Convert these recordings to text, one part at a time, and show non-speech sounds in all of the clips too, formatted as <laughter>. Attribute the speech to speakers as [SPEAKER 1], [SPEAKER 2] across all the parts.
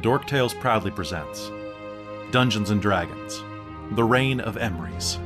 [SPEAKER 1] Dork Tales proudly presents Dungeons and Dragons The Reign of Emrys.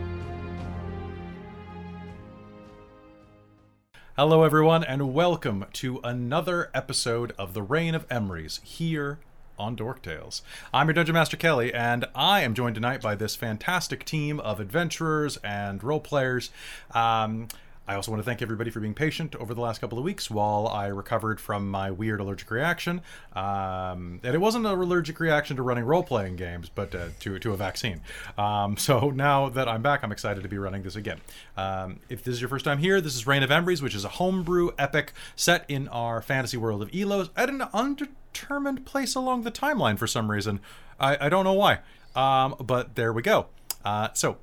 [SPEAKER 1] Hello, everyone, and welcome to another episode of The Reign of Emrys here on Dork Tales. I'm your Dungeon Master Kelly, and I am joined tonight by this fantastic team of adventurers and role players. Um, I also want to thank everybody for being patient over the last couple of weeks while I recovered from my weird allergic reaction. Um, and it wasn't an allergic reaction to running role playing games, but uh, to, to a vaccine. Um, so now that I'm back, I'm excited to be running this again. Um, if this is your first time here, this is Reign of Emrys, which is a homebrew epic set in our fantasy world of Elos at an undetermined place along the timeline for some reason. I, I don't know why. Um, but there we go. Uh, so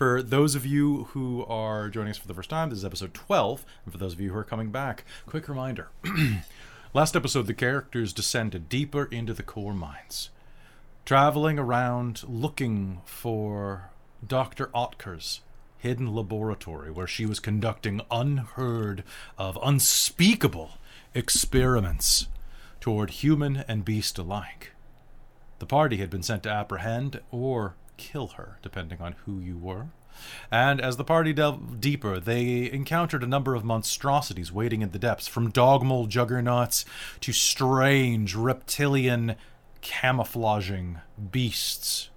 [SPEAKER 1] for those of you who are joining us for the first time, this is episode 12. And for those of you who are coming back, quick reminder. <clears throat> Last episode, the characters descended deeper into the core mines, traveling around looking for Dr. Otker's hidden laboratory where she was conducting unheard of, unspeakable experiments toward human and beast alike. The party had been sent to apprehend or kill her, depending on who you were. And as the party delved deeper, they encountered a number of monstrosities waiting in the depths, from dogmal juggernauts to strange reptilian camouflaging beasts.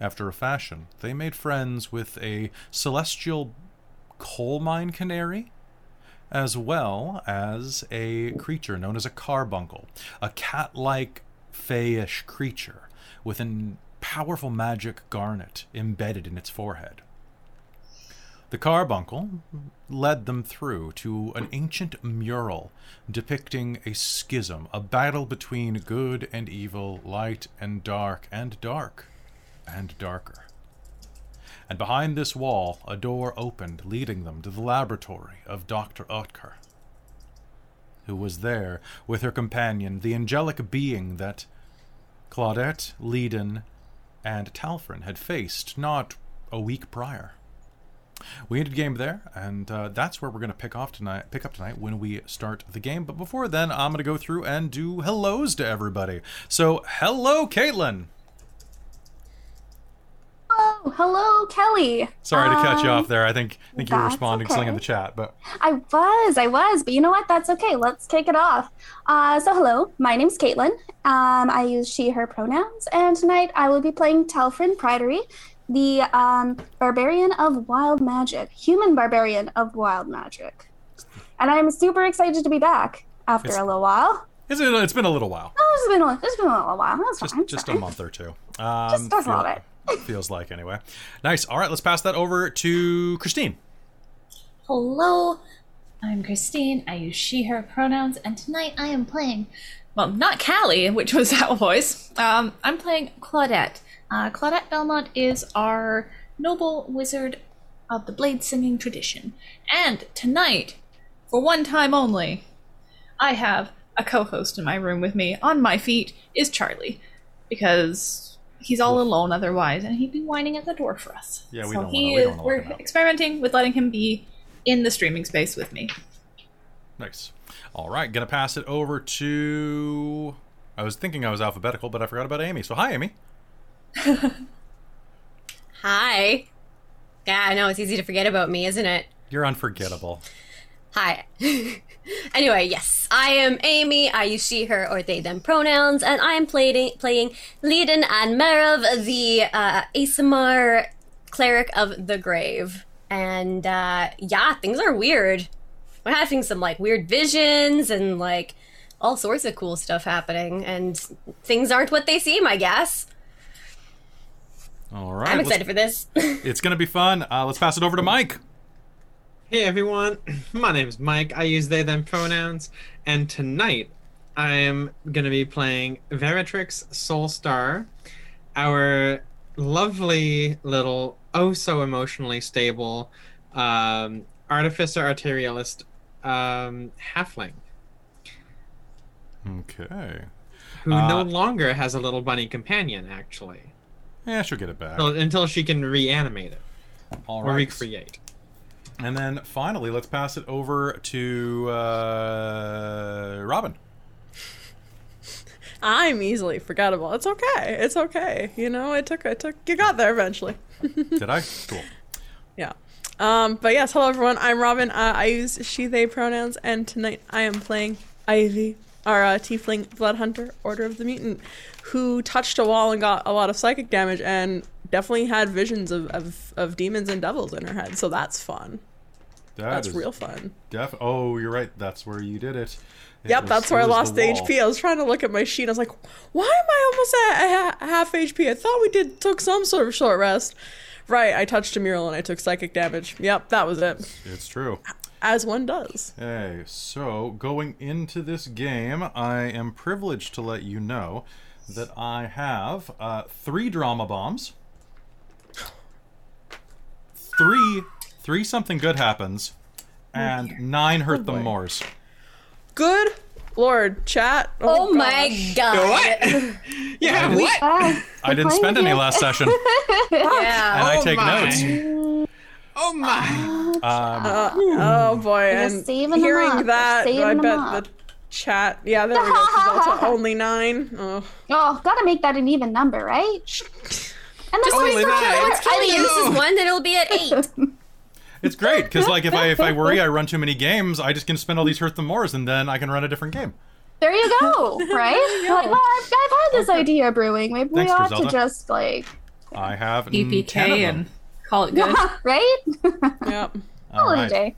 [SPEAKER 1] After a fashion, they made friends with a celestial coal mine canary, as well as a creature known as a carbuncle, a cat like fayish creature with a powerful magic garnet embedded in its forehead. The carbuncle led them through to an ancient mural depicting a schism, a battle between good and evil, light and dark, and dark and darker. And behind this wall, a door opened, leading them to the laboratory of Dr. Otker, who was there with her companion, the angelic being that Claudette, Leiden, and Talfrin had faced not a week prior. We ended game there, and uh, that's where we're going to pick off tonight. Pick up tonight when we start the game. But before then, I'm going to go through and do hellos to everybody. So, hello, Caitlin.
[SPEAKER 2] Oh, hello, Kelly.
[SPEAKER 1] Sorry to cut you
[SPEAKER 2] Um,
[SPEAKER 1] off there. I think I think you were responding to something in the chat, but
[SPEAKER 2] I was, I was, but you know what? That's okay. Let's kick it off. Uh, so, hello, my name's Caitlin. Um, I use she, her pronouns, and tonight I will be playing Telfrin Pridery, the um, barbarian of wild magic, human barbarian of wild magic. And I'm super excited to be back after
[SPEAKER 1] It's-
[SPEAKER 2] a little while.
[SPEAKER 1] it's, it's been a little while.
[SPEAKER 2] Oh, it's been a, it's been a little while. That's
[SPEAKER 1] Just
[SPEAKER 2] fine.
[SPEAKER 1] just a month or two. Um,
[SPEAKER 2] Just- just a little bit.
[SPEAKER 1] Feels like anyway. Nice. All right, let's pass that over to Christine.
[SPEAKER 3] Hello, I'm Christine. I use she, her pronouns, and tonight I am playing, well, not Callie, which was <laughs> our voice. Um, I'm playing Claudette. Uh, Claudette Belmont is our noble wizard of the blade singing tradition. And tonight, for one time only, I have a co host in my room with me. On my feet is Charlie, because he's all alone otherwise, and he'd be whining at the door for us.
[SPEAKER 1] Yeah, we
[SPEAKER 3] so
[SPEAKER 1] don't
[SPEAKER 3] he
[SPEAKER 1] wanna- we
[SPEAKER 3] is,
[SPEAKER 1] don't wanna
[SPEAKER 3] we're
[SPEAKER 1] let him out.
[SPEAKER 3] experimenting with letting him be in the streaming space with me.
[SPEAKER 1] Nice. All right, gonna pass it over to. I was thinking I was alphabetical, but I forgot about Amy. So hi, Amy. <laughs>
[SPEAKER 4] Hi. Yeah, I know it's easy to forget about me, isn't it?
[SPEAKER 1] You're unforgettable.
[SPEAKER 4] Hi. <laughs> anyway, yes, I am Amy. I use she, her, or they, them pronouns, and I am playing playing Leiden and Merav, the uh, cleric of the grave. And uh, yeah, things are weird. We're having some like weird visions and like all sorts of cool stuff happening, and things aren't what they seem, I guess.
[SPEAKER 1] All right,
[SPEAKER 4] I'm excited for this. <laughs>
[SPEAKER 1] It's gonna be fun. Uh, let's pass it over to Mike.
[SPEAKER 5] Hey everyone, <clears throat> my name's Mike. I use they them pronouns, and tonight I am gonna be playing Veritrix Soulstar, our lovely little, oh so emotionally stable, um, artificer artillerist, um, halfling
[SPEAKER 1] Okay.
[SPEAKER 5] who
[SPEAKER 1] Uh,
[SPEAKER 5] no longer has a little bunny companion actually,
[SPEAKER 1] Yeah, she'll get it back.
[SPEAKER 5] until, until she can reanimate it
[SPEAKER 1] All
[SPEAKER 5] or recreate.
[SPEAKER 1] And then finally, let's pass it over to uh, Robin.
[SPEAKER 6] I'm easily forgettable. It's okay. It's okay. You know, it took it took you got there eventually. <laughs>
[SPEAKER 1] Did I? Cool.
[SPEAKER 6] Yeah. Um, but yes, hello everyone. I'm Robin. Uh, I use she they pronouns, and tonight I am playing Ivy, our uh, tiefling blood hunter, Order of the Mutant, who touched a wall and got a lot of psychic damage, and definitely had visions of, of, of demons and devils in her head. So that's fun.
[SPEAKER 1] That
[SPEAKER 6] That's real fun.
[SPEAKER 1] Def- oh, you're right. That's where you did it. It
[SPEAKER 6] Yep,
[SPEAKER 1] was-
[SPEAKER 6] that's where I lost the. HP. I was trying to look at my sheet. I was like, why am I almost at half HP? I thought we did took some sort of short rest. Right, I touched a mural and I took psychic damage. Yep, that was it.
[SPEAKER 1] It's true.
[SPEAKER 6] As one does.
[SPEAKER 1] Hey, so going into this game, I am privileged to let you know that I have uh, three drama bombs, three, three something good happens, and nine hurt them
[SPEAKER 6] boy.
[SPEAKER 1] mores.
[SPEAKER 6] Good lord, chat.
[SPEAKER 4] Oh,
[SPEAKER 6] gosh.
[SPEAKER 4] my god.
[SPEAKER 5] What? <laughs> yeah, what?
[SPEAKER 2] Ah,
[SPEAKER 1] I didn't spend any last session, <laughs> and
[SPEAKER 4] Yeah.
[SPEAKER 1] I
[SPEAKER 5] Oh
[SPEAKER 1] take
[SPEAKER 5] my.
[SPEAKER 1] notes.
[SPEAKER 5] Oh my!
[SPEAKER 1] Um,
[SPEAKER 6] Oh boy,
[SPEAKER 2] They're
[SPEAKER 6] and hearing that,
[SPEAKER 2] saving
[SPEAKER 6] I
[SPEAKER 2] 'em
[SPEAKER 6] bet the chat. Yeah, there we go. She's also <laughs> only nine. Oh.
[SPEAKER 2] Oh, gotta make that an even number, right? And that's
[SPEAKER 5] Only
[SPEAKER 2] why
[SPEAKER 5] nine.
[SPEAKER 2] we're-
[SPEAKER 4] Once Kelly
[SPEAKER 2] I mean,
[SPEAKER 4] uses one, then it'll be at eight. <laughs>
[SPEAKER 1] it's great because like if I if I worry I run too many games, I just can spend all these hurt them mores, and then I can run a different game.
[SPEAKER 2] there you go, <laughs> right? Like, well, I've, I've had this idea brewing. Maybe
[SPEAKER 1] Thanks,
[SPEAKER 2] we ought
[SPEAKER 1] Griselda.
[SPEAKER 2] to just like,
[SPEAKER 1] I have
[SPEAKER 3] EPK
[SPEAKER 1] 10
[SPEAKER 3] and call it good. <laughs>
[SPEAKER 2] right?
[SPEAKER 6] Yep.
[SPEAKER 1] All
[SPEAKER 2] Holiday
[SPEAKER 1] right.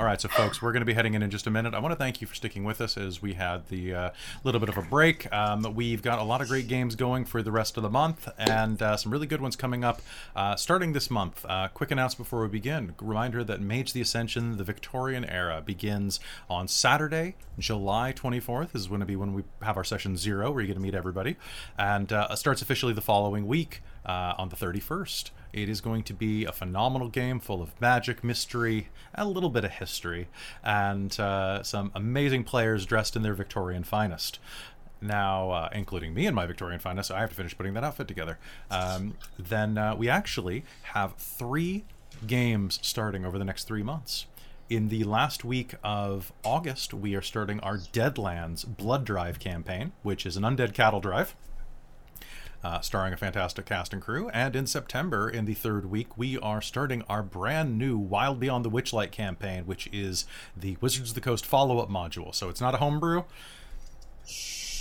[SPEAKER 1] All right, so folks, we're going to be heading in in just a minute. I want to thank you for sticking with us as we had the uh, little bit of a break. Um, we've got a lot of great games going for the rest of the month, and uh, some really good ones coming up uh, starting this month. Uh, quick announcement before we begin: reminder that Mage the Ascension, the Victorian era, begins on Saturday, July 24th. This is going to be when we have our session zero, where you get to meet everybody, and uh, starts officially the following week uh, on the 31st. It is going to be a phenomenal game full of magic, mystery, a little bit of history, and uh, some amazing players dressed in their Victorian finest. Now, uh, including me in my Victorian finest, I have to finish putting that outfit together. Um, then uh, we actually have three games starting over the next three months. In the last week of August, we are starting our Deadlands Blood Drive campaign, which is an undead cattle drive uh, starring a fantastic cast and crew. And in September, in the third week, we are starting our brand new Wild Beyond the Witchlight campaign, which is the Wizards of the Coast follow up module. So it's not a homebrew,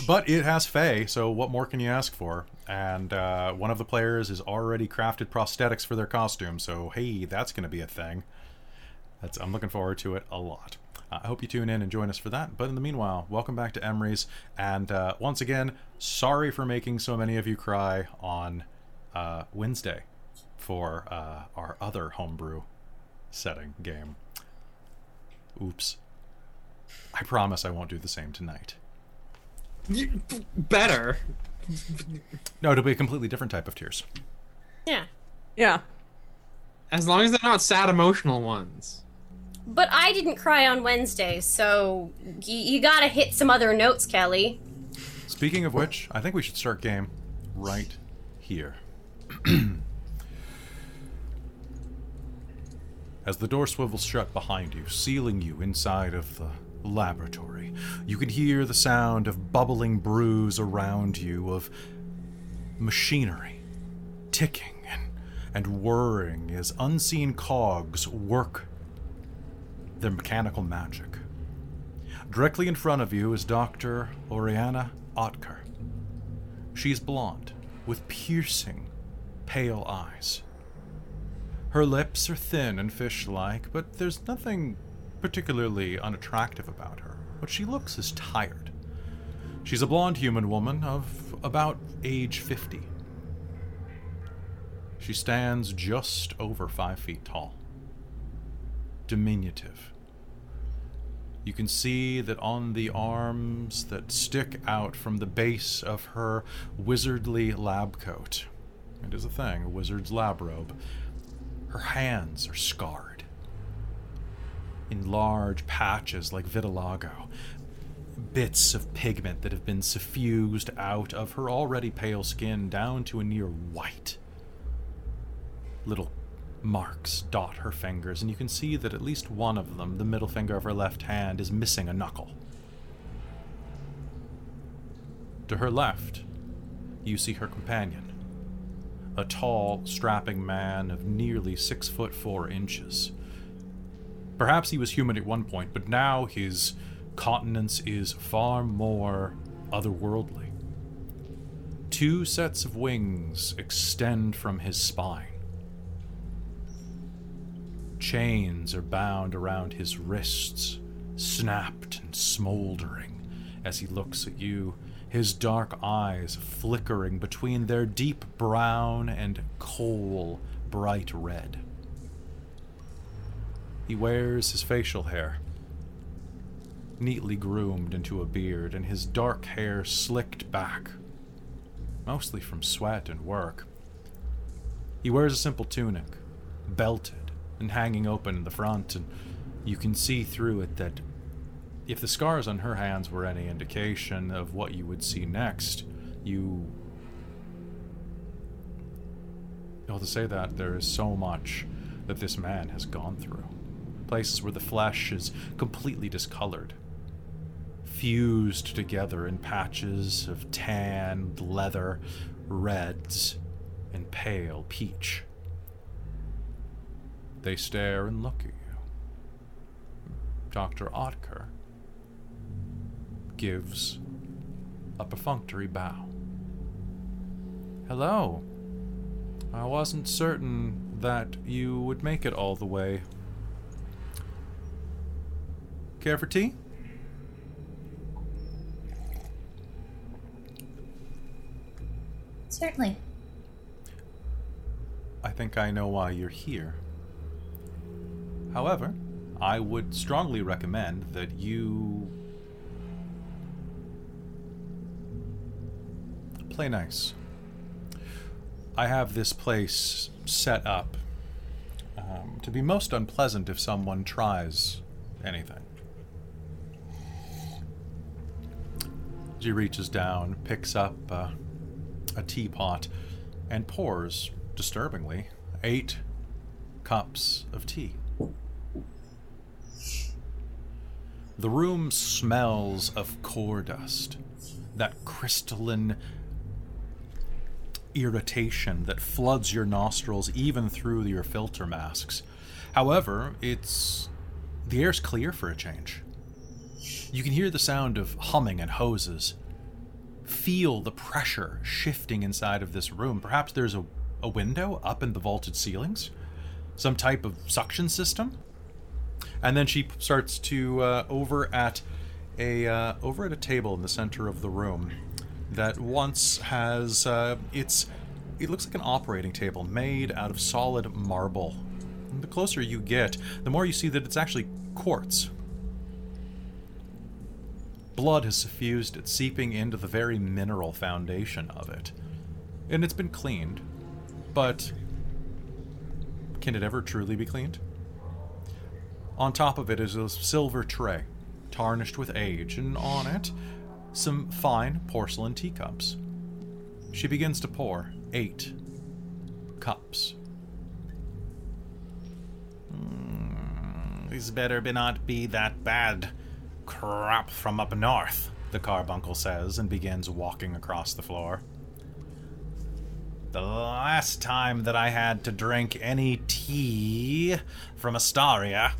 [SPEAKER 1] but it has Fae, so what more can you ask for? And uh, one of the players has already crafted prosthetics for their costume, so hey, that's going to be a thing. That's, I'm looking forward to it a lot. Uh, I hope you tune in and join us for that. But in the meanwhile, welcome back to Emrys. And uh, once again, sorry for making so many of you cry on uh, Wednesday for uh, our other homebrew setting game. Oops. I promise I won't do the same tonight.
[SPEAKER 5] Better.
[SPEAKER 1] No, it'll be a completely different type of tears.
[SPEAKER 4] Yeah.
[SPEAKER 6] Yeah.
[SPEAKER 5] As long as they're not sad emotional ones.
[SPEAKER 4] But I didn't cry on Wednesday, so y- you gotta hit some other notes, Kelly.
[SPEAKER 1] Speaking of which, I think we should start game right here. <clears throat> As the door swivels shut behind you, sealing you inside of the laboratory, you can hear the sound of bubbling brews around you, of machinery ticking and, and whirring as unseen cogs work their mechanical magic. Directly in front of you is Dr. Oriana Otker. She's blonde, with piercing, pale eyes. Her lips are thin and fish like, but there's nothing particularly unattractive about her. What she looks is tired. She's a blonde human woman of about age 50. She stands just over five feet tall. Diminutive. You can see that on the arms that stick out from the base of her wizardly lab coat, it is a thing, a wizard's lab robe, her hands are scarred in large patches like vitiligo, bits of pigment that have been suffused out of her already pale skin down to a near white. Little marks dot her fingers, and you can see that at least one of them, the middle finger of her left hand, is missing a knuckle. To her left, you see her companion, a tall, strapping man of nearly six foot four inches. Perhaps he was human at one point, but now his countenance is far more otherworldly. Two sets of wings extend from his spine. Chains are bound around his wrists, snapped and smoldering as he looks at you, his dark eyes flickering between their deep brown and coal bright red. He wears his facial hair, neatly groomed into a beard, and his dark hair slicked back, mostly from sweat and work. He wears a simple tunic, belted and hanging open in the front, and you can see through it that if the scars on her hands were any indication of what you would see next, you. Well, to say that, there is so much that this man has gone through. Places where the flesh is completely discolored, fused together in patches of tanned leather, reds, and pale peach. They stare and look at you. Dr. Otker gives a perfunctory bow. Hello. I wasn't certain that you would make it all the way. Care for tea?
[SPEAKER 3] Certainly.
[SPEAKER 1] I think I know why you're here. However, I would strongly recommend that you play nice. I have this place set up um, to be most unpleasant if someone tries anything. She reaches down, picks up uh, a teapot, and pours, disturbingly, eight cups of tea. The room smells of core dust, that crystalline irritation that floods your nostrils even through your filter masks. However, it's the air's clear for a change. You can hear the sound of humming and hoses. Feel the pressure shifting inside of this room. Perhaps there's a, a window up in the vaulted ceilings? Some type of suction system? And then she starts to uh, over at a uh, over at a table in the center of the room that once has uh, it's it looks like an operating table made out of solid marble. And the closer you get, the more you see that it's actually quartz. Blood has suffused it, seeping into the very mineral foundation of it. And it's been cleaned, but can it ever truly be cleaned? On top of it is a silver tray, tarnished with age, and on it, some fine porcelain teacups. She begins to pour eight cups. Mm, these better be not be that bad crap from up north, the carbuncle says and begins walking across the floor. The last time that I had to drink any tea from Astaria,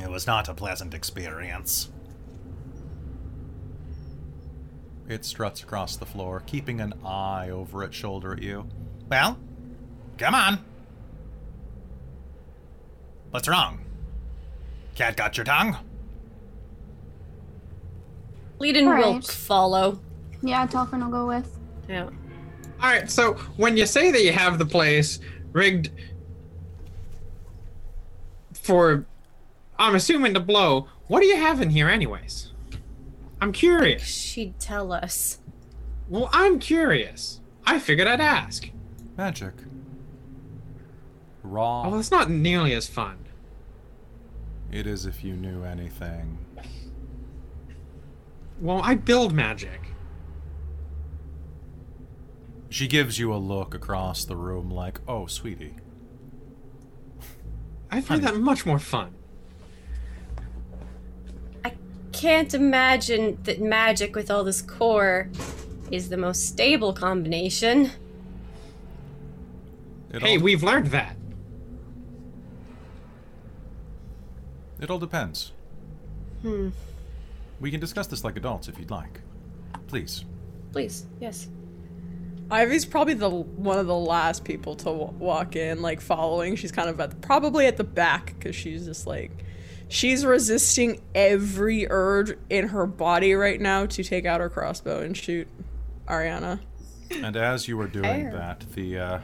[SPEAKER 1] it was not a pleasant experience. It struts across the floor, keeping an eye over its shoulder at you. Well, come on. What's wrong? Cat got your tongue?
[SPEAKER 4] Leiden will follow.
[SPEAKER 2] Yeah, Telfrin will go with.
[SPEAKER 4] Yeah.
[SPEAKER 5] All right, so when you say that you have the place rigged for, I'm assuming to blow, what do you have in here, anyways? I'm curious.
[SPEAKER 4] She'd tell us.
[SPEAKER 5] Well, I'm curious. I figured I'd ask.
[SPEAKER 1] Magic. Raw.
[SPEAKER 5] Oh, it's not nearly as fun.
[SPEAKER 1] It is if you knew anything.
[SPEAKER 5] Well, I build magic.
[SPEAKER 1] She gives you a look across the room like, oh, sweetie.
[SPEAKER 5] I find that much more fun.
[SPEAKER 4] Can't imagine that magic with all this core is the most stable combination.
[SPEAKER 1] It
[SPEAKER 5] Hey,
[SPEAKER 1] all,
[SPEAKER 5] we've learned that.
[SPEAKER 1] it all depends.
[SPEAKER 4] Hmm.
[SPEAKER 1] We can discuss this like adults if you'd like. Please.
[SPEAKER 4] Please, yes.
[SPEAKER 6] Ivy's probably the one of the last people to w- walk in, like following. She's kind of at probably at the back because she's just like she's resisting every urge in her body right now to take out her crossbow and shoot Oriana.
[SPEAKER 1] And as you are doing
[SPEAKER 4] Fair.
[SPEAKER 1] that, the uh,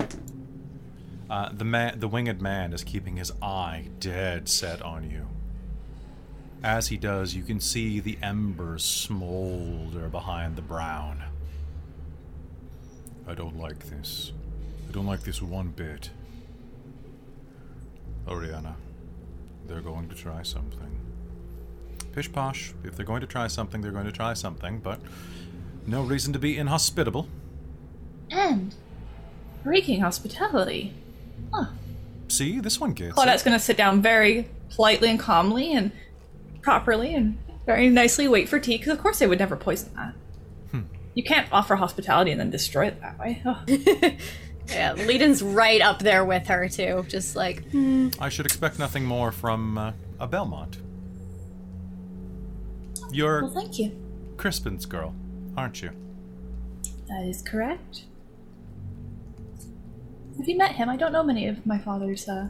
[SPEAKER 1] uh, the man, the winged man, is keeping his eye dead set on you. As he does, you can see the embers smolder behind the brown. I don't like this. I don't like this one bit. Oriana, they're going to try something. Pish posh. If they're going to try something, they're going to try something, but no reason to be inhospitable.
[SPEAKER 3] And breaking hospitality.
[SPEAKER 1] See, this one gets.
[SPEAKER 3] Claudette's
[SPEAKER 1] it.
[SPEAKER 3] going to sit down very politely and calmly and properly and very nicely wait for tea, because of course they would never poison that. Hmm. You can't offer hospitality and then destroy it that way. Ugh. <laughs>
[SPEAKER 4] Yeah, Leiden's right up there with her too. Just like
[SPEAKER 1] I should expect nothing more from uh, a Belmont. You're
[SPEAKER 3] Well, thank you.
[SPEAKER 1] Crispin's girl, aren't you?
[SPEAKER 3] That is correct. Have you met him? I don't know many of my father's, uh,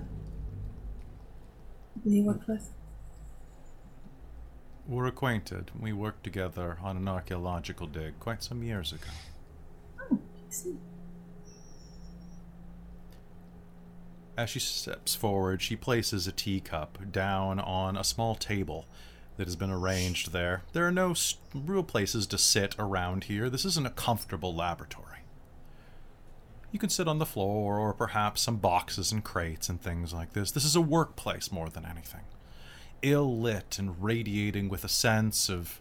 [SPEAKER 3] he worked with.
[SPEAKER 1] We're acquainted. We worked together on an archaeological dig quite some years ago.
[SPEAKER 3] Oh, I see.
[SPEAKER 1] As she steps forward, she places a teacup down on a small table that has been arranged there. There are no real places to sit around here. This isn't a comfortable laboratory. You can sit on the floor or perhaps some boxes and crates and things like this. This is a workplace more than anything. Ill lit and radiating with a sense of.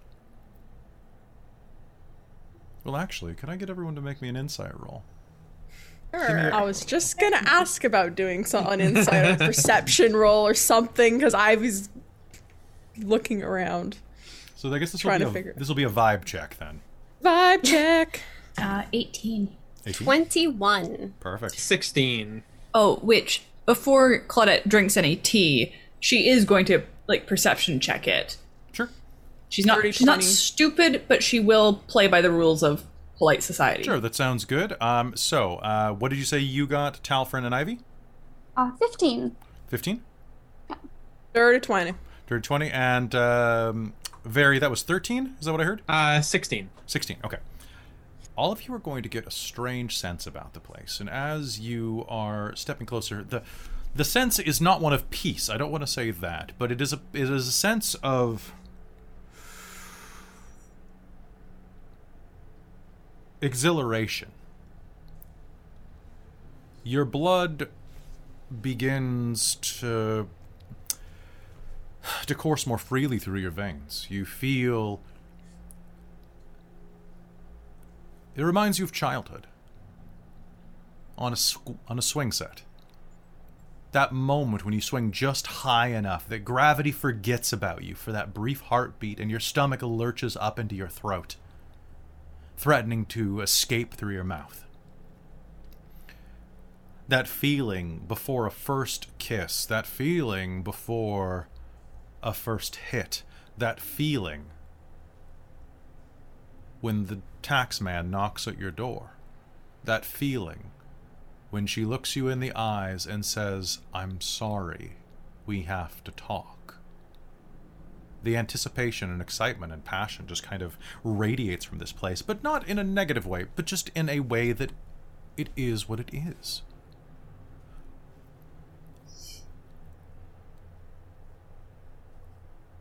[SPEAKER 1] Well, actually, could I get everyone to make me an insight roll?
[SPEAKER 6] I was just gonna ask about doing some an insight <laughs> or perception roll or something because I was looking around.
[SPEAKER 1] So I guess this will be
[SPEAKER 6] to
[SPEAKER 1] a,
[SPEAKER 6] figure-
[SPEAKER 1] this will be a vibe check then.
[SPEAKER 6] Vibe check. <laughs>
[SPEAKER 3] Uh, 18.
[SPEAKER 1] 18?
[SPEAKER 4] twenty-one.
[SPEAKER 1] Perfect.
[SPEAKER 5] Sixteen.
[SPEAKER 3] Oh, which, before Claudette drinks any tea, she is going to, like, perception check it.
[SPEAKER 1] Sure.
[SPEAKER 3] She's not,
[SPEAKER 6] Dirty
[SPEAKER 3] she's not stupid, but she will play by the rules of polite society.
[SPEAKER 1] Sure, that sounds good. Um, so, uh, what did you say you got, Talfrin and Ivy?
[SPEAKER 2] Uh, 15.
[SPEAKER 1] 15?
[SPEAKER 6] Dirty twenty.
[SPEAKER 1] Dirty 20. And um, Very, that was 13? Is that what I heard?
[SPEAKER 5] Uh, sixteen.
[SPEAKER 1] 16, okay. All of you are going to get a strange sense about the place. And as you are stepping closer, the the sense is not one of peace. I don't want to say that, but it is a it is a sense of exhilaration. Your blood begins to to course more freely through your veins. You feel It reminds you of childhood. On a sw- on a swing set. That moment when you swing just high enough that gravity forgets about you for that brief heartbeat and your stomach lurches up into your throat, threatening to escape through your mouth. That feeling before a first kiss, that feeling before a first hit, that feeling when the tax man knocks at your door. That feeling when she looks you in the eyes and says, I'm sorry, we have to talk. The anticipation and excitement and passion just kind of radiates from this place, but not in a negative way, but just in a way that it is what it is.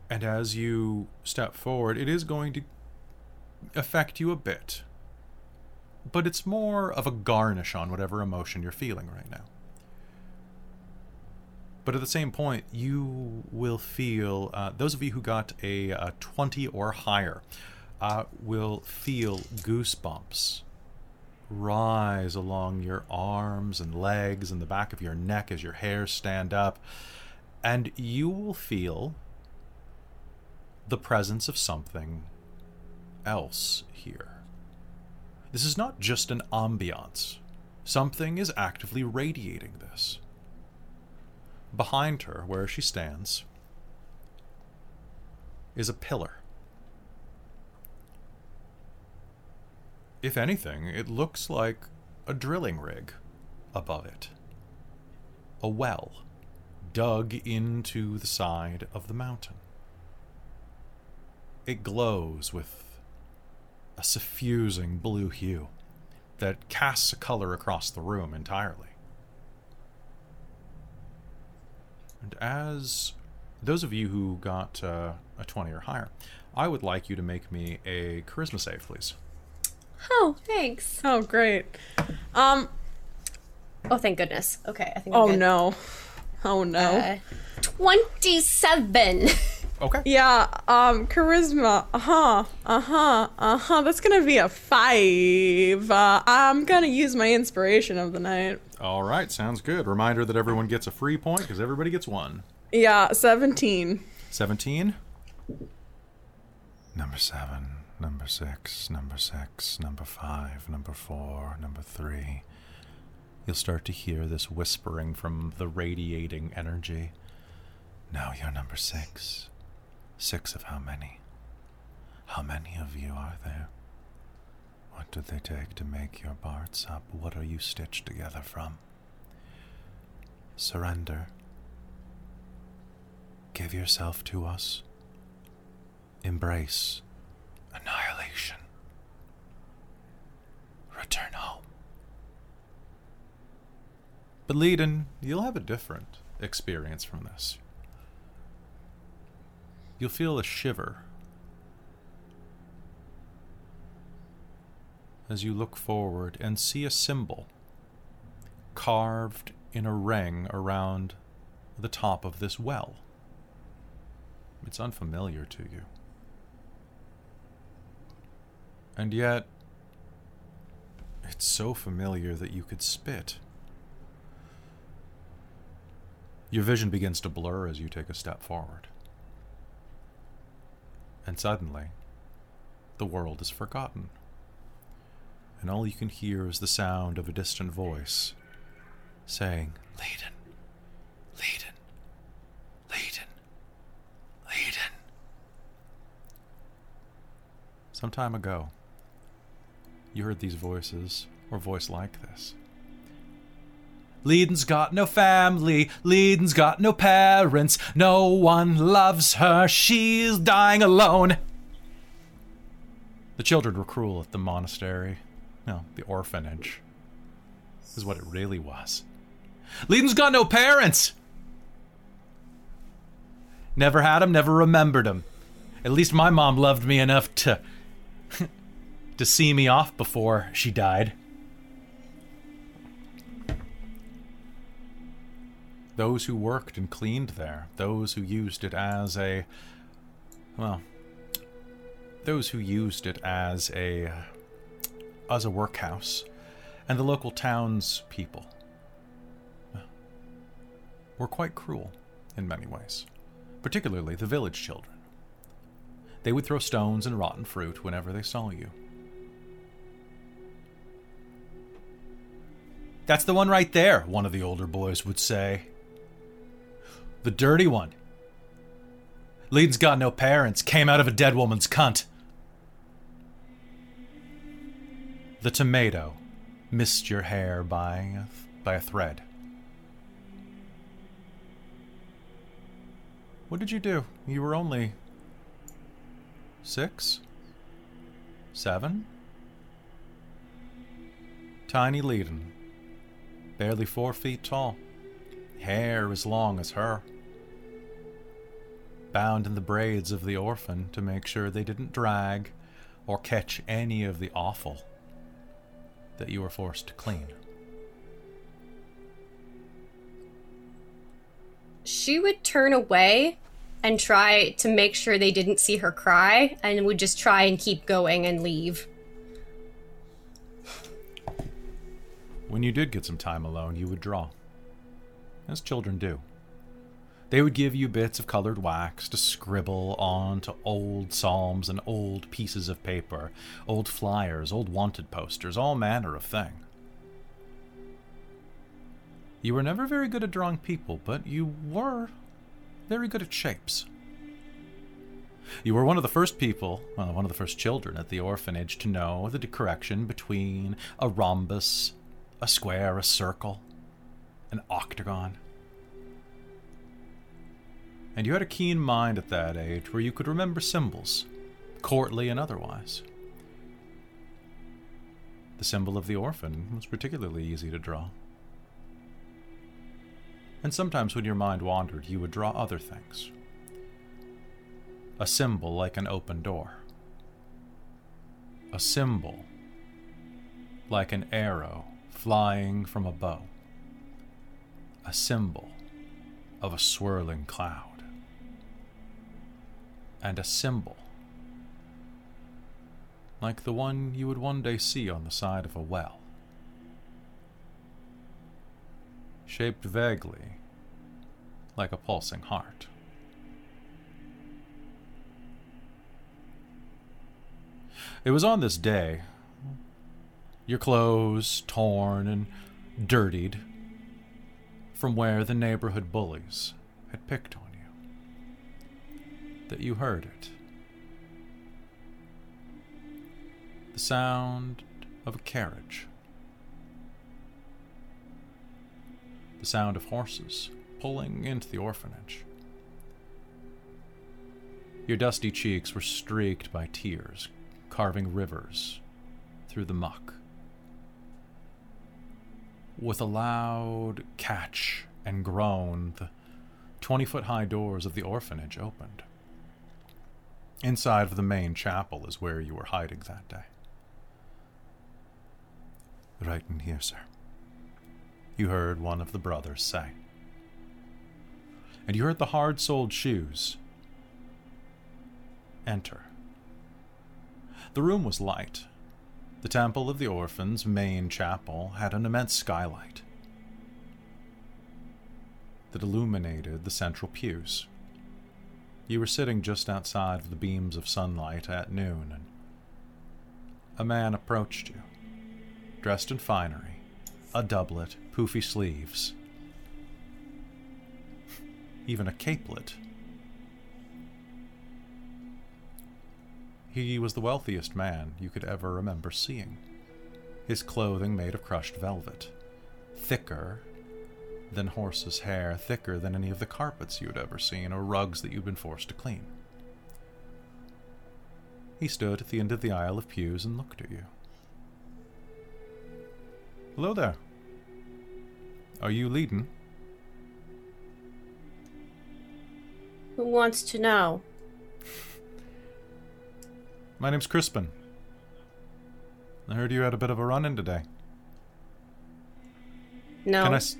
[SPEAKER 1] And as you step forward, it is going to affect you a bit. But it's more of a garnish on whatever emotion you're feeling right now. But at the same point, you will feel, uh, those of you who got a, uh 20 or higher, uh, will feel goosebumps rise along your arms and legs and the back of your neck as your hairs stand up. And you will feel the presence of something else here. This is not just an ambiance, something is actively radiating this. Behind her, where she stands, is a pillar. If anything, it looks like a drilling rig above it. A well dug into the side of the mountain. It glows with a suffusing blue hue that casts a color across the room entirely. And as those of you who got uh, a 20 or higher, I would like you to make me a charisma save, please.
[SPEAKER 4] Oh, thanks.
[SPEAKER 6] Oh, great. Um.
[SPEAKER 4] Oh, thank goodness. Okay, I think. I'm
[SPEAKER 6] Oh
[SPEAKER 4] good.
[SPEAKER 6] no. Oh no.
[SPEAKER 4] Uh, Twenty-seven. <laughs>
[SPEAKER 1] Okay.
[SPEAKER 6] yeah. Um. Charisma. Uh huh. Uh huh. Uh huh. That's gonna be a five. Uh, I'm gonna use my inspiration of the night.
[SPEAKER 1] All right, sounds good. Reminder that everyone gets a free point because everybody gets one.
[SPEAKER 6] Yeah. Seventeen.
[SPEAKER 1] 17. Number 7, number 6, number 6, number 5, number 4, number 3. You'll start to hear this whispering from the radiating energy. Now you're number 6. 6 of how many? How many of you are there? What did they take to make your parts up? What are you stitched together from? Surrender. Give yourself to us. Embrace annihilation. Return home. But Leiden, you'll have a different experience from this. You'll feel a shiver as you look forward and see a symbol carved in a ring around the top of this well. It's unfamiliar to you. And yet, it's so familiar that you could spit. Your vision begins to blur as you take a step forward. And suddenly, the world is forgotten. And all you can hear is the sound of a distant voice saying, Leiden, Leiden, Leiden, Leiden. Some time ago, you heard these voices, or voice like this. Leiden's got no family, Leiden's got no parents, no one loves her, she's dying alone. The children were cruel at the monastery. No, the orphanage. Is what it really was. Leiden's got no parents! Never had them, never remembered them. At least my mom loved me enough to. <laughs> to see me off before she died. Those who worked and cleaned there, those who used it as a. well. those who used it as a. as a workhouse, and the local townspeople were quite cruel in many ways, particularly the village children. They would throw stones and rotten fruit whenever they saw you. That's the one right there, one of the older boys would say. The dirty one. Leeds got no parents, came out of a dead woman's cunt. The tomato missed your hair by a, by a thread. What did you do? You were only six? Seven? Tiny Leiden, barely four feet tall, hair as long as her, bound in the braids of the orphan to make sure they didn't drag or catch any of the offal that you were forced to clean.
[SPEAKER 4] she would turn away and try to make sure they didn't see her cry and would just try and keep going and leave.
[SPEAKER 1] When you did get some time alone, you would draw. As children do. They would give you bits of colored wax to scribble onto old psalms and old pieces of paper, old flyers, old wanted posters, all manner of thing. You were never very good at drawing people, but you were very good at shapes. You were one of the first people, uh, one of the first children at the orphanage to know the correction between a rhombus, a square, a circle, an octagon. And you had a keen mind at that age where you could remember symbols, courtly and otherwise. The symbol of the orphan was particularly easy to draw. And sometimes when your mind wandered, you would draw other things. A symbol like an open door. A symbol like an arrow flying from a bow. A symbol of a swirling cloud and a symbol, like the one you would one day see on the side of a well, shaped vaguely like a pulsing heart. It was on this day, your clothes torn and dirtied from where the neighborhood bullies had picked on that you heard it. The sound of a carriage. The sound of horses pulling into the orphanage. Your dusty cheeks were streaked by tears, carving rivers through the muck. With a loud catch and groan, the 20 foot high doors of the orphanage opened. Inside of the main chapel is where you were hiding that day. Right in here, sir. You heard one of the brothers say. And you heard the hard soled shoes enter. The room was light. The Temple of the Orphans' main chapel had an immense skylight that illuminated the central pews. You were sitting just outside of the beams of sunlight at noon, and a man approached you, dressed in finery, a doublet, poofy sleeves, even a capelet. He was the wealthiest man you could ever remember seeing. His clothing made of crushed velvet, thicker than horse's hair, thicker than any of the carpets you had ever seen or rugs that you'd been forced to clean. He stood at the end of the aisle of pews and looked at you. Hello there. Are you Leiden?
[SPEAKER 4] Who wants to know? <laughs>
[SPEAKER 1] My name's Crispin. I heard you had a bit of a run in today.
[SPEAKER 4] No.
[SPEAKER 1] Can I? S-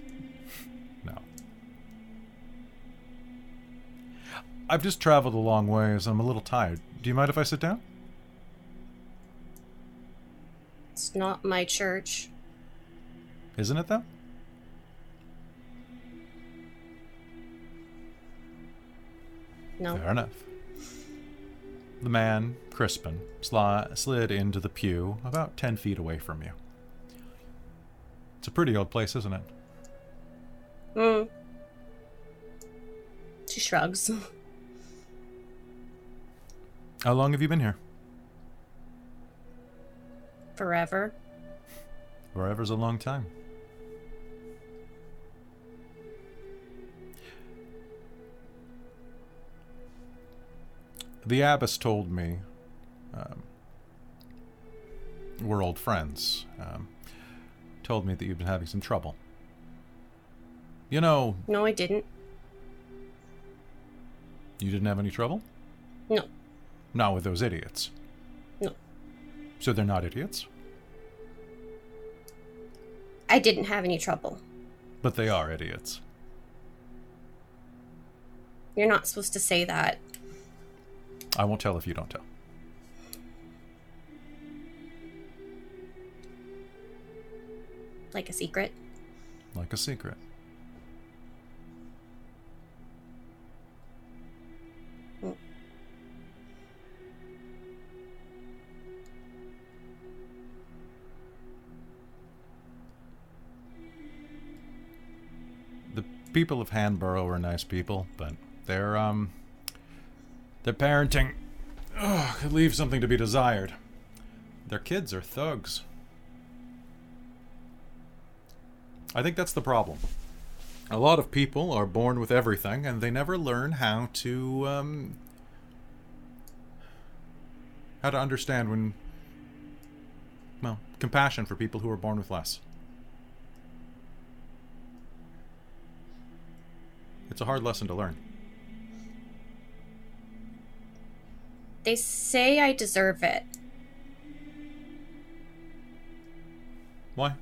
[SPEAKER 1] I've just traveled a long ways. I'm a little tired. Do you mind if I sit down?
[SPEAKER 4] It's not my church.
[SPEAKER 1] Isn't it, though?
[SPEAKER 4] No.
[SPEAKER 1] Fair enough. The man, Crispin, sli- slid into the pew about ten feet away from you. It's a pretty old place, isn't it?
[SPEAKER 4] Hmm. She shrugs. <laughs>
[SPEAKER 1] How long have you been here?
[SPEAKER 4] Forever.
[SPEAKER 1] Forever's a long time. The abbess told me um, we're old friends. Um, told me that you've been having some trouble. You know,
[SPEAKER 4] No, I didn't.
[SPEAKER 1] you didn't have any trouble?
[SPEAKER 4] No.
[SPEAKER 1] Not with those idiots.
[SPEAKER 4] No.
[SPEAKER 1] So they're not idiots,
[SPEAKER 4] I didn't have any trouble.
[SPEAKER 1] but they are idiots.
[SPEAKER 4] You're not supposed to say that.
[SPEAKER 1] I won't tell if you don't tell.
[SPEAKER 4] Like a secret.
[SPEAKER 1] Like a secret. People of Hanborough are nice people, but their um their parenting ugh, could leave something to be desired. Their kids are thugs. I think that's the problem. A lot of people are born with everything, and they never learn how to um, how to understand when well compassion for people who are born with less. It's a hard lesson to learn.
[SPEAKER 4] They say I deserve it.
[SPEAKER 1] Why?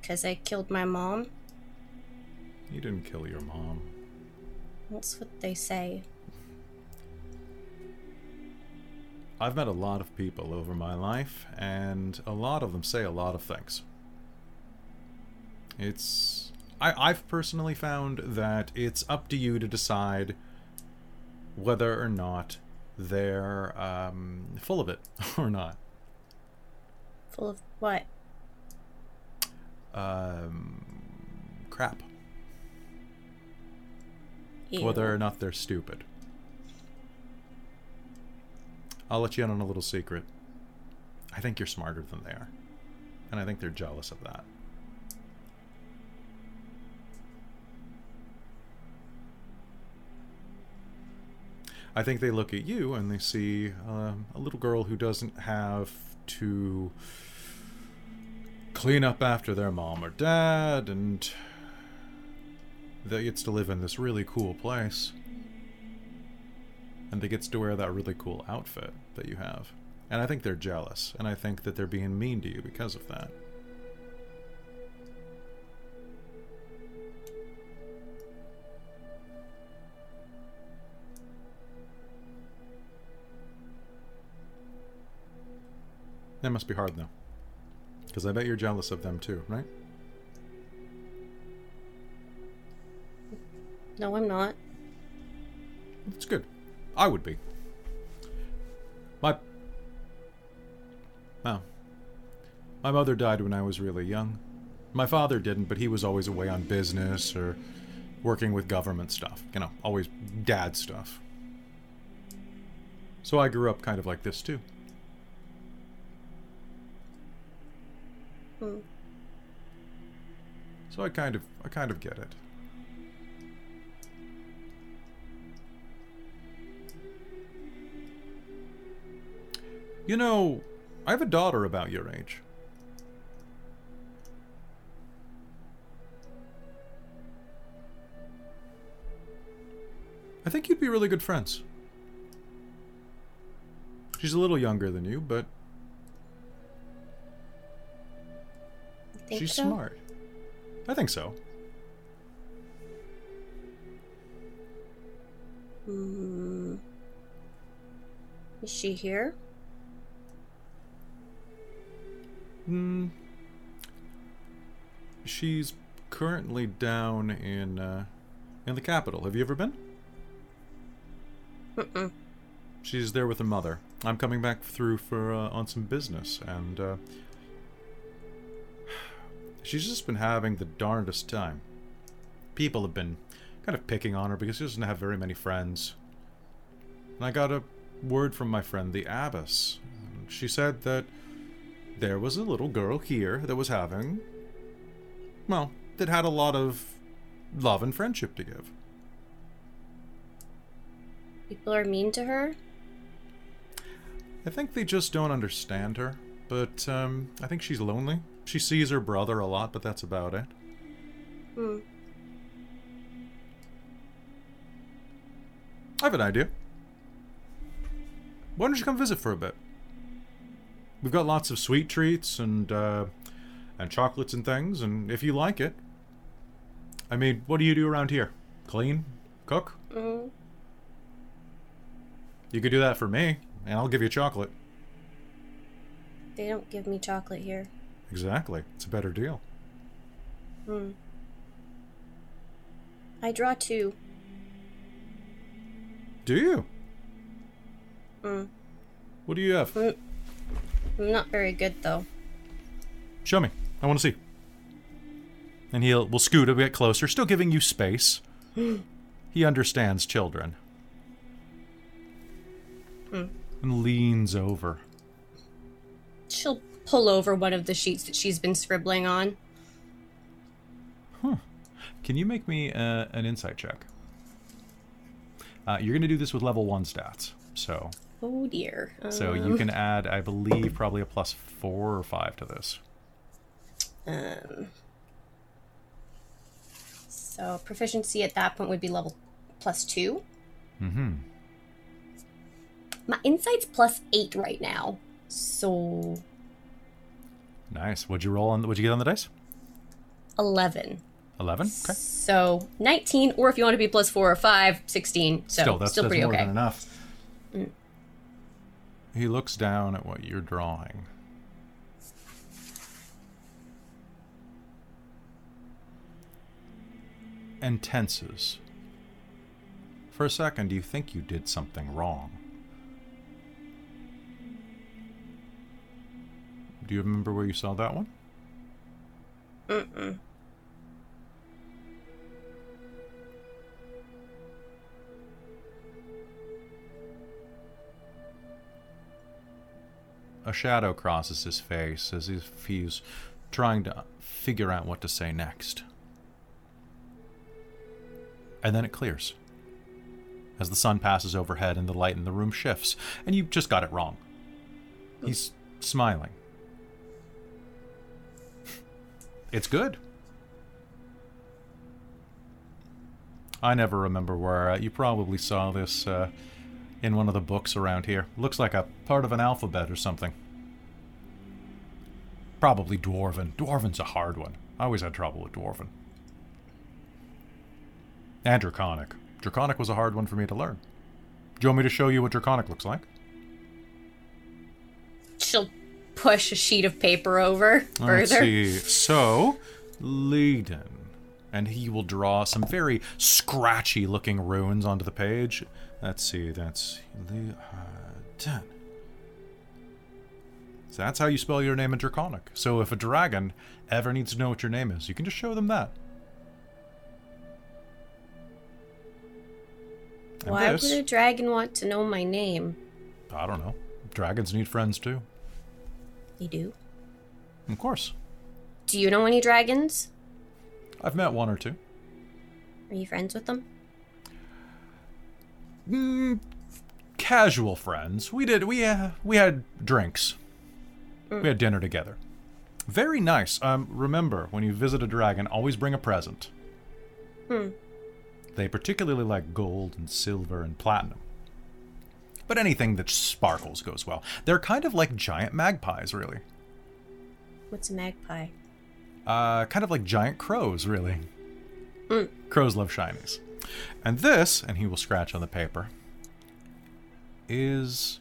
[SPEAKER 4] Because I killed my mom.
[SPEAKER 1] You didn't kill your mom.
[SPEAKER 4] That's what they say.
[SPEAKER 1] I've met a lot of people over my life, and a lot of them say a lot of things. It's. I, I've personally found that it's up to you to decide whether or not they're um, full of it <laughs> or not.
[SPEAKER 4] Full of what?
[SPEAKER 1] Um, crap.
[SPEAKER 4] Ew.
[SPEAKER 1] Whether or not they're stupid. I'll let you in on a little secret. I think you're smarter than they are. And I think they're jealous of that. I think they look at you and they see um, a little girl who doesn't have to clean up after their mom or dad and that gets to live in this really cool place. And they gets to wear that really cool outfit that you have. And i think they're jealous and i think that they're being mean to you because of that that must be hard though because i bet you're jealous of them too right
[SPEAKER 4] No, I'm not.
[SPEAKER 1] It's good. I would be. My. Well. My mother died when I was really young. My father didn't, but he was always away on business or working with government stuff. You know, always dad stuff. So I grew up kind of like this too.
[SPEAKER 4] Hmm.
[SPEAKER 1] So I kind of I kind of get it. You know, I have a daughter about your age. I think you'd be really good friends. She's a little younger than you, but she's
[SPEAKER 4] so?
[SPEAKER 1] smart. I think so.
[SPEAKER 4] Hmm. Is she here?
[SPEAKER 1] Hmm. She's currently down in uh, in the capital. Have you ever been?
[SPEAKER 4] Mm-mm.
[SPEAKER 1] She's there with her mother. I'm coming back through for uh, on some business, and uh, she's just been having the darndest time. People have been kind of picking on her because she doesn't have very many friends. And I got a word from my friend the abbess. She said that there was a little girl here that was having, well, that had a lot of love and friendship to give.
[SPEAKER 4] People are mean to her?
[SPEAKER 1] I think they just don't understand her, but um, I think she's lonely. She sees her brother a lot, but that's about it.
[SPEAKER 4] Hmm.
[SPEAKER 1] I have an idea. Why don't you come visit for a bit? We've got lots of sweet treats and uh, and chocolates and things, and if you like it, I mean, what do you do around here? Clean, cook.
[SPEAKER 4] Mm.
[SPEAKER 1] You could do that for me, and I'll give you chocolate.
[SPEAKER 4] They don't give me chocolate here.
[SPEAKER 1] Exactly, it's a better deal.
[SPEAKER 4] Hmm. I draw two.
[SPEAKER 1] Do you?
[SPEAKER 4] Hmm.
[SPEAKER 1] What do you have?
[SPEAKER 4] I'm not very good though.
[SPEAKER 1] Show me. I want to see. And he'll will scoot a bit closer, still giving you space. <gasps> he understands children. And leans over.
[SPEAKER 4] She'll pull over one of the sheets that she's been scribbling on.
[SPEAKER 1] Can you make me uh, an insight check? Uh, you're going to do this with level one stats, so
[SPEAKER 4] Oh dear.
[SPEAKER 1] so you can add, I believe, probably a plus four or five to this.
[SPEAKER 4] Um, so proficiency at that point would be level plus two.
[SPEAKER 1] Mm-hmm.
[SPEAKER 4] My insight's plus eight right now. So
[SPEAKER 1] Nice. What'd you roll on? What'd you get on the dice?
[SPEAKER 4] eleven.
[SPEAKER 1] Eleven. Okay.
[SPEAKER 4] So 19, or if you want to be plus 4 or 5, 16. So
[SPEAKER 1] Still, that's,
[SPEAKER 4] still
[SPEAKER 1] that's
[SPEAKER 4] pretty
[SPEAKER 1] more
[SPEAKER 4] okay.
[SPEAKER 1] than enough. Mm. He looks down at what you're drawing. And tenses. For a second, you think you did something wrong. Do you remember where you saw that one?
[SPEAKER 4] Mm-mm.
[SPEAKER 1] A shadow crosses his face as if he's trying to figure out what to say next. And then it clears. As the sun passes overhead and the light in the room shifts, and you just got it wrong. He's smiling. It's good. I never remember where. Uh, you probably saw this uh, in one of the books around here. Looks like a part of an alphabet or something. Probably Dwarven. Dwarven's a hard one. I always had trouble with Dwarven. And Draconic. Draconic was a hard one for me to learn. Do you want me to show you what Draconic looks like?
[SPEAKER 4] She'll push a sheet of paper over
[SPEAKER 1] Let's
[SPEAKER 4] further.
[SPEAKER 1] see. So, Leiden. And he will draw some very scratchy looking runes onto the page. Let's see. That's Leiden. So that's how you spell your name in Draconic. So if a dragon ever needs to know what your name is, you can just show them that. And
[SPEAKER 4] Why
[SPEAKER 1] this-
[SPEAKER 4] would a dragon want to know my name?
[SPEAKER 1] I don't know. Dragons need friends too.
[SPEAKER 4] You do?
[SPEAKER 1] Of course.
[SPEAKER 4] Do you know any dragons?
[SPEAKER 1] I've met one or two.
[SPEAKER 4] Are you friends with them?
[SPEAKER 1] Mm, casual friends. We did. We uh, we had drinks. We had dinner together. Very nice. Um, remember when you visit a dragon, always bring a present.
[SPEAKER 4] Hmm.
[SPEAKER 1] They particularly like gold and silver and platinum. But anything that sparkles goes well. They're kind of like giant magpies, really.
[SPEAKER 4] What's a magpie?
[SPEAKER 1] Uh, kind of like giant crows, really.
[SPEAKER 4] Mm.
[SPEAKER 1] Crows love shinies. And this, and he will scratch on the paper, is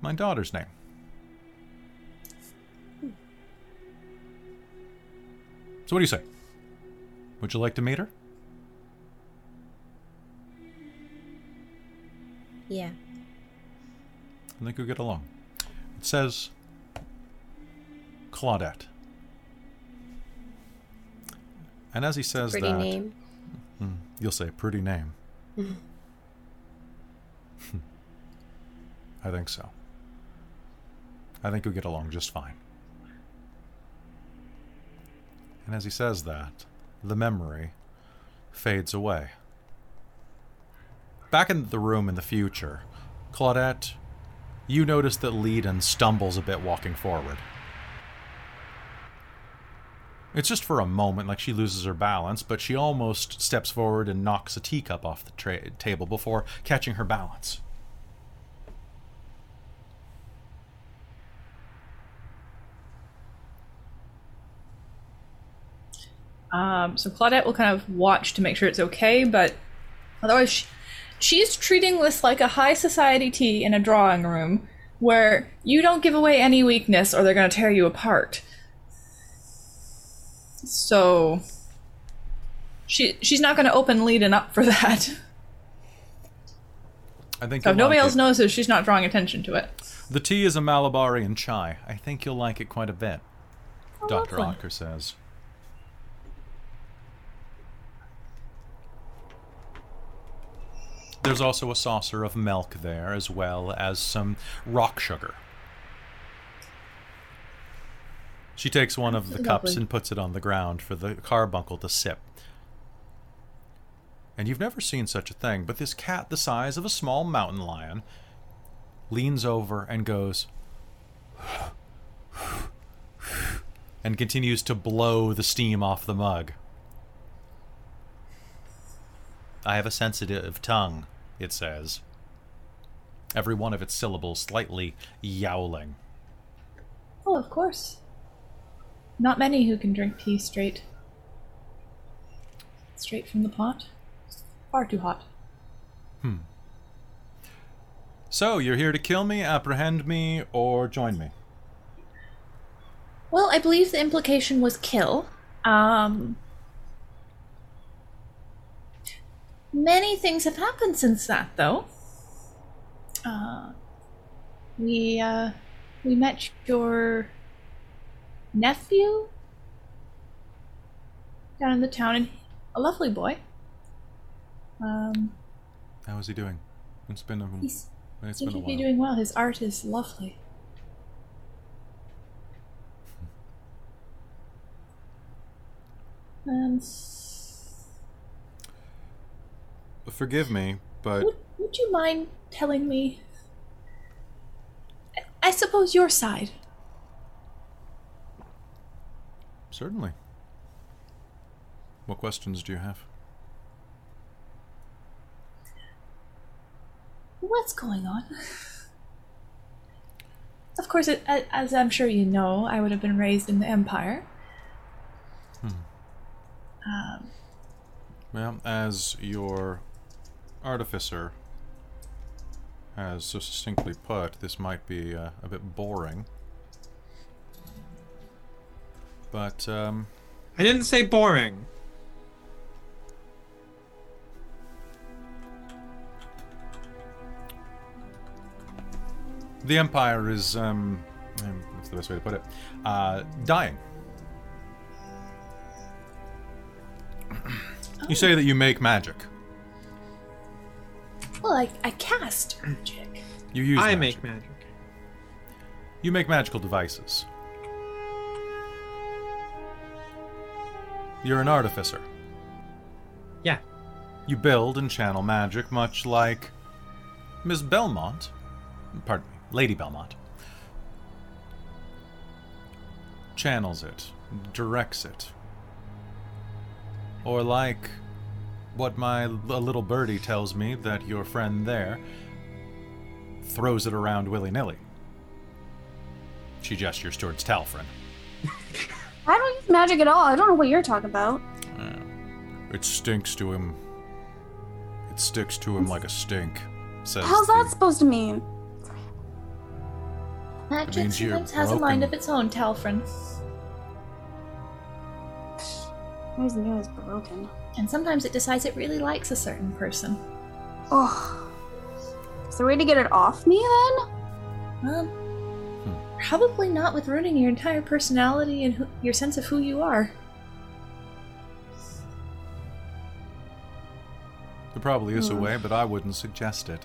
[SPEAKER 1] my daughter's name. So, what do you say? Would you like to meet her?
[SPEAKER 4] Yeah.
[SPEAKER 1] I think you'll get along. It says Claudette. And as he says
[SPEAKER 4] Pretty
[SPEAKER 1] that,
[SPEAKER 4] name.
[SPEAKER 1] Hmm, you'll say pretty name. <laughs> I think so. I think you'll get along just fine. And as he says that, the memory fades away. Back in the room in the future, Claudette, you notice that Leiden stumbles a bit walking forward. It's just for a moment, like she loses her balance, but she almost steps forward and knocks a teacup off the tra- table before catching her balance.
[SPEAKER 3] Um, so Claudette will kind of watch to make sure it's okay, but otherwise, she, she's treating this like a high society tea in a drawing room where you don't give away any weakness or they're going to tear you apart. So she she's not going to open Leiden up for <laughs> that.
[SPEAKER 1] I think
[SPEAKER 3] So if nobody
[SPEAKER 1] like
[SPEAKER 3] else
[SPEAKER 1] it.
[SPEAKER 3] notices, she's not drawing attention to it.
[SPEAKER 1] The tea is a Malabarian chai. I think you'll like it quite a bit. Oh, Dr.
[SPEAKER 7] lovely.
[SPEAKER 1] Otker says. There's also a saucer of milk there, as well as some rock sugar. She takes one of the cups and puts it on the ground for the carbuncle to sip. And you've never seen such a thing, but this cat, the size of a small mountain lion, leans over and goes, and continues to blow the steam off the mug. I have a sensitive tongue, it says. Every one of its syllables slightly yowling.
[SPEAKER 7] Oh, of course. Not many who can drink tea straight. Straight from the pot. Far too hot. Hmm.
[SPEAKER 1] So, you're here to kill me, apprehend me, or join me?
[SPEAKER 7] Well, I believe the implication was kill. Um, many things have happened since that, though. Uh, we uh, we met your nephew down in the town, and a lovely boy. Um,
[SPEAKER 1] How is he doing? It's been a,
[SPEAKER 7] he's
[SPEAKER 1] it's been a while.
[SPEAKER 7] doing well. His art is lovely. Um,
[SPEAKER 1] Forgive me, but
[SPEAKER 7] would, would you mind telling me? I- suppose your side.
[SPEAKER 1] certainly. What questions do you have?
[SPEAKER 7] What's going on? Of course, it, as I'm sure you know, I would have been raised in the Empire. Hmm. Um,
[SPEAKER 1] Well, as your artificer has so succinctly put, this might be uh, a bit boring. But, um,
[SPEAKER 5] I didn't say boring.
[SPEAKER 1] the Empire is, um, um, what's the best way to put it? Uh, dying. You say that you make magic.
[SPEAKER 7] Well, I, I cast magic.
[SPEAKER 1] You use
[SPEAKER 5] I
[SPEAKER 1] magic.
[SPEAKER 5] make magic.
[SPEAKER 1] You make magical devices. You're an artificer.
[SPEAKER 5] Yeah.
[SPEAKER 1] You build and channel magic much like Miss Belmont. Pardon me, Lady Belmont. Channels it, directs it. Or like what my little birdie tells me that your friend there throws it around willy nilly. She gestures towards Talfrin.
[SPEAKER 2] I don't use magic at all. I don't know what you're talking about.
[SPEAKER 1] It stinks to him. It sticks to him like a stink. Says
[SPEAKER 2] How's
[SPEAKER 1] the-
[SPEAKER 2] that supposed to mean?
[SPEAKER 7] Magic
[SPEAKER 1] means you're
[SPEAKER 7] sometimes has a mind of its own, Talfrin.
[SPEAKER 2] I always knew it was broken.
[SPEAKER 7] And sometimes it decides it really likes a certain person.
[SPEAKER 2] Oh. Is there a way to get it off me then?
[SPEAKER 7] Well, probably not with ruining your entire personality and who, your sense of who you are.
[SPEAKER 1] There probably is a
[SPEAKER 2] Hmm.
[SPEAKER 1] way, but I wouldn't suggest it.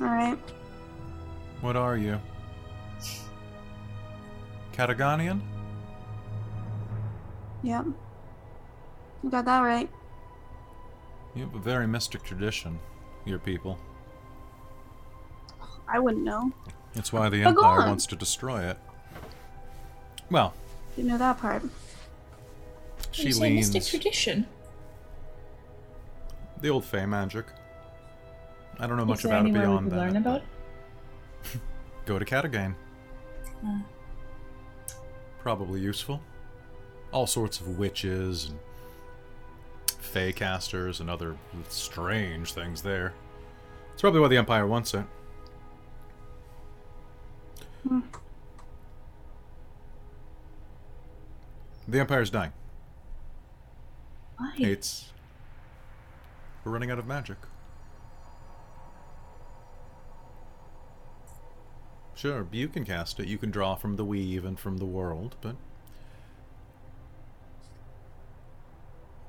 [SPEAKER 2] Alright.
[SPEAKER 1] What are you? Cataganian?
[SPEAKER 2] Yep. You got that right.
[SPEAKER 1] You have a very mystic tradition, your people.
[SPEAKER 2] I wouldn't know.
[SPEAKER 1] That's why the
[SPEAKER 2] But
[SPEAKER 1] Empire wants to destroy it. Well,
[SPEAKER 2] Didn't know that part.
[SPEAKER 1] she
[SPEAKER 7] you say
[SPEAKER 1] leans
[SPEAKER 7] mystic tradition.
[SPEAKER 1] the old Fey magic. I don't know much
[SPEAKER 7] Is there
[SPEAKER 1] about it beyond
[SPEAKER 7] we could
[SPEAKER 1] that.
[SPEAKER 7] learn about? <laughs>
[SPEAKER 1] Go to Catagain.
[SPEAKER 7] Uh.
[SPEAKER 1] Probably useful. All sorts of witches and Fey casters and other strange things there. It's probably why the Empire wants it. The Empire's dying.
[SPEAKER 7] Why?
[SPEAKER 1] It's. We're running out of magic. Sure, you can cast it. You can draw from the weave and from the world, but.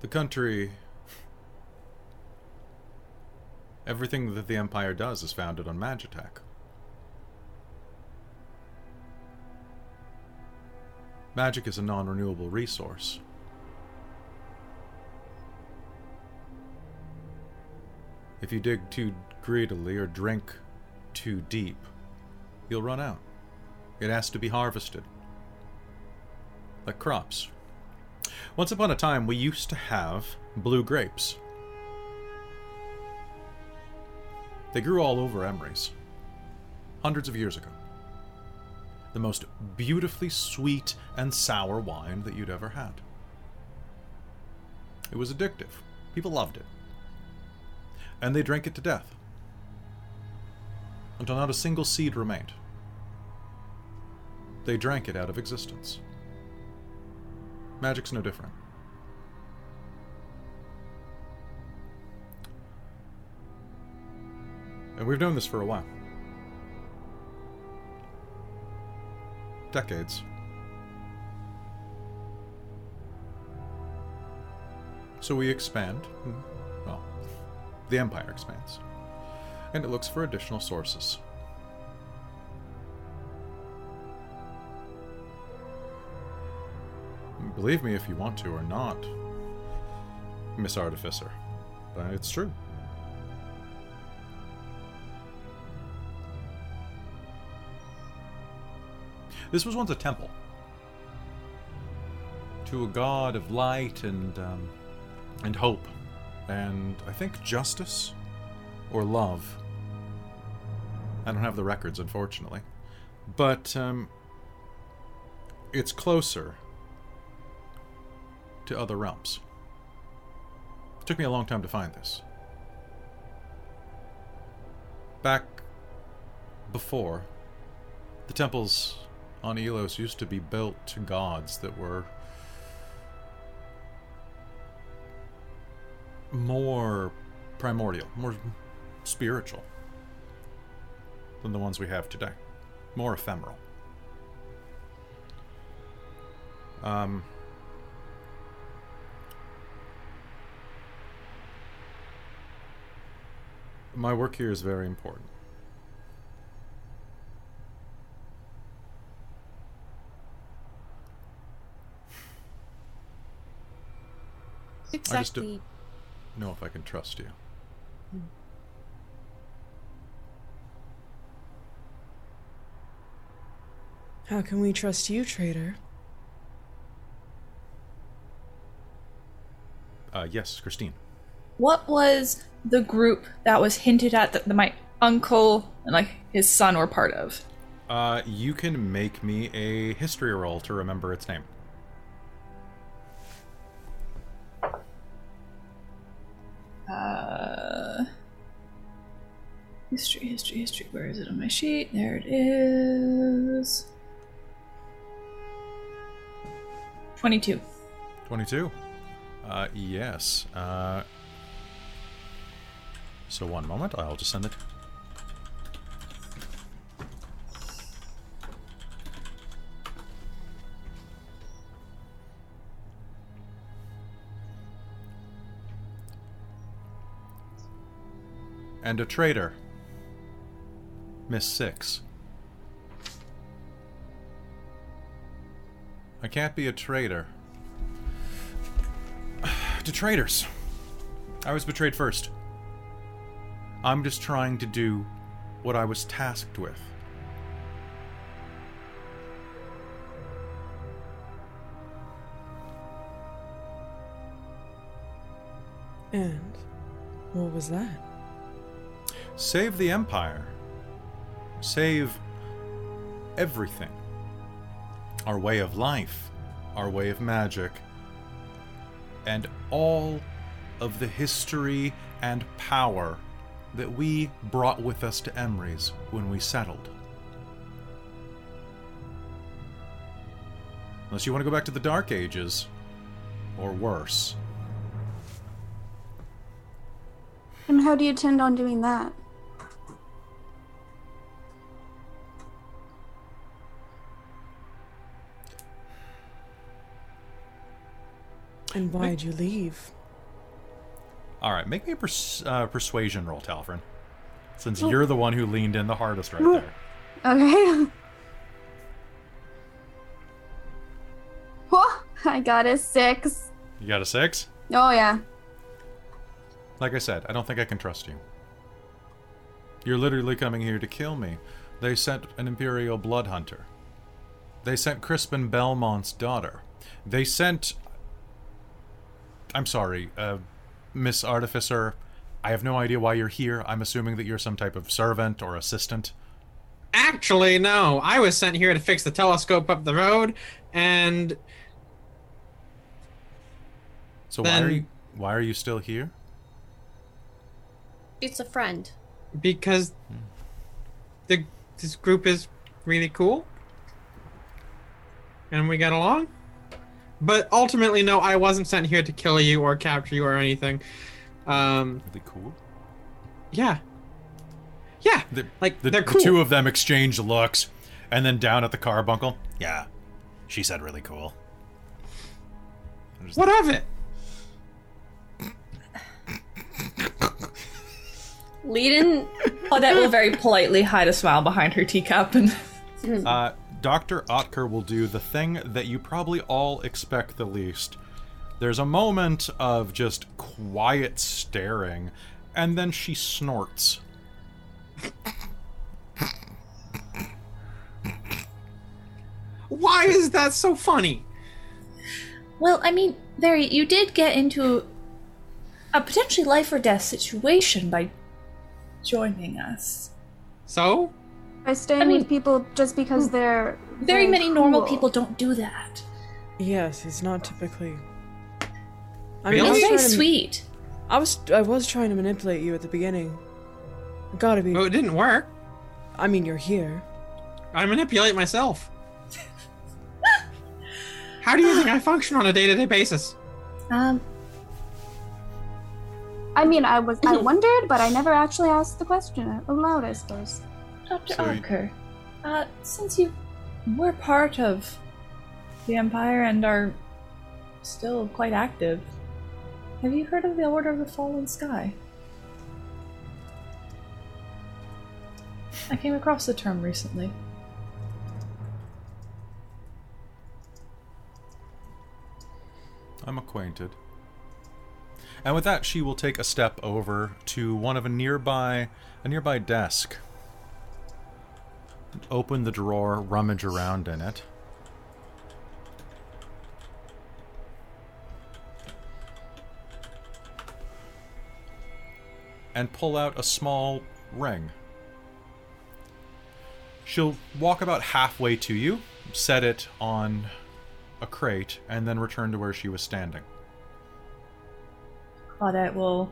[SPEAKER 1] The country. Everything that the Empire does is founded on Magitech. Magic is a non renewable resource. If you dig too greedily or drink too deep, you'll run out. It has to be harvested. Like crops. Once upon a time, we used to have blue grapes. They grew all over Emrys. Hundreds of years ago. The most beautifully sweet and sour wine that you'd ever had. It was addictive. People loved it. And they drank it to death. Until not a single seed remained. They drank it out of existence. Magic's no different. And we've known this for a while. Decades. So we expand. Hmm, well, the Empire expands. And it looks for additional sources. Believe me if you want to or not, Miss Artificer. But it's true. This was once a temple to a god of light and um, and hope, and I think justice or love. I don't have the records, unfortunately, but um, it's closer to other realms. It took me a long time to find this. Back before, the temples on Elos used to be built to gods that were more primordial, more spiritual than the ones we have today, more ephemeral. Um, my work here is very important. I just do-
[SPEAKER 4] Exactly.
[SPEAKER 1] Know if I can trust you.
[SPEAKER 6] How can we trust you, traitor?
[SPEAKER 1] Uh, yes, Christine.
[SPEAKER 3] What was the group that was hinted at that my uncle and like his son were part of?
[SPEAKER 1] Uh, you can make me a history roll to remember its name.
[SPEAKER 3] Uh, history, history, history. Where is it on my sheet? There it is. Twenty-two.
[SPEAKER 1] 22. Uh, yes. Uh, so one moment, I'll just send it. And a traitor. Miss Six. I can't be a traitor <sighs> to traitors. I was betrayed first. I'm just trying to do what I was tasked with.
[SPEAKER 6] And what was that?
[SPEAKER 1] Save the Empire. Save everything. Our way of life, our way of magic, and all of the history and power that we brought with us to Emrys when we settled. Unless you want to go back to the Dark Ages, or worse.
[SPEAKER 2] And how do you intend on doing that?
[SPEAKER 3] And why'd you leave?
[SPEAKER 1] All right, make me a pers- uh, persuasion roll, Talfrin. Since you're the one who leaned in the hardest right there.
[SPEAKER 2] Okay. <laughs> Whoa, I got a six.
[SPEAKER 1] You got a six?
[SPEAKER 2] Oh yeah.
[SPEAKER 1] Like I said, I don't think I can trust you. You're literally coming here to kill me. They sent an Imperial blood hunter. They sent Crispin Belmont's daughter. They sent. I'm sorry, uh, Miss Artificer. I have no idea why you're here. I'm assuming that you're some type of servant or assistant.
[SPEAKER 5] Actually, no. I was sent here to fix the telescope up the road, and
[SPEAKER 1] So why are you why are you still here?
[SPEAKER 4] It's a friend.
[SPEAKER 5] because the this group is really cool, and we get along. But ultimately, no. I wasn't sent here to kill you or capture you or anything. Um,
[SPEAKER 1] Really cool.
[SPEAKER 5] yeah, yeah.
[SPEAKER 1] The,
[SPEAKER 5] Like,
[SPEAKER 1] the,
[SPEAKER 5] they're
[SPEAKER 1] the two of them exchange looks, and then down at the carbuncle. Yeah, she said really cool.
[SPEAKER 5] What of it?
[SPEAKER 4] Leiden,
[SPEAKER 7] Claudette will very politely hide a smile behind her teacup and
[SPEAKER 1] Uh, Dr. Otker will do the thing that you probably all expect the least. There's a moment of just quiet staring, and then she snorts.
[SPEAKER 5] Why is that so funny?
[SPEAKER 7] Well, I mean, Barry, you did get into a potentially life or death situation by joining us.
[SPEAKER 5] So,
[SPEAKER 2] I stay
[SPEAKER 7] I mean-
[SPEAKER 2] with people just because they're
[SPEAKER 7] Very many normal
[SPEAKER 2] cool.
[SPEAKER 7] people don't do that.
[SPEAKER 3] Yes, it's not typically. I
[SPEAKER 5] Really?
[SPEAKER 3] I
[SPEAKER 7] It's
[SPEAKER 3] was,
[SPEAKER 7] very
[SPEAKER 3] trying to,
[SPEAKER 7] sweet.
[SPEAKER 3] I was I was trying to manipulate you at the beginning. Gotta be.
[SPEAKER 5] well, it didn't work.
[SPEAKER 3] I mean, you're here.
[SPEAKER 5] I manipulate myself. How do you think I function on a day-to-day basis?
[SPEAKER 7] Um,
[SPEAKER 2] I mean, I was I <laughs> wondered, but I never actually asked the question aloud. I suppose.
[SPEAKER 7] Dr.
[SPEAKER 1] So you-
[SPEAKER 7] Arker, uh, since you were part of the Empire and are still quite active, have you heard of the Order of the Fallen Sky? I came across the term recently.
[SPEAKER 1] I'm acquainted. And with that, she will take a step over to one of a nearby a nearby desk. Open the drawer, rummage around in it. And pull out a small ring. She'll walk about halfway to you, set it on a crate, and then return to where she was standing.
[SPEAKER 7] Claudette will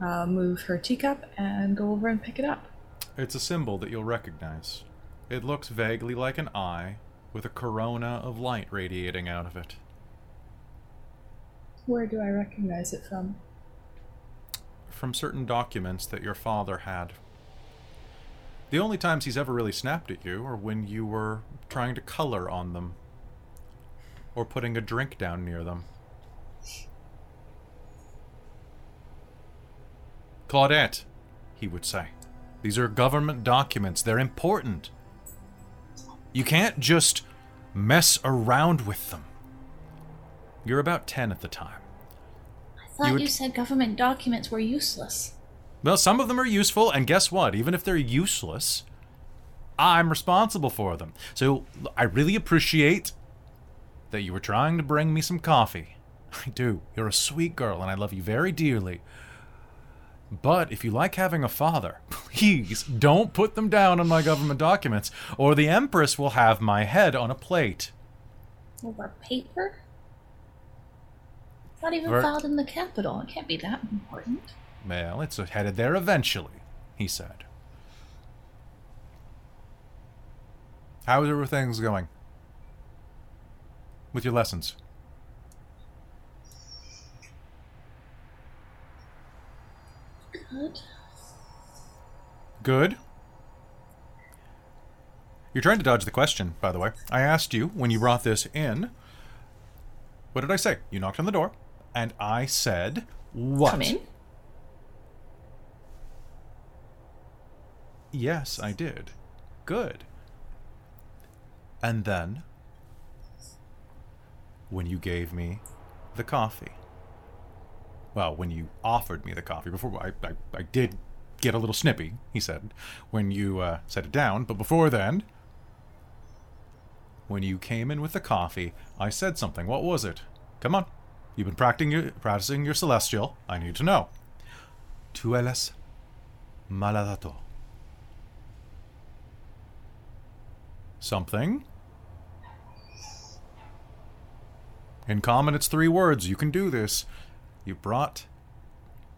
[SPEAKER 7] uh, move her teacup and go over and pick it up.
[SPEAKER 1] It's a symbol that you'll recognize. It looks vaguely like an eye, with a corona of light radiating out of it.
[SPEAKER 7] Where do I recognize it from?
[SPEAKER 1] From certain documents that your father had. The only times he's ever really snapped at you are when you were trying to color on them, or putting a drink down near them. Claudette, he would say. These are government documents. They're important. You can't just mess around with them. You're about 10 at the time.
[SPEAKER 7] I thought
[SPEAKER 1] You
[SPEAKER 7] you, said government documents were useless.
[SPEAKER 1] Well, some of them are useful, and guess what? Even if they're useless, I'm responsible for them. So I really appreciate that you were trying to bring me some coffee. <laughs> I do. You're a sweet girl, and I love you very dearly. But if you like having a father, <laughs> please don't put them down on my government documents, or the Empress will have my head on a plate.
[SPEAKER 7] Over paper? It's not even
[SPEAKER 1] Ver-
[SPEAKER 7] filed in the capital. It can't be that important.
[SPEAKER 1] Well, it's headed there eventually, he said. How are things going? With your lessons?
[SPEAKER 7] Good.
[SPEAKER 1] Good. You're trying to dodge the question, by the way. I asked you when you brought this in What did I say? You knocked on the door, and I said, What?
[SPEAKER 3] Come in.
[SPEAKER 1] Yes, I did. Good. And then, when you gave me the coffee, well, when you offered me the coffee, before I, I, I did get a little snippy, he said, when you uh, set it down, but before then, when you came in with the coffee, I said something. What was it? Come on. You've been practicing your, practicing your celestial. I need to know. Tu eres maladato. Something. In common, it's three words. You can do this. You brought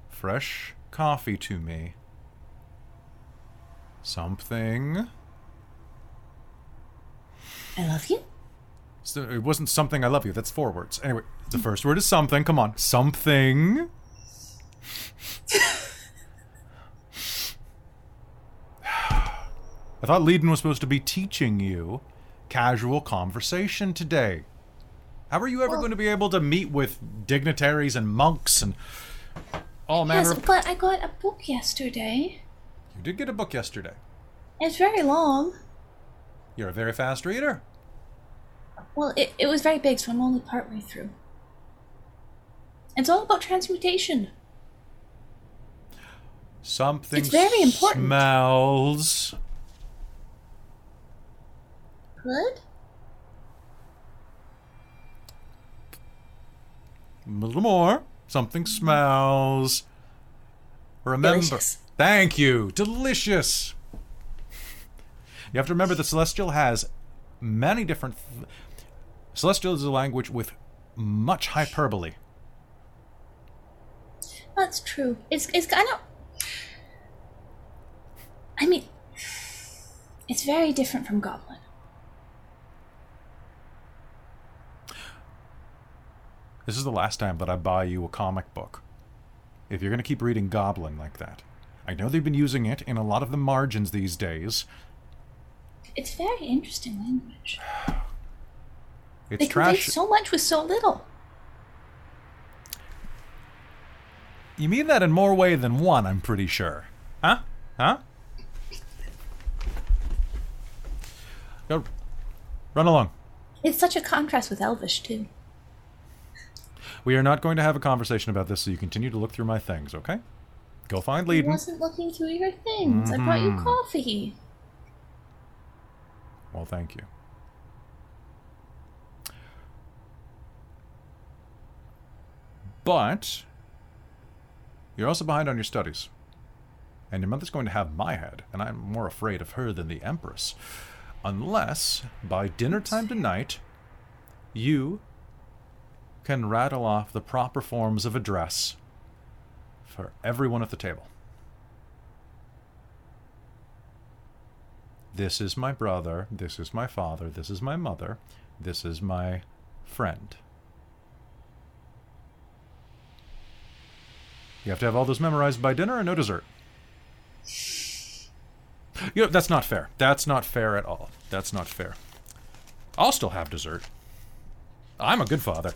[SPEAKER 1] fresh coffee to me. Something.
[SPEAKER 3] I love you.
[SPEAKER 1] So it wasn't something I love you. That's four words. Anyway, the first word is something. Come on. Something. <sighs> I thought Leiden was supposed to be teaching you casual conversation today. How are you ever going to be able to meet with dignitaries and monks and all manner
[SPEAKER 3] Yes,
[SPEAKER 1] of...
[SPEAKER 3] but I got a book yesterday.
[SPEAKER 1] You did get a book yesterday.
[SPEAKER 3] It's very long.
[SPEAKER 1] You're a very fast reader.
[SPEAKER 3] Well, it, it was very big, so I'm only partway through. It's all about transmutation.
[SPEAKER 1] Something
[SPEAKER 3] It's very important.
[SPEAKER 1] smells.
[SPEAKER 3] Good?
[SPEAKER 1] A little more. Something smells. Remember.
[SPEAKER 3] Delicious.
[SPEAKER 1] Thank you. Delicious. You have to remember that Celestial has many different. Celestial is a language with much hyperbole.
[SPEAKER 3] That's true. It's it's kind of. I mean, it's very different from Goblin.
[SPEAKER 1] This is the last time that I buy you a comic book. If you're going to keep reading Goblin like that. I know they've been using it in a lot of the margins these days.
[SPEAKER 3] It's very interesting language. <sighs>
[SPEAKER 1] It's
[SPEAKER 3] they
[SPEAKER 1] trash.
[SPEAKER 3] so much with so little.
[SPEAKER 1] You mean that in more way than one, I'm pretty sure. Huh? Huh? Go. Run along.
[SPEAKER 3] It's such a contrast with Elvish too.
[SPEAKER 1] We are not going to have a conversation about this, so you continue to look through my things, okay? Go find
[SPEAKER 3] I wasn't looking through your things. I brought you mm-hmm. coffee.
[SPEAKER 1] Well, thank you. But you're also behind on your studies. And your mother's going to have my head, and I'm more afraid of her than the Empress. Unless, by dinner time tonight, you can rattle off the proper forms of address for everyone at the table. This is my brother, this is my father, this is my mother, this is my friend. You have to have all those memorized by dinner and no dessert. You know, that's not fair. That's not fair at all. That's not fair. I'll still have dessert. I'm a good father.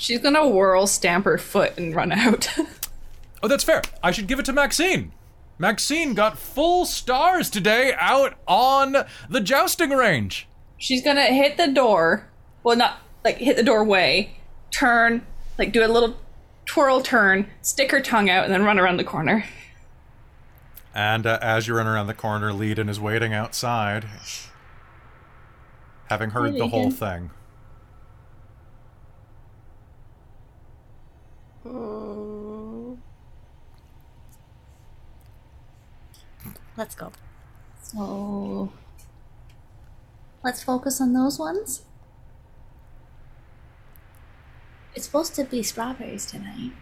[SPEAKER 7] She's gonna whirl, stamp her foot, and run out. <laughs>
[SPEAKER 1] Oh, that's fair. I should give it to Maxine. Maxine got full stars today out on the jousting range.
[SPEAKER 7] She's gonna hit the door. Well, not like hit the doorway, turn, like do a little twirl turn, stick her tongue out, and then run around the corner.
[SPEAKER 1] And uh, as you run around the corner, Leiden is waiting outside, having heard the whole
[SPEAKER 3] Leiden.
[SPEAKER 1] Thing.
[SPEAKER 4] Let's go.
[SPEAKER 3] So let's focus on those ones. It's supposed to be strawberries tonight.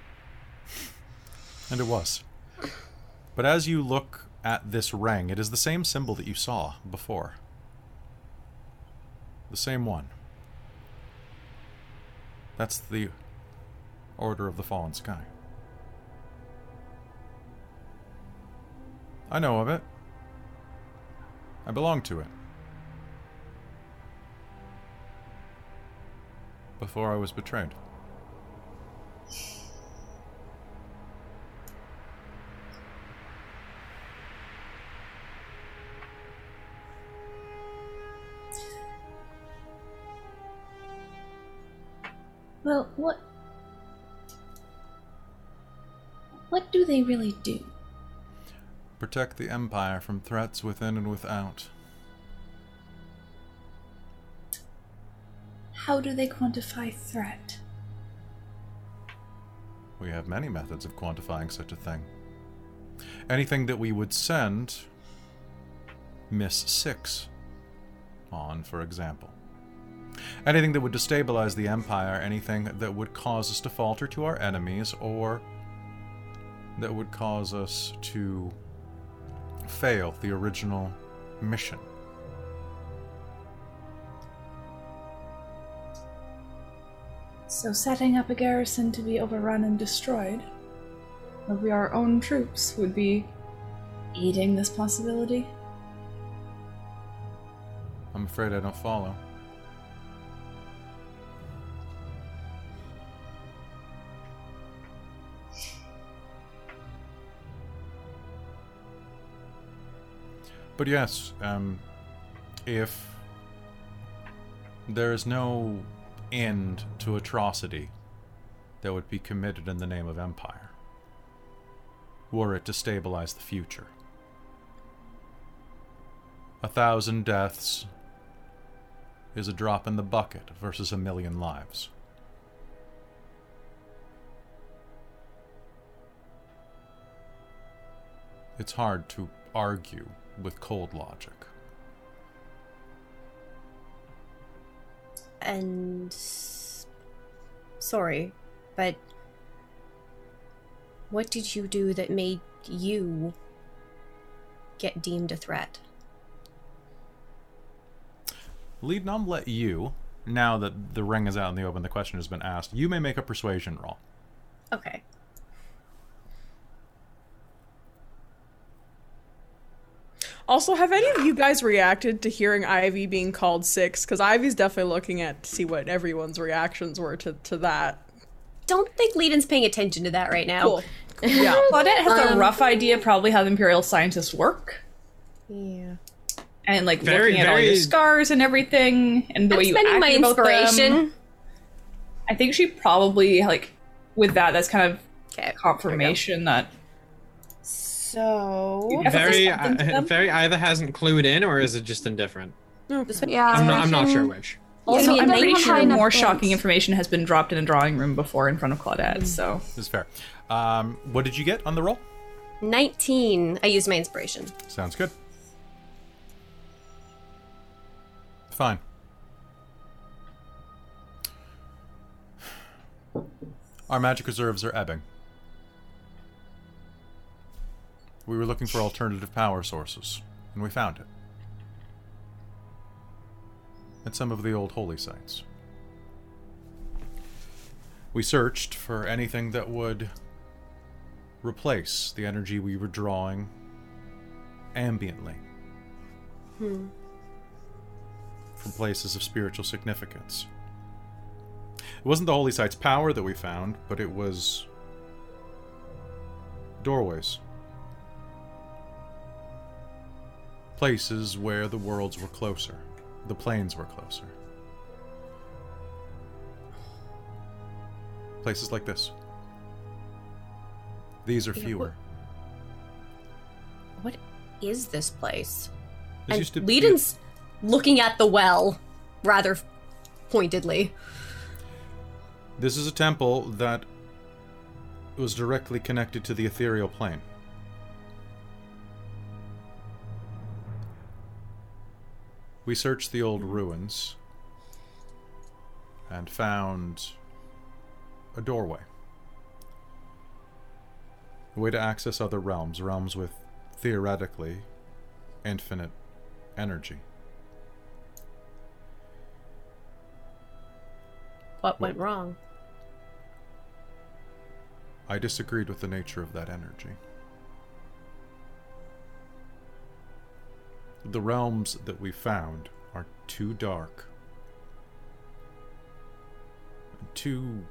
[SPEAKER 1] And it was. But as you look at this ring, it is the same symbol that you saw before. The same one. That's the Order of the Fallen Sky. I know of it. I belong to it. before I was betrayed.
[SPEAKER 3] Well, what. What do they really do?
[SPEAKER 1] Protect the Empire from threats within and without.
[SPEAKER 3] How do they quantify threat?
[SPEAKER 1] We have many methods of quantifying such a thing. Anything that we would send Miss Six on, for example. Anything that would destabilize the Empire, anything that would cause us to falter to our enemies, or that would cause us to fail the original mission.
[SPEAKER 7] So setting up a garrison to be overrun and destroyed, we our own troops, would be aiding this possibility.
[SPEAKER 1] I'm afraid I don't follow. But yes, um, if there is no end to atrocity that would be committed in the name of empire, were it to stabilize the future, a thousand deaths is a drop in the bucket versus a million lives. It's hard to argue with cold logic.
[SPEAKER 4] And sorry, but what did you do that made you get deemed a threat?
[SPEAKER 1] Lead Nom let you, now that the ring is out in the open, the question has been asked, you may make a persuasion roll.
[SPEAKER 4] Okay.
[SPEAKER 6] Also, have any of you guys reacted to hearing Ivy being called six? Because Ivy's definitely looking at to see what everyone's reactions were to, to that.
[SPEAKER 4] Don't think Leiden's paying attention to that right now.
[SPEAKER 6] Cool. Yeah. <laughs>
[SPEAKER 7] Claudette has a
[SPEAKER 4] Um,
[SPEAKER 7] rough idea probably how the Imperial scientists work.
[SPEAKER 4] Yeah.
[SPEAKER 7] And like
[SPEAKER 5] Very,
[SPEAKER 7] looking at all your scars and everything and the
[SPEAKER 4] I'm
[SPEAKER 7] way you
[SPEAKER 4] spending my
[SPEAKER 7] act about them.
[SPEAKER 4] inspiration.
[SPEAKER 7] I think she probably like with that that's kind of
[SPEAKER 4] Okay.
[SPEAKER 7] confirmation that
[SPEAKER 4] So
[SPEAKER 5] Very, uh, very either hasn't clued in or is it just indifferent?
[SPEAKER 2] Yeah.
[SPEAKER 5] I'm not, I'm not sure which.
[SPEAKER 7] also
[SPEAKER 2] it
[SPEAKER 7] I'm
[SPEAKER 2] doesn't
[SPEAKER 7] pretty sure more
[SPEAKER 2] points.
[SPEAKER 7] shocking information has been dropped in a drawing room before in front of Claudette. So
[SPEAKER 1] This is fair. Um, what did you get on the roll?
[SPEAKER 4] 19. I used my inspiration.
[SPEAKER 1] Sounds good. Fine. Our magic reserves are ebbing. We were looking for alternative power sources, and we found it. At some of the old holy sites. We searched for anything that would replace the energy we were drawing ambiently hmm. from places of spiritual significance. It wasn't the holy site's power that we found, but it was doorways. Places where the worlds were closer, the planes were closer. Places like this. These are fewer.
[SPEAKER 4] What is this place?
[SPEAKER 1] This
[SPEAKER 4] and
[SPEAKER 1] be-
[SPEAKER 4] looking at the well rather pointedly.
[SPEAKER 1] This is a temple that was directly connected to the ethereal plane. We searched the old ruins and found a doorway. A way to access other realms, realms with theoretically infinite energy.
[SPEAKER 4] What went wrong?
[SPEAKER 1] I disagreed with the nature of that energy. The realms that we found are too dark to.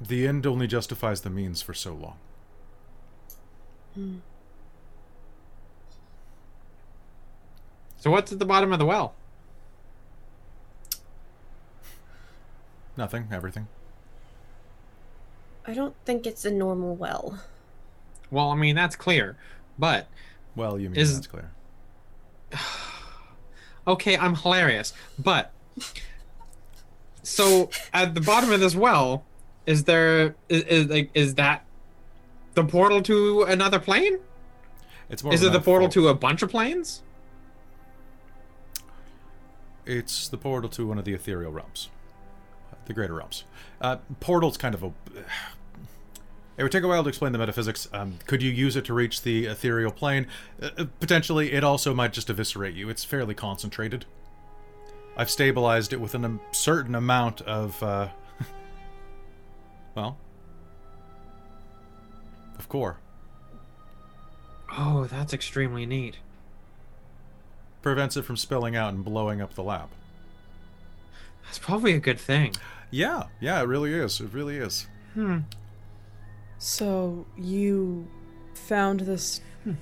[SPEAKER 1] The end only justifies the means for so long. Hmm.
[SPEAKER 5] So what's at the bottom of the well?
[SPEAKER 1] Nothing, everything.
[SPEAKER 4] I don't think it's a normal well.
[SPEAKER 5] Well, I mean that's clear, but
[SPEAKER 1] Well, you mean
[SPEAKER 5] Is-
[SPEAKER 1] that's clear. <sighs>
[SPEAKER 5] okay, I'm hilarious, but so at the bottom of this well, is there is, is like is that the portal to another plane?
[SPEAKER 1] It's more
[SPEAKER 5] Is it the portal to a bunch of planes?
[SPEAKER 1] It's the portal to one of the ethereal realms, the greater realms. Uh, portal's kind of a. It would take a while to explain the metaphysics. Um, could you use it to reach the ethereal plane? Uh, uh, potentially, it also might just eviscerate you. It's fairly concentrated. I've stabilized it with a certain amount of. Uh, <laughs> well. Of core.
[SPEAKER 5] Oh, that's extremely neat.
[SPEAKER 1] Prevents it from spilling out and blowing up the lab.
[SPEAKER 5] That's probably a good thing.
[SPEAKER 1] Yeah, yeah, it really is. It really is.
[SPEAKER 5] Hmm.
[SPEAKER 6] So you found this hmm.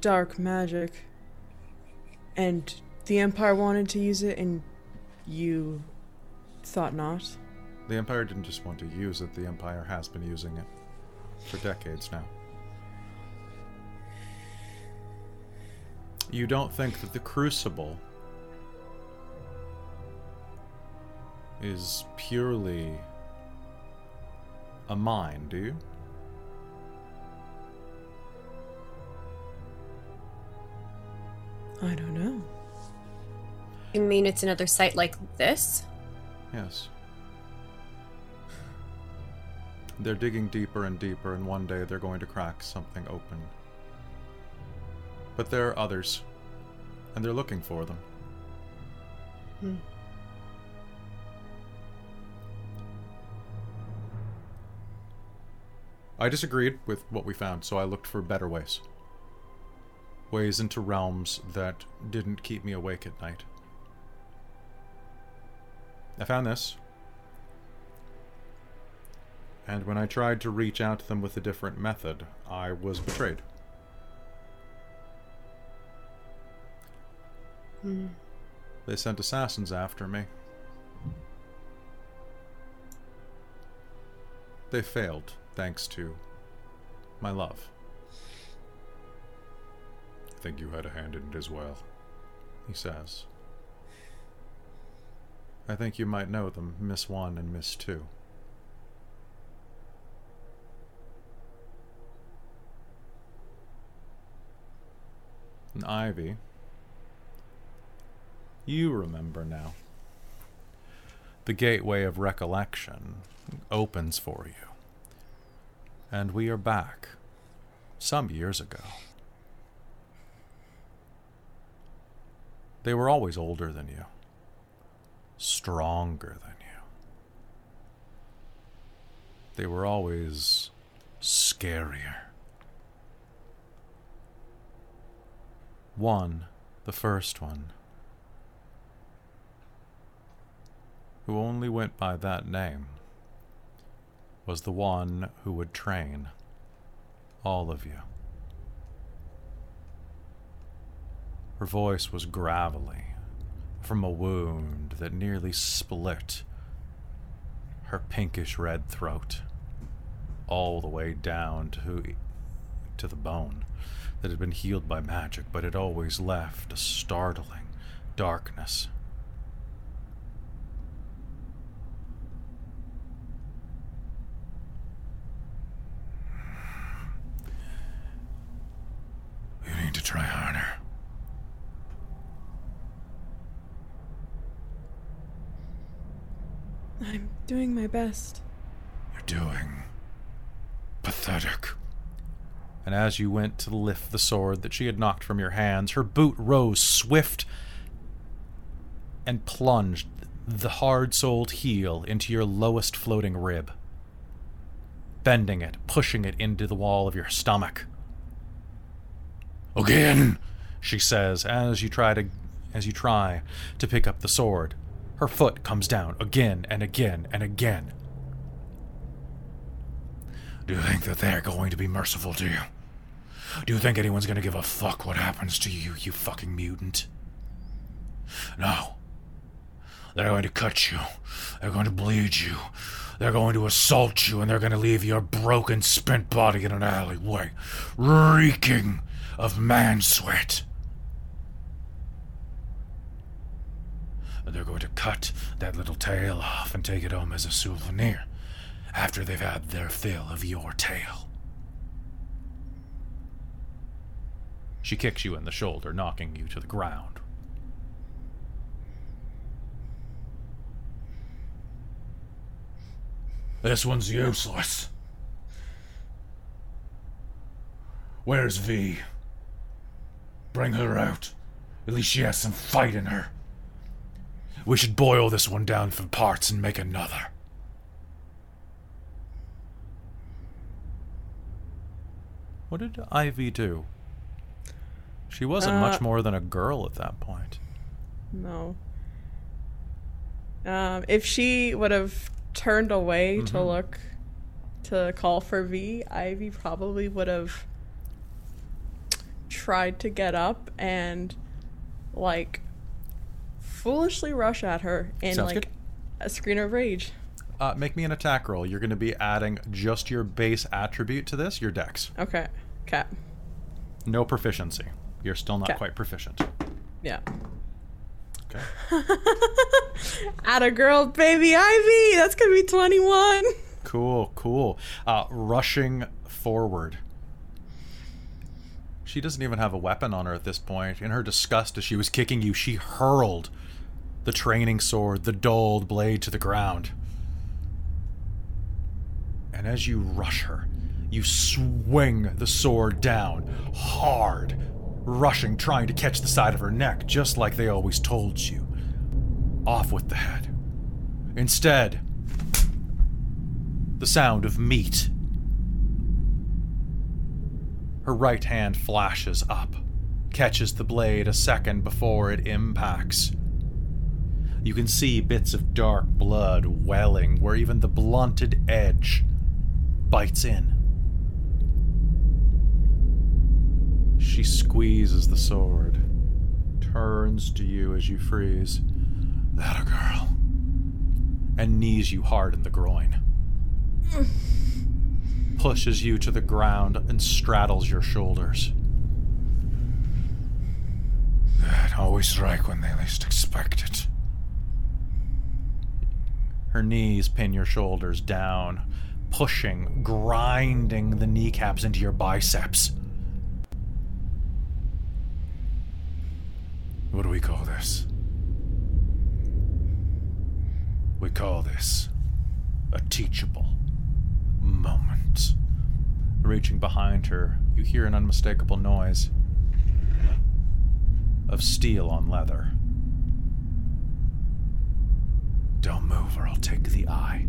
[SPEAKER 6] dark magic, and the Empire wanted to use it, and you thought not.
[SPEAKER 1] The Empire didn't just want to use it, the Empire has been using it for decades now. You don't think that the Crucible is purely a mine, do you?
[SPEAKER 6] I don't know.
[SPEAKER 4] You mean it's another site like this?
[SPEAKER 1] Yes. They're digging deeper and deeper, and one day they're going to crack something open. But there are others, and they're looking for them. Hmm. I disagreed with what we found, so I looked for better ways. Ways into realms that didn't keep me awake at night. I found this. And when I tried to reach out to them with a different method, I was betrayed. Hmm. They sent assassins after me. They failed, thanks to my love. Think you had a hand in it as well, he says. I think you might know them, Miss 1 and Miss 2. And Ivy. You remember now. The gateway of recollection opens for you. And we are back. Some years ago. They were always older than you stronger than you. They were always scarier. One, the first one, who only went by that name, was the one who would train all of you. Her voice was gravelly from a wound that nearly split her pinkish red throat all the way down to to the bone that had been healed by magic but it always left a startling darkness. You need to try harder
[SPEAKER 6] I'm doing my best.
[SPEAKER 1] You're doing pathetic. And as you went to lift the sword that she had knocked from your hands, her boot rose swift and plunged the hard soled heel into your lowest floating rib, bending it, pushing it into the wall of your stomach. Again, she says, as you try to as you try to pick up the sword. Her foot comes down again and again and again. Do you think that they're going to be merciful to you? Do you think anyone's going to give a fuck what happens to you, you fucking mutant? No. They're going to cut you. They're going to bleed you. They're going to assault you, and they're going to leave your broken, spent body in an alleyway, reeking of man sweat. They're going to cut that little tail off and take it home as a souvenir after they've had their fill of your tail. She kicks you in the shoulder, knocking you to the ground. This one's useless. Where's V? Bring her out. At least she has some fight in her. We should boil this one down for parts and make another. What did Ivy do? She wasn't
[SPEAKER 6] Uh,
[SPEAKER 1] much more than a girl at that point.
[SPEAKER 6] No. Um, if she would have turned away to look to call for V, Ivy probably would have tried to get up and like foolishly rush at her in
[SPEAKER 1] Sounds
[SPEAKER 6] like
[SPEAKER 1] good.
[SPEAKER 6] a screen of rage.
[SPEAKER 1] Uh, make me an attack roll. You're going to be adding just your base attribute to this, your dex.
[SPEAKER 6] Okay. Okay.
[SPEAKER 1] No proficiency. You're still not quite proficient.
[SPEAKER 6] Yeah.
[SPEAKER 1] Okay. <laughs>
[SPEAKER 6] At a girl, baby Ivy. That's gonna be twenty-one.
[SPEAKER 1] Cool, cool. Uh, rushing forward. She doesn't even have a weapon on her at this point. In her disgust as she was kicking you, she hurled the training sword, the dulled blade to the ground. And as you rush her, you swing the sword down hard, rushing, trying to catch the side of her neck, just like they always told you. Off with the head. Instead, the sound of meat. Her right hand flashes up, catches the blade a second before it impacts. You can see bits of dark blood welling where even the blunted edge bites in. She squeezes the sword, turns to you as you freeze. That a girl. And knees you hard in the groin pushes you to the ground and straddles your shoulders. That always strike when they least expect it. Her knees pin your shoulders down, pushing, grinding the kneecaps into your biceps. What do we call this? We call this a teachable moment. Reaching behind her, you hear an unmistakable noise of steel on leather. Don't move or I'll take the eye.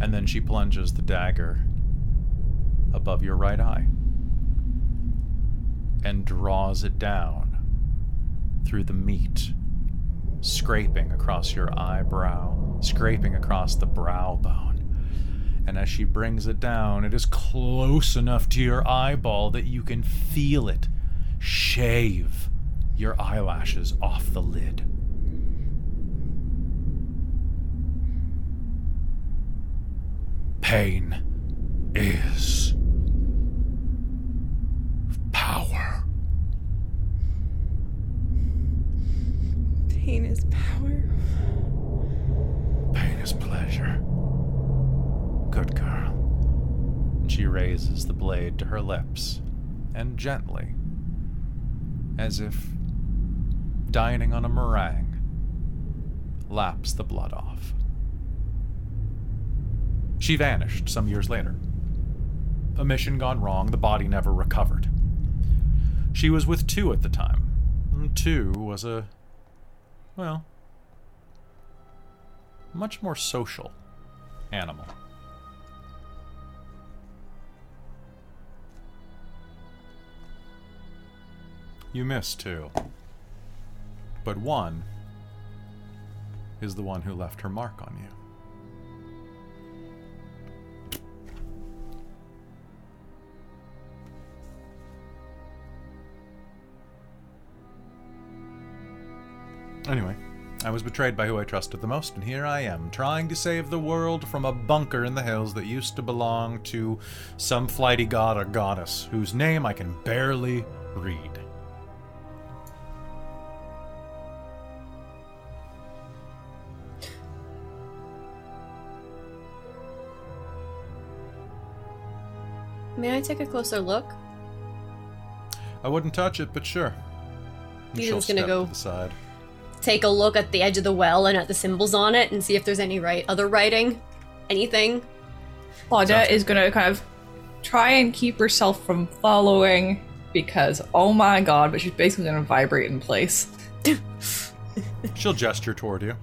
[SPEAKER 1] And then she plunges the dagger above your right eye and draws it down through the meat, scraping across your eyebrow, scraping across the brow bone. And as she brings it down, it is close enough to your eyeball that you can feel it shave your eyelashes off the lid. Pain is power.
[SPEAKER 6] Pain is power.
[SPEAKER 1] Pain is pleasure. Good girl. She raises the blade to her lips, and gently, as if dining on a meringue, laps the blood off. She vanished some years later. A mission gone wrong, the body never recovered. She was with two at the time. Mm, Two was a. well, much more social animal. You missed two. But one is the one who left her mark on you. Anyway, I was betrayed by who I trusted the most, and here I am, trying to save the world from a bunker in the hills that used to belong to some flighty god or goddess whose name I can barely read.
[SPEAKER 4] May I take a closer look?
[SPEAKER 1] I wouldn't touch it, but sure. And
[SPEAKER 4] gonna go-
[SPEAKER 1] to the side.
[SPEAKER 4] Take a look at the edge of the well and at the symbols on it and see if there's any right other writing. Anything.
[SPEAKER 7] Claudette is gonna kind of try and keep herself from following because oh my god, but she's basically gonna vibrate in place. <laughs>
[SPEAKER 1] She'll gesture toward you.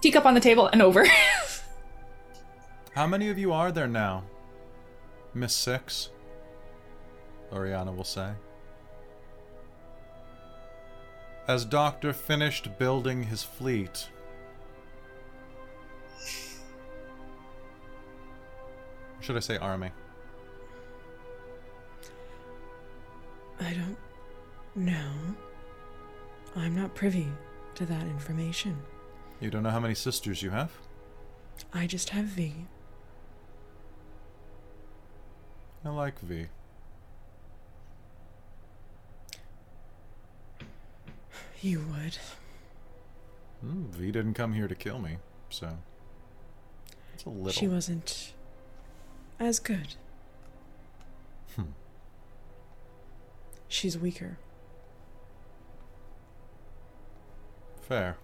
[SPEAKER 7] Teacup on the table and over. <laughs>
[SPEAKER 1] How many of you are there now? Miss Six? Oriana will say. As Doctor finished building his fleet, should I say army?
[SPEAKER 6] I don't know. I'm not privy to that information.
[SPEAKER 1] You don't know how many sisters you have?
[SPEAKER 6] I just have V.
[SPEAKER 1] I like V.
[SPEAKER 6] You would.
[SPEAKER 1] Hmm, v didn't come here to kill me, so it's a little.
[SPEAKER 6] She wasn't as good.
[SPEAKER 1] Hmm.
[SPEAKER 6] She's weaker.
[SPEAKER 1] Fair.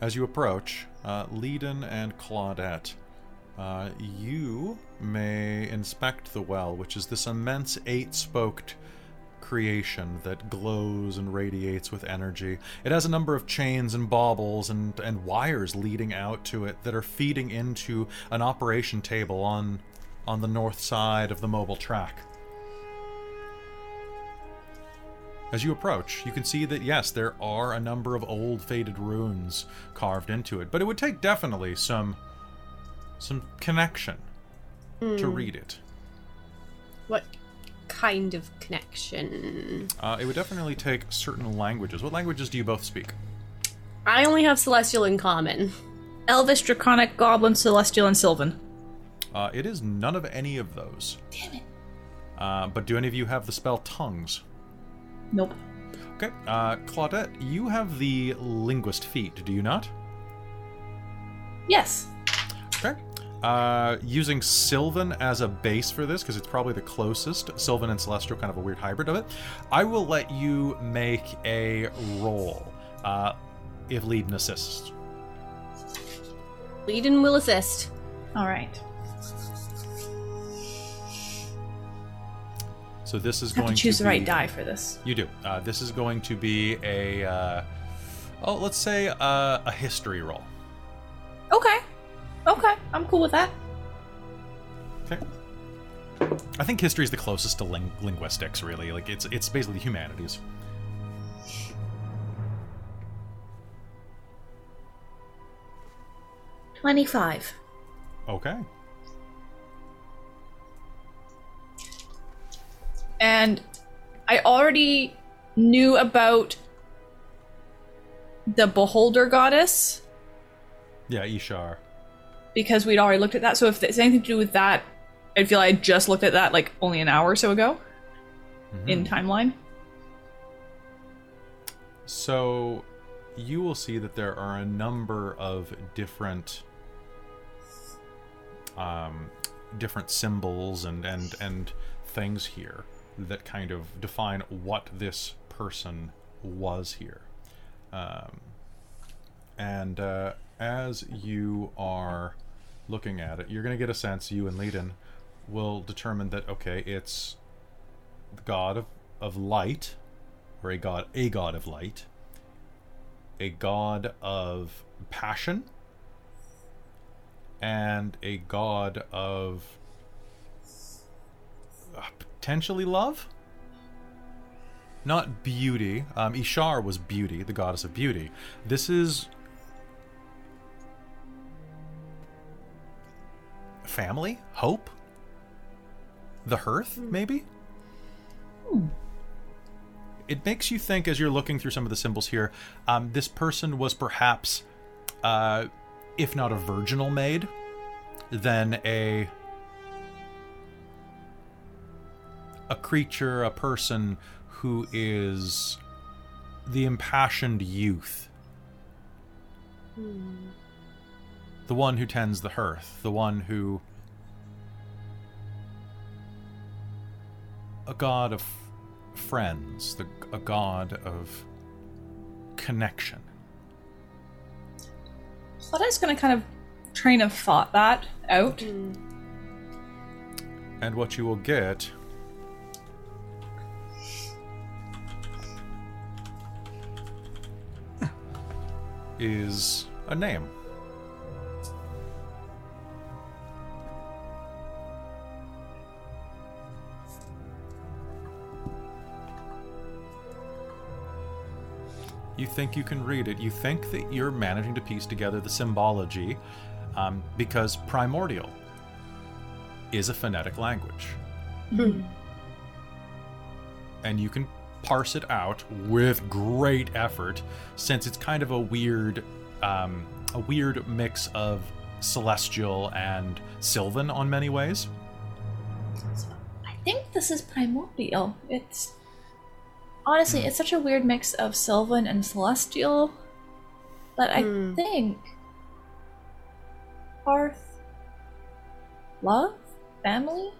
[SPEAKER 1] As you approach, uh, Leiden and Claudette, uh, you may inspect the well, which is this immense eight spoked creation that glows and radiates with energy. It has a number of chains and baubles and, and wires leading out to it that are feeding into an operation table on, on the north side of the mobile track. As you approach, you can see that yes, there are a number of old faded runes carved into it, but it would take definitely some some connection to read it.
[SPEAKER 4] What kind of connection?
[SPEAKER 1] Uh, it would definitely take certain languages. What languages do you both speak?
[SPEAKER 4] I only have Celestial in common.
[SPEAKER 7] Elvish, Draconic, Goblin, Celestial, and Sylvan.
[SPEAKER 1] Uh, it is none of any of those.
[SPEAKER 7] Damn it.
[SPEAKER 1] Uh, but do any of you have the spell tongues?
[SPEAKER 7] Nope.
[SPEAKER 1] Okay, uh, Claudette, you have the linguist feat, do you not?
[SPEAKER 7] Yes.
[SPEAKER 1] Okay. Uh, using Sylvan as a base for this, because it's probably the closest, Sylvan and Celestial, kind of a weird hybrid of it, I will let you make a roll uh, if Leiden assists.
[SPEAKER 4] Leiden will assist.
[SPEAKER 7] All right.
[SPEAKER 1] So this is
[SPEAKER 7] Have
[SPEAKER 1] going
[SPEAKER 7] to choose
[SPEAKER 1] to
[SPEAKER 7] the right die for this.
[SPEAKER 1] You do. Uh, this is going to be a, uh, oh, let's say uh, a history roll.
[SPEAKER 7] Okay. Okay. I'm cool with that.
[SPEAKER 1] Okay. I think history is the closest to ling- linguistics, really. Like it's it's basically humanities.
[SPEAKER 7] Twenty-five.
[SPEAKER 1] Okay.
[SPEAKER 7] and I already knew about the beholder goddess
[SPEAKER 1] Yeah, Ishar.
[SPEAKER 7] Because we'd already looked at that. So if it's anything to do with that, I feel like I just looked at that like only an hour or so ago in timeline.
[SPEAKER 1] So you will see that there are a number of different um, different symbols and, and and things here that kind of define what this person was here. Um, and uh, as you are looking at it, you're going to get a sense, you and Leiden will determine that, okay, it's the god of, of light, or a god, a god of light, a god of passion, and a god of uh, potentially love. Not beauty. Um, Ishar was beauty, the goddess of beauty. This is family, hope, the hearth, maybe. It makes you think as you're looking through some of the symbols here. Um, this person was perhaps, uh, if not a virginal maid, then a a creature, a person who is the impassioned youth. The one who tends the hearth, the one who. A god of friends, the, a god of connection.
[SPEAKER 7] Claudette's gonna kind of train of thought that out. Mm.
[SPEAKER 1] And what you will get is a name. You think you can read it. You think that you're managing to piece together the symbology um, because primordial is a phonetic language. And you can parse it out with great effort since it's kind of a weird um, a weird mix of celestial and sylvan on many ways.
[SPEAKER 7] I think this is primordial. It's honestly, it's such a weird mix of Sylvan and Celestial, but I
[SPEAKER 4] Hmm.
[SPEAKER 7] think Hearth, love, family.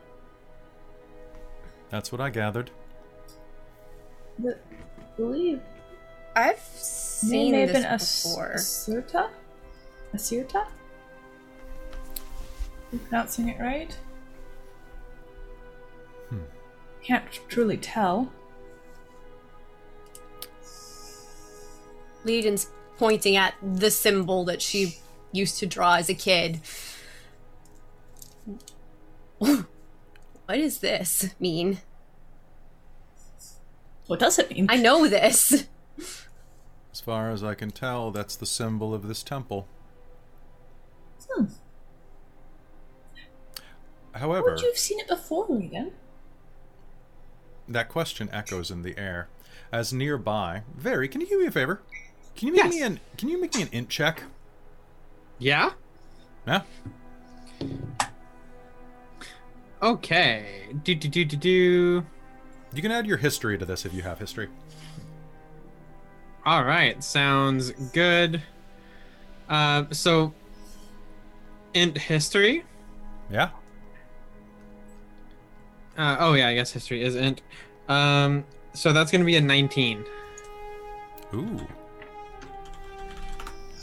[SPEAKER 1] That's what I gathered.
[SPEAKER 7] The, believe
[SPEAKER 4] I've seen
[SPEAKER 7] may have
[SPEAKER 4] this
[SPEAKER 7] been a s-
[SPEAKER 4] before.
[SPEAKER 7] Asirta? Asirta? Am I pronouncing it right?
[SPEAKER 1] Hmm.
[SPEAKER 7] Can't truly tell.
[SPEAKER 4] Legion's pointing at the symbol that she used to draw as a kid. <laughs> what does this mean?
[SPEAKER 7] What does it mean?
[SPEAKER 4] I know this. <laughs>
[SPEAKER 1] As far as I can tell, that's the symbol of this temple.
[SPEAKER 7] Hmm.
[SPEAKER 1] However,
[SPEAKER 7] Would you have seen it before, Regan?
[SPEAKER 1] that question echoes in the air. As nearby, Very, can you do me a favor? Can you make
[SPEAKER 5] Yes.
[SPEAKER 1] me an Can you make me an int check?
[SPEAKER 5] Yeah?
[SPEAKER 1] Yeah.
[SPEAKER 5] Okay. Do do do do do.
[SPEAKER 1] You can add your history to this if you have history.
[SPEAKER 5] All right, sounds good. Uh, so, int history.
[SPEAKER 1] Yeah.
[SPEAKER 5] Uh, oh yeah, I guess history is int. Um, so that's gonna be a 19.
[SPEAKER 1] Ooh.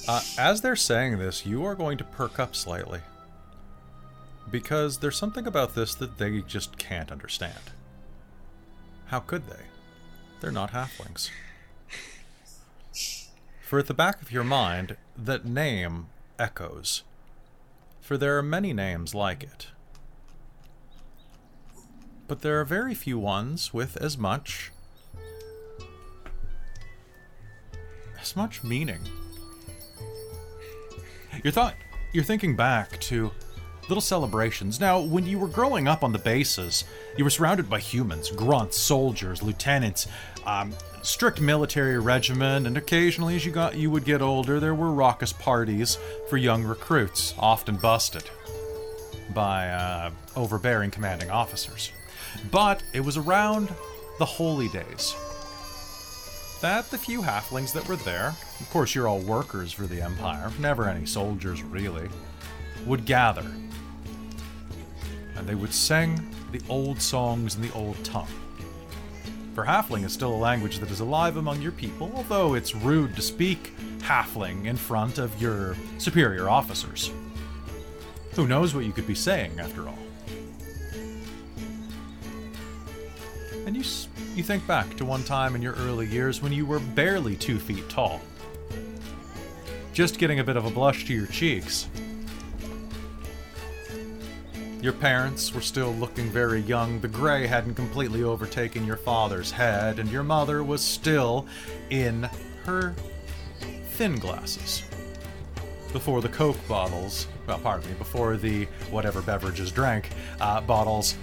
[SPEAKER 1] Uh, as they're saying this, you are going to perk up slightly. Because there's something about this that they just can't understand. How could they? They're not halflings. For at the back of your mind, that name echoes. For there are many names like it. But there are very few ones with as much as much meaning. You're thought you're thinking back to little celebrations. Now, when you were growing up on the bases, you were surrounded by humans, grunts, soldiers, lieutenants, um, strict military regimen, and occasionally, as you got you would get older, there were raucous parties for young recruits, often busted by uh, overbearing commanding officers. But it was around the holy days that the few halflings that were there, of course, you're all workers for the Empire, never any soldiers really, would gather. And they would sing the old songs in the old tongue. For halfling is still a language that is alive among your people, although it's rude to speak halfling in front of your superior officers. Who knows what you could be saying, after all? And you, you think back to one time in your early years when you were barely two feet tall. Just getting a bit of a blush to your cheeks. Your parents were still looking very young. The gray hadn't completely overtaken your father's head, and your mother was still in her thin glasses. Before the Coke bottles, well, pardon me, before the whatever beverages drank, uh, bottles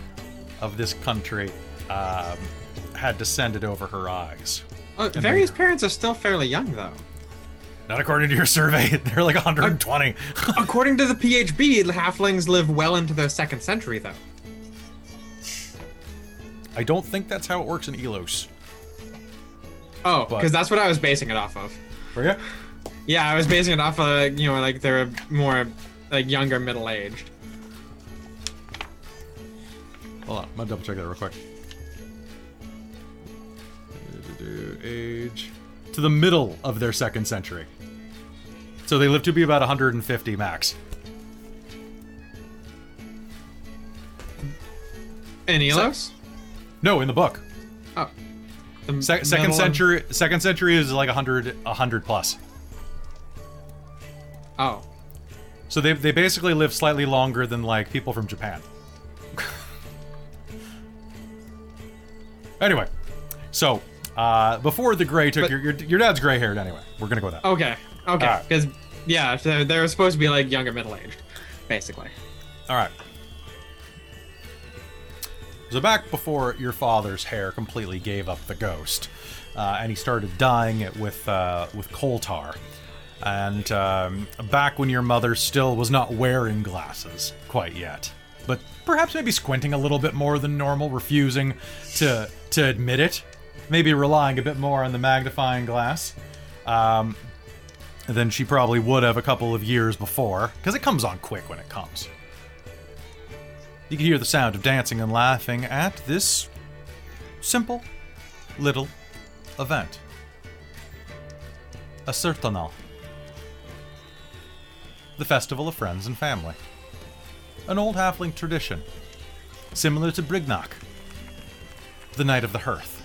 [SPEAKER 1] of this country um, had descended over her eyes.
[SPEAKER 5] Uh, various parents are still fairly young, though.
[SPEAKER 1] Not according to your survey, <laughs> they're like 120. <laughs>
[SPEAKER 5] According to the PHB, the halflings live well into their second century, though.
[SPEAKER 1] I don't think that's how it works in Elos.
[SPEAKER 5] Oh, because that's what I was basing it off of.
[SPEAKER 1] Were you?
[SPEAKER 5] Yeah, I was basing it off of, you know, like they're more like younger, middle aged.
[SPEAKER 1] Hold on, I'm gonna double check that real quick. Age to the middle of their second century. So they live to be about 150 max.
[SPEAKER 5] In Elos?
[SPEAKER 1] No, in the book.
[SPEAKER 5] oh. The
[SPEAKER 1] Se- second
[SPEAKER 5] of-
[SPEAKER 1] century. Second century is like 100, 100 plus.
[SPEAKER 5] Oh.
[SPEAKER 1] So they they basically live slightly longer than like people from Japan. <laughs> anyway, so uh, before the gray took
[SPEAKER 5] But-
[SPEAKER 1] your, your your dad's gray haired anyway. We're gonna go with that.
[SPEAKER 5] Okay. Okay. Because, yeah, they're, they're supposed to be like younger, middle aged, basically.
[SPEAKER 1] All right. So back before your father's hair completely gave up the ghost, uh, and he started dyeing it with uh, with coal tar, and um, back when your mother still was not wearing glasses quite yet, but perhaps maybe squinting a little bit more than normal, refusing to to admit it, maybe relying a bit more on the magnifying glass. Um, than she probably would have a couple of years before, because it comes on quick when it comes. You can hear the sound of dancing and laughing at this simple little event. A Sertanal. The Festival of Friends and Family. An old halfling tradition, similar to Brignock, the Night of the Hearth.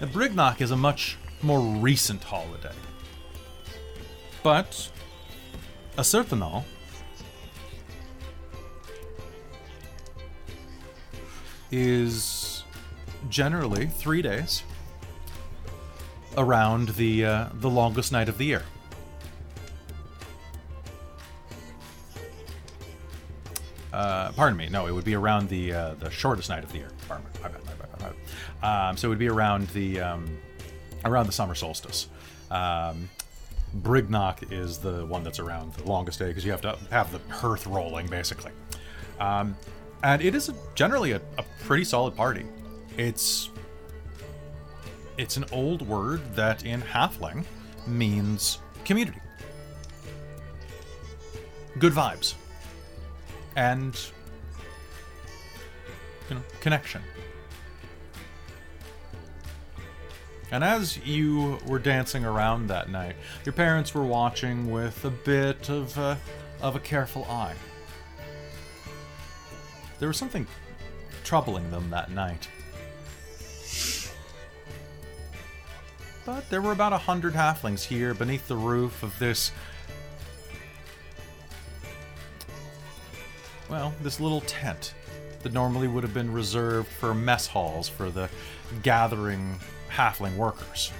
[SPEAKER 1] The Brignock is a much more recent holiday. But a Sertanal is generally three days around the uh, the longest night of the year. Uh, pardon me. No, it would be around the uh, the shortest night of the year. Pardon me. My bad, Um, so it would be around the um, around the summer solstice. Um, Brignock is the one that's around the longest day because you have to have the hearth rolling basically. Um, and it is a, generally a, a pretty solid party. It's it's an old word that in Halfling means community, good vibes, and you know connection. And as you were dancing around that night, your parents were watching with a bit of uh, of a careful eye. There was something troubling them that night. But there were about a hundred halflings here beneath the roof of this. Well, this little tent that normally would have been reserved for mess halls for the gathering halfling workers.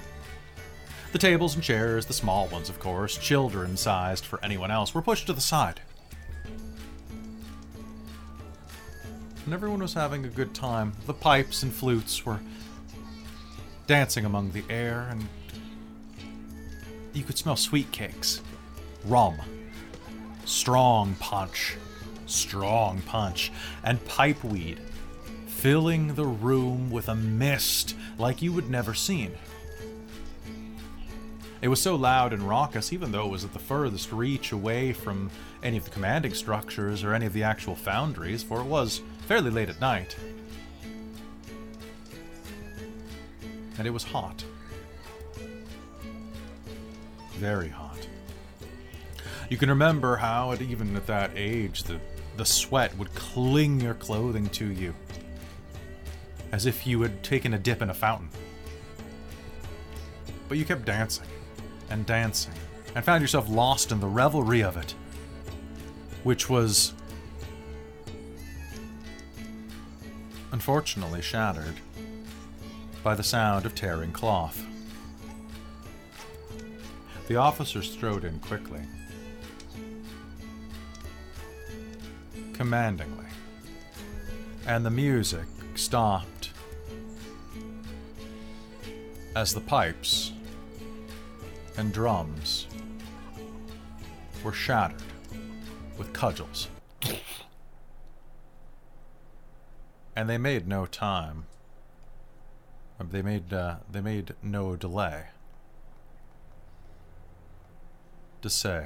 [SPEAKER 1] The tables and chairs, the small ones, of course, children sized for anyone else, were pushed to the side. And everyone was having a good time. The pipes and flutes were dancing among the air, and you could smell sweet cakes, rum, strong punch, strong punch, and pipeweed filling the room with a mist like you would never seen. It was so loud and raucous, even though it was at the furthest reach away from any of the commanding structures or any of the actual foundries, for it was fairly late at night. And it was hot. Very hot. You can remember how, at, even at that age, the, the sweat would cling your clothing to you, as if you had taken a dip in a fountain. But you kept dancing and dancing and found yourself lost in the revelry of it, which was unfortunately shattered by the sound of tearing cloth. The officer strode in quickly, commandingly, and the music stopped as the pipes and drums were shattered with cudgels. And they made no time. Uh, They made uh, they made no delay to say.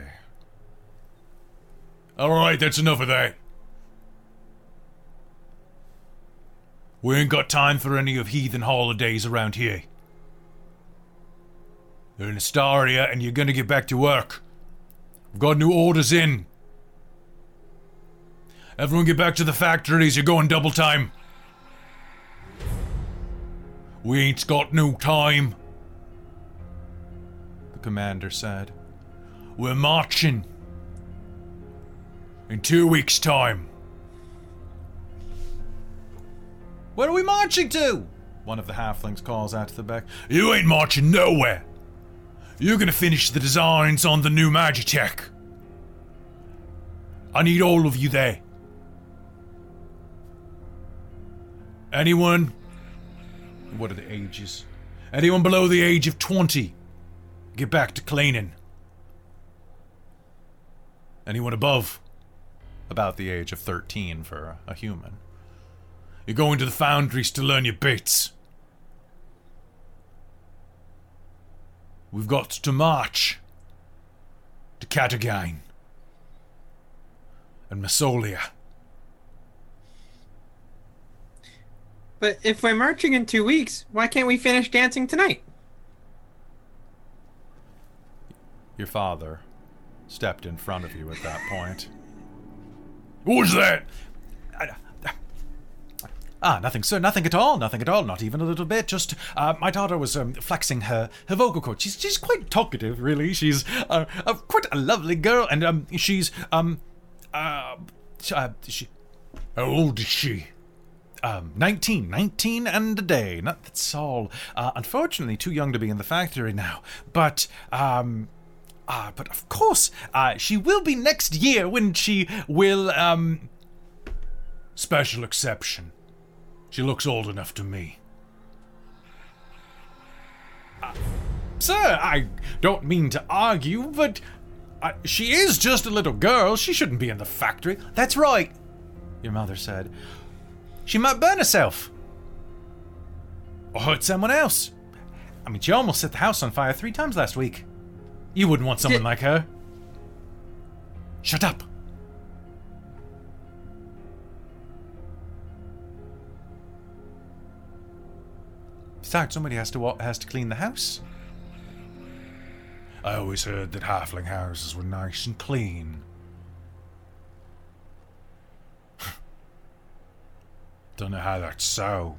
[SPEAKER 1] All right, that's enough of that. We ain't got time for any of heathen holidays around here. You're in Astaria and you're gonna get back to work. We've got new orders in. Everyone get back to the factories, you're going double time. We ain't got no time. The commander said. We're marching. In two weeks' time. Where are we marching to? One of the halflings calls out to the back. You ain't marching nowhere. You're gonna finish the designs on the new Magitech. I need all of you there. Anyone? What are the ages? Anyone below the age of 20? Get back to cleaning. Anyone above? About the age of 13 for a human. You're going to the foundries to learn your bits. We've got to march to Katagain and Masolia.
[SPEAKER 5] But if we're marching in two weeks, why can't we finish dancing tonight?
[SPEAKER 1] Your father stepped in front of you at that point. What was that? Ah, nothing, sir. Nothing at all. Nothing at all. Not even a little bit. Just uh, my daughter was um, flexing her her vocal cords. She's she's quite talkative, really. She's uh, uh, quite a lovely girl, and um, she's um, uh, uh, she. How old is she? Um, 19, 19 and a day. Not, that's all. Uh, unfortunately, too young to be in the factory now. But, um, uh, but of course, uh, she will be next year when she will, um, special exception. She looks old enough to me. Uh, sir, I don't mean to argue, but uh, she is just a little girl. She shouldn't be in the factory. That's right, your mother said. She might burn herself. Or hurt someone else. I mean, she almost set the house on fire three times last week. You wouldn't want someone
[SPEAKER 5] Did-
[SPEAKER 1] like her. Shut up. Besides, somebody has to has to clean the house. I always heard that halfling houses were nice and clean. <laughs> Don't know how that's so,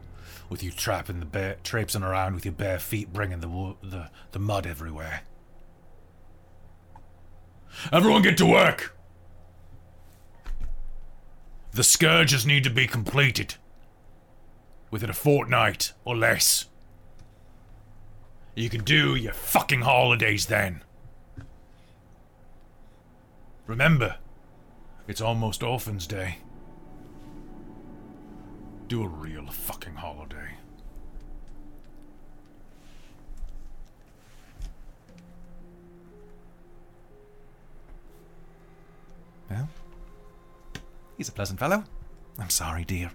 [SPEAKER 1] with you trapping the traipsing around with your bare feet, bringing the the the mud everywhere. Everyone, get to work. The scourges need to be completed within a fortnight or less. You can do your fucking holidays then. Remember, it's almost Orphans Day. Do a real fucking holiday. Well, he's a pleasant fellow. I'm sorry, dear.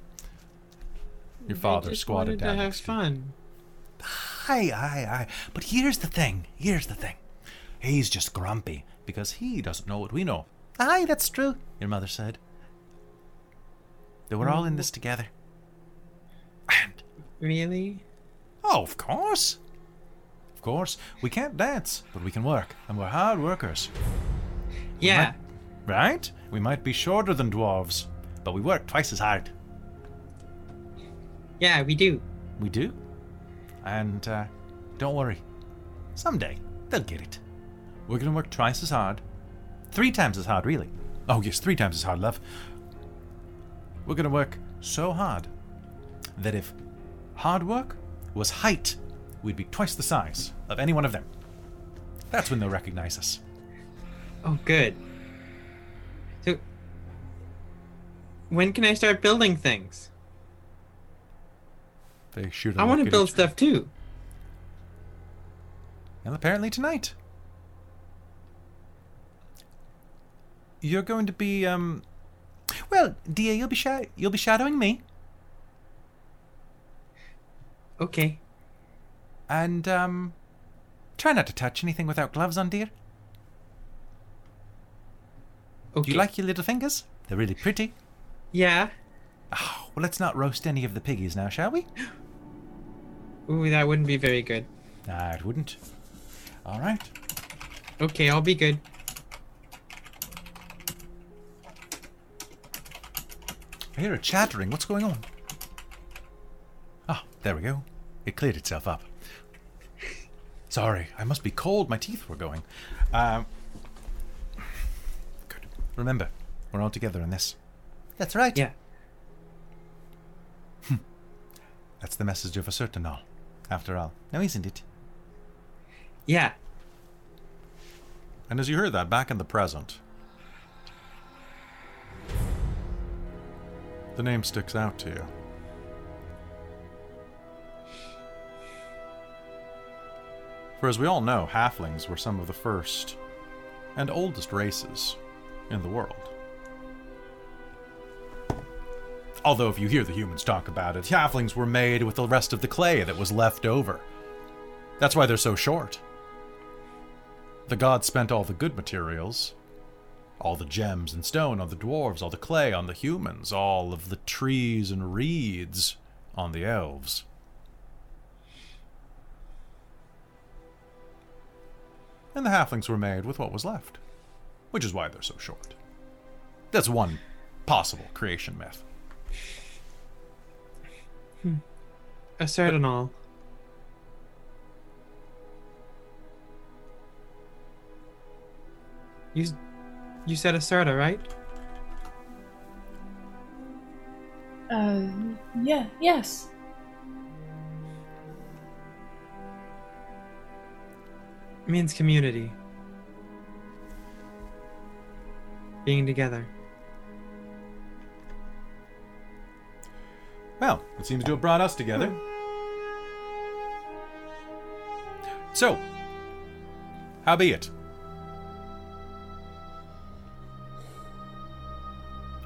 [SPEAKER 1] Your father squatted
[SPEAKER 5] wanted
[SPEAKER 1] down
[SPEAKER 5] to have
[SPEAKER 1] next to you.
[SPEAKER 5] fun.
[SPEAKER 1] Aye, aye, aye. But here's the thing. Here's the thing. He's just grumpy because he doesn't know what we know. Aye, that's true, your mother said. That we're all in this together. And,
[SPEAKER 5] Really?
[SPEAKER 1] oh, of course. Of course. We can't dance, but we can work. And we're hard workers.
[SPEAKER 5] Yeah.
[SPEAKER 1] Right? We might be shorter than dwarves, but we work twice as hard.
[SPEAKER 5] Yeah, we do.
[SPEAKER 1] We do. And uh, don't worry. Someday they'll get it. We're gonna work twice as hard. Three times as hard, really. Oh, yes, three times as hard, love. We're gonna work so hard that if hard work was height, we'd be twice the size of any one of them. That's when they'll recognize us.
[SPEAKER 5] Oh, good. So, when can I start building things?
[SPEAKER 1] They shoot.
[SPEAKER 5] I want to build stuff too.
[SPEAKER 1] And apparently tonight. You're going to be um well, dear, you'll be sha- you'll be shadowing me
[SPEAKER 5] Okay.
[SPEAKER 1] and um try not to touch anything without gloves on, dear.
[SPEAKER 5] Okay.
[SPEAKER 1] Do you like your little fingers? They're really pretty.
[SPEAKER 5] Yeah.
[SPEAKER 1] Oh, well, let's not roast any of the piggies now, shall we? <gasps>
[SPEAKER 5] Ooh, that wouldn't be very good.
[SPEAKER 1] Nah, it wouldn't. All right.
[SPEAKER 5] Okay, I'll be good.
[SPEAKER 1] I hear a chattering. What's going on? Ah, there we go. It cleared itself up. <laughs> Sorry, I must be cold. My teeth were going. Um, good. Remember, we're all together in this. That's right.
[SPEAKER 5] Yeah.
[SPEAKER 1] That's the message of a certain all, after all. Now, isn't it?
[SPEAKER 5] Yeah.
[SPEAKER 1] And as you heard that back in the present, the name sticks out to you. For as we all know, halflings were some of the first and oldest races in the world. Although, if you hear the humans talk about it, halflings were made with the rest of the clay that was left over. That's why they're so short. The gods spent all the good materials, all the gems and stone on the dwarves, all the clay on the humans, all of the trees and reeds on the elves. And the halflings were made with what was left, which is why they're so short. That's one possible creation myth.
[SPEAKER 5] A certain all. You, you said Acerta, right?
[SPEAKER 7] Uh, yeah, yes.
[SPEAKER 5] means community. Being together.
[SPEAKER 1] Well, it seems to have brought us together. So, how be it?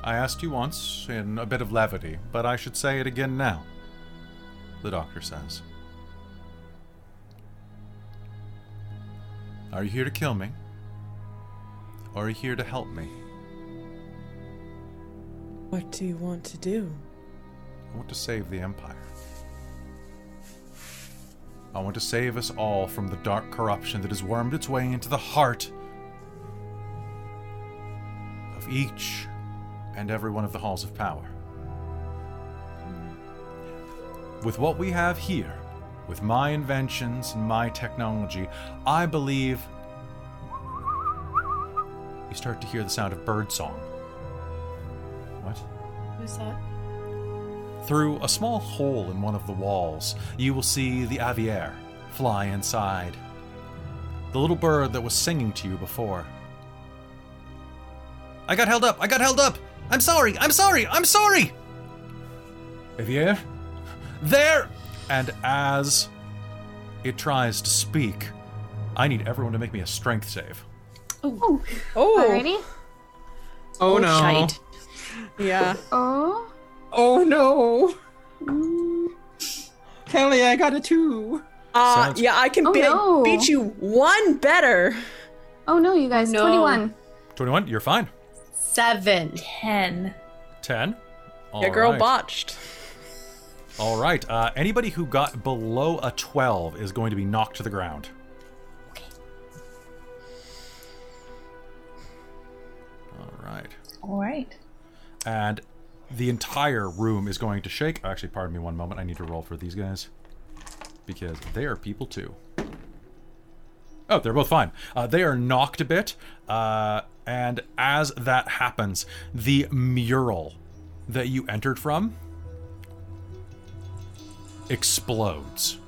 [SPEAKER 1] I asked you once in a bit of levity, but I should say it again now. The doctor says. Are you here to kill me? Or are you here to help me?
[SPEAKER 6] What do you want to do?
[SPEAKER 1] I want to save the Empire. I want to save us all from the dark corruption that has wormed its way into the heart of each and every one of the halls of power. With what we have here, with my inventions and my technology, I believe you start to hear the sound of birdsong. What?
[SPEAKER 6] Who's that?
[SPEAKER 1] Through a small hole in one of the walls, you will see the aviaire fly inside. The little bird that was singing to you before. I got held up! I got held up! I'm sorry! I'm sorry! I'm sorry! Aviaire? There! And as it tries to speak, I need everyone to make me a strength save.
[SPEAKER 2] Oh,
[SPEAKER 6] Oh,
[SPEAKER 2] alrighty.
[SPEAKER 5] Oh, oh no.
[SPEAKER 4] shite.
[SPEAKER 6] yeah.
[SPEAKER 2] Oh.
[SPEAKER 5] Oh no.
[SPEAKER 2] Mm.
[SPEAKER 5] Kelly, I got a two.
[SPEAKER 6] Uh,
[SPEAKER 1] Sounds-
[SPEAKER 6] yeah, I can
[SPEAKER 2] Oh,
[SPEAKER 6] be-
[SPEAKER 2] no.
[SPEAKER 6] beat you one better.
[SPEAKER 2] Oh no, you guys.
[SPEAKER 4] No.
[SPEAKER 2] 21.
[SPEAKER 1] 21, you're fine.
[SPEAKER 4] Seven.
[SPEAKER 7] Ten.
[SPEAKER 1] 10.
[SPEAKER 6] yeah, girl
[SPEAKER 1] Alright.
[SPEAKER 6] botched.
[SPEAKER 1] All right. Uh, anybody who got below a 12 is going to be knocked to the ground. Okay. All right.
[SPEAKER 7] All right.
[SPEAKER 1] And the entire room is going to shake. Actually, pardon me one moment. I need to roll for these guys because they are people too. Oh, they're both fine. Uh, they are knocked a bit. Uh, and as that happens, the mural that you entered from explodes.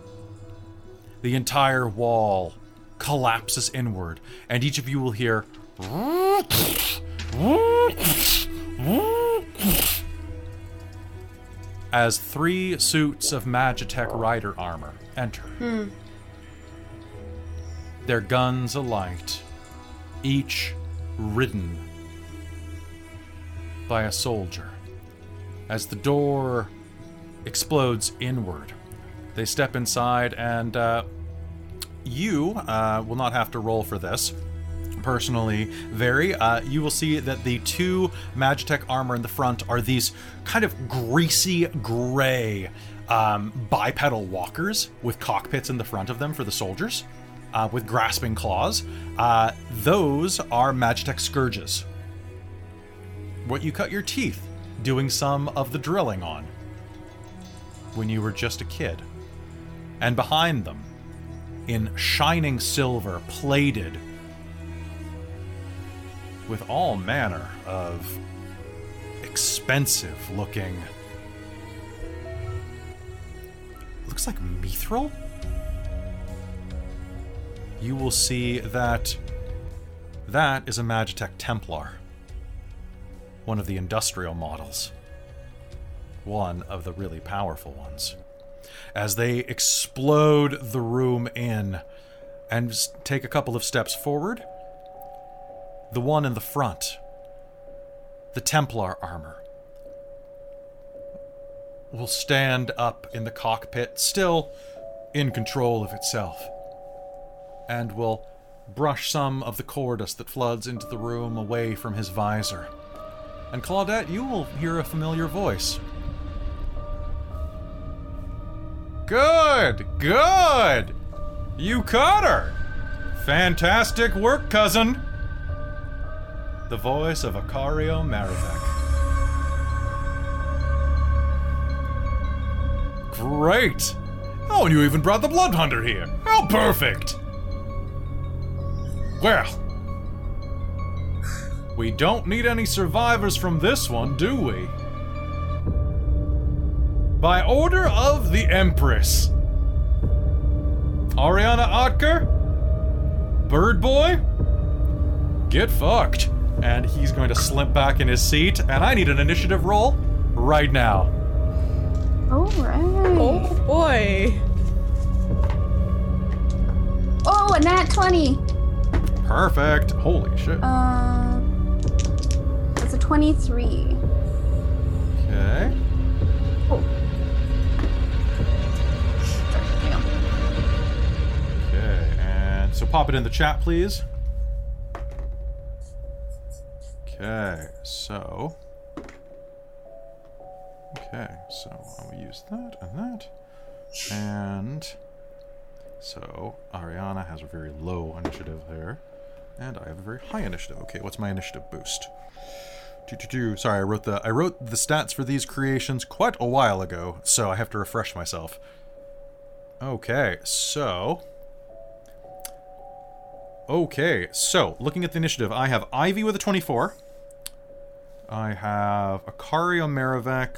[SPEAKER 1] The entire wall collapses inward, and each of you will hear as three suits of Magitech rider armor enter. Their guns alight, each ridden by a soldier. As the door explodes inward, they step inside, and uh, you uh, will not have to roll for this. Personally, very. Uh, you will see that the two Magitech armor in the front are these kind of greasy gray um, bipedal walkers with cockpits in the front of them for the soldiers, uh, with grasping claws. Uh, those are Magitech scourges. What you cut your teeth doing some of the drilling on when you were just a kid. And behind them, in shining silver, plated with all manner of expensive looking. Looks like mithril? You will see that that is a Magitech Templar. One of the industrial models. One of the really powerful ones. As they explode the room in and take a couple of steps forward, the one in the front, the Templar armor, will stand up in the cockpit, still in control of itself, and will brush some of the core dust that floods into the room away from his visor. And Claudette, you will hear a familiar voice. Good, good! You caught her! Fantastic work, cousin! The voice of Akario Maravek. Great! Oh, and you even brought the Blood Hunter here. How perfect! Well, we don't need any survivors from this one, do we? By order of the Empress, Ariana Otker, Bird Boy, get fucked. And he's going to slip back in his seat, and I need an initiative roll right now.
[SPEAKER 2] All right.
[SPEAKER 6] Oh boy.
[SPEAKER 2] Oh, a nat 20.
[SPEAKER 1] Perfect. Holy shit.
[SPEAKER 2] Uh, that's a 23.
[SPEAKER 1] Okay.
[SPEAKER 2] Oh. Sorry, hang on.
[SPEAKER 1] Okay, and so pop it in the chat, please. Okay, so. Okay, so I will use that and that. And. So, Oriana has a very low initiative there. And I have a very high initiative. Okay, what's my initiative boost? Sorry, I wrote the I wrote the stats for these creations quite a while ago, so I have to refresh myself. Okay, so Okay, so looking at the initiative, I have Ivy with a 24. I have Akario Maravek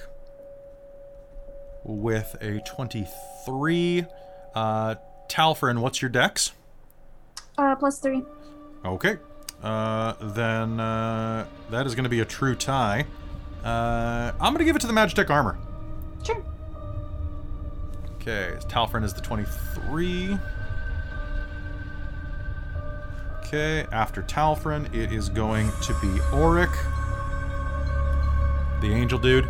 [SPEAKER 1] with a 23. Uh, Talfrin, what's your dex?
[SPEAKER 2] Uh, plus three.
[SPEAKER 1] Okay. Uh, then uh, that is going to be a true tie. Uh, I'm going to give it to the Magitech armor.
[SPEAKER 2] Sure.
[SPEAKER 1] Okay, Talfrin is the 23. Okay, after Talfrin, it is going to be Auric, the angel dude.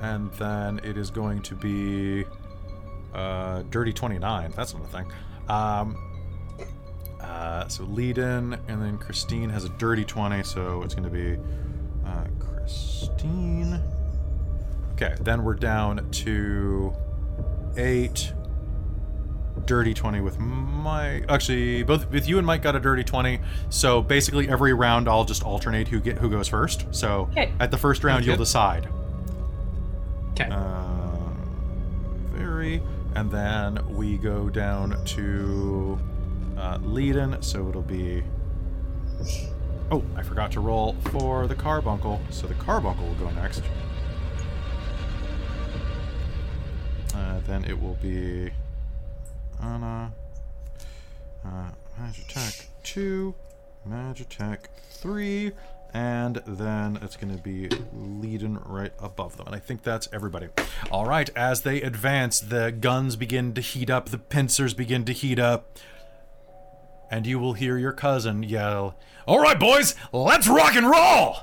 [SPEAKER 1] And then it is going to be uh, Dirty 29. That's not a thing. Um, uh, so Leiden, and then Christine has a Dirty 20, so it's going to be uh, Christine. Okay, then we're down to eight. Dirty 20 with my actually both with you and Mike got a dirty 20. So basically every round I'll just alternate who get who goes first. So
[SPEAKER 7] Okay.
[SPEAKER 1] at the first round
[SPEAKER 5] Sounds
[SPEAKER 1] you'll
[SPEAKER 5] good.
[SPEAKER 1] decide.
[SPEAKER 5] Okay.
[SPEAKER 1] Uh, very and then we go down to uh, Leiden, so it'll be Oh, I forgot to roll for the carbuncle, so the carbuncle will go next. Uh, then it will be Anna. Uh, Magitech 2, Magitech 3, and then it's going to be Leiden right above them. And I think that's everybody. All right, as they advance, the guns begin to heat up, the pincers begin to heat up, and you will hear your cousin yell, All right, boys, let's rock and roll!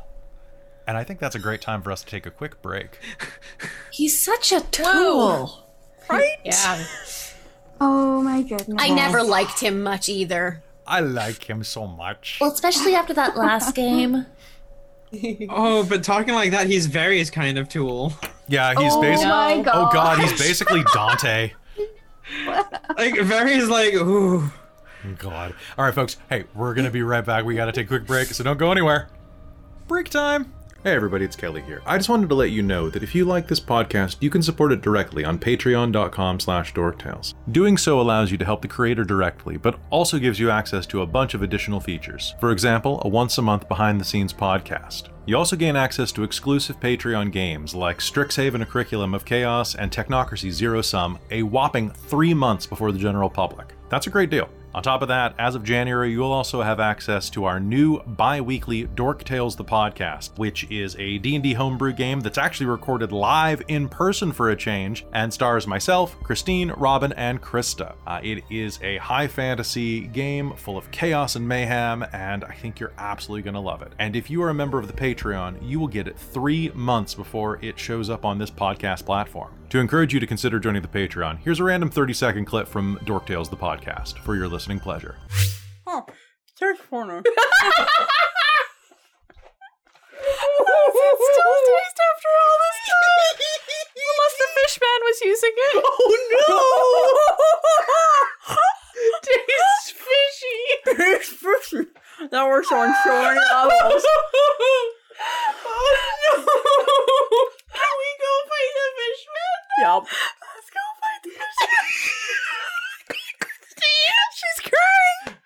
[SPEAKER 1] And I think that's a great time for us to take a quick break. <laughs>
[SPEAKER 3] He's such a tool.
[SPEAKER 6] Right?
[SPEAKER 3] Yeah. <laughs>
[SPEAKER 2] Oh my goodness.
[SPEAKER 4] I never liked him much either.
[SPEAKER 1] I like him so much.
[SPEAKER 3] Well, especially after that last <laughs> game.
[SPEAKER 5] Oh, but talking like that, he's Vary's kind of tool.
[SPEAKER 1] Yeah, he's basically
[SPEAKER 2] Oh
[SPEAKER 1] basically.
[SPEAKER 2] my god.
[SPEAKER 1] Oh god, he's basically Dante. <laughs>
[SPEAKER 5] Like Vary's like, ooh.
[SPEAKER 1] God. All right, folks. Hey, we're gonna be right back. We gotta take a quick break, so don't go anywhere. Break time. Hey everybody, it's Kelly here. I just wanted to let you know that if you like this podcast, you can support it directly on patreon.com slash dorktales. Doing so allows you to help the creator directly, but also gives you access to a bunch of additional features. For example, a once a month behind the scenes podcast. You also gain access to exclusive Patreon games like Strixhaven A Curriculum of Chaos and Technocracy Zero Sum, a whopping three months before the general public. That's a great deal. On top of that, as of January, you'll also have access to our new bi-weekly Dork Tales the podcast, which is a D&D homebrew game that's actually recorded live in person for a change and stars myself, Christine, Robin, and Krista. Uh, it is a high fantasy game full of chaos and mayhem, and I think you're absolutely going to love it. And if you are a member of the Patreon, you will get it three months before it shows up on this podcast platform. To encourage you to consider joining the Patreon, here's a random 30 second clip from Dork Tales the podcast for your listening pleasure.
[SPEAKER 6] Oh, third corner. <laughs>
[SPEAKER 7] It's still taste after all this time. <laughs> Unless the fish man was using it.
[SPEAKER 6] Oh <laughs>
[SPEAKER 7] Tastes fishy.
[SPEAKER 6] no! It's fishy. That works on so many levels.
[SPEAKER 7] oh no! Can we go fight the fish man?
[SPEAKER 6] Yup.
[SPEAKER 7] Let's go fight the fish man. She's crying.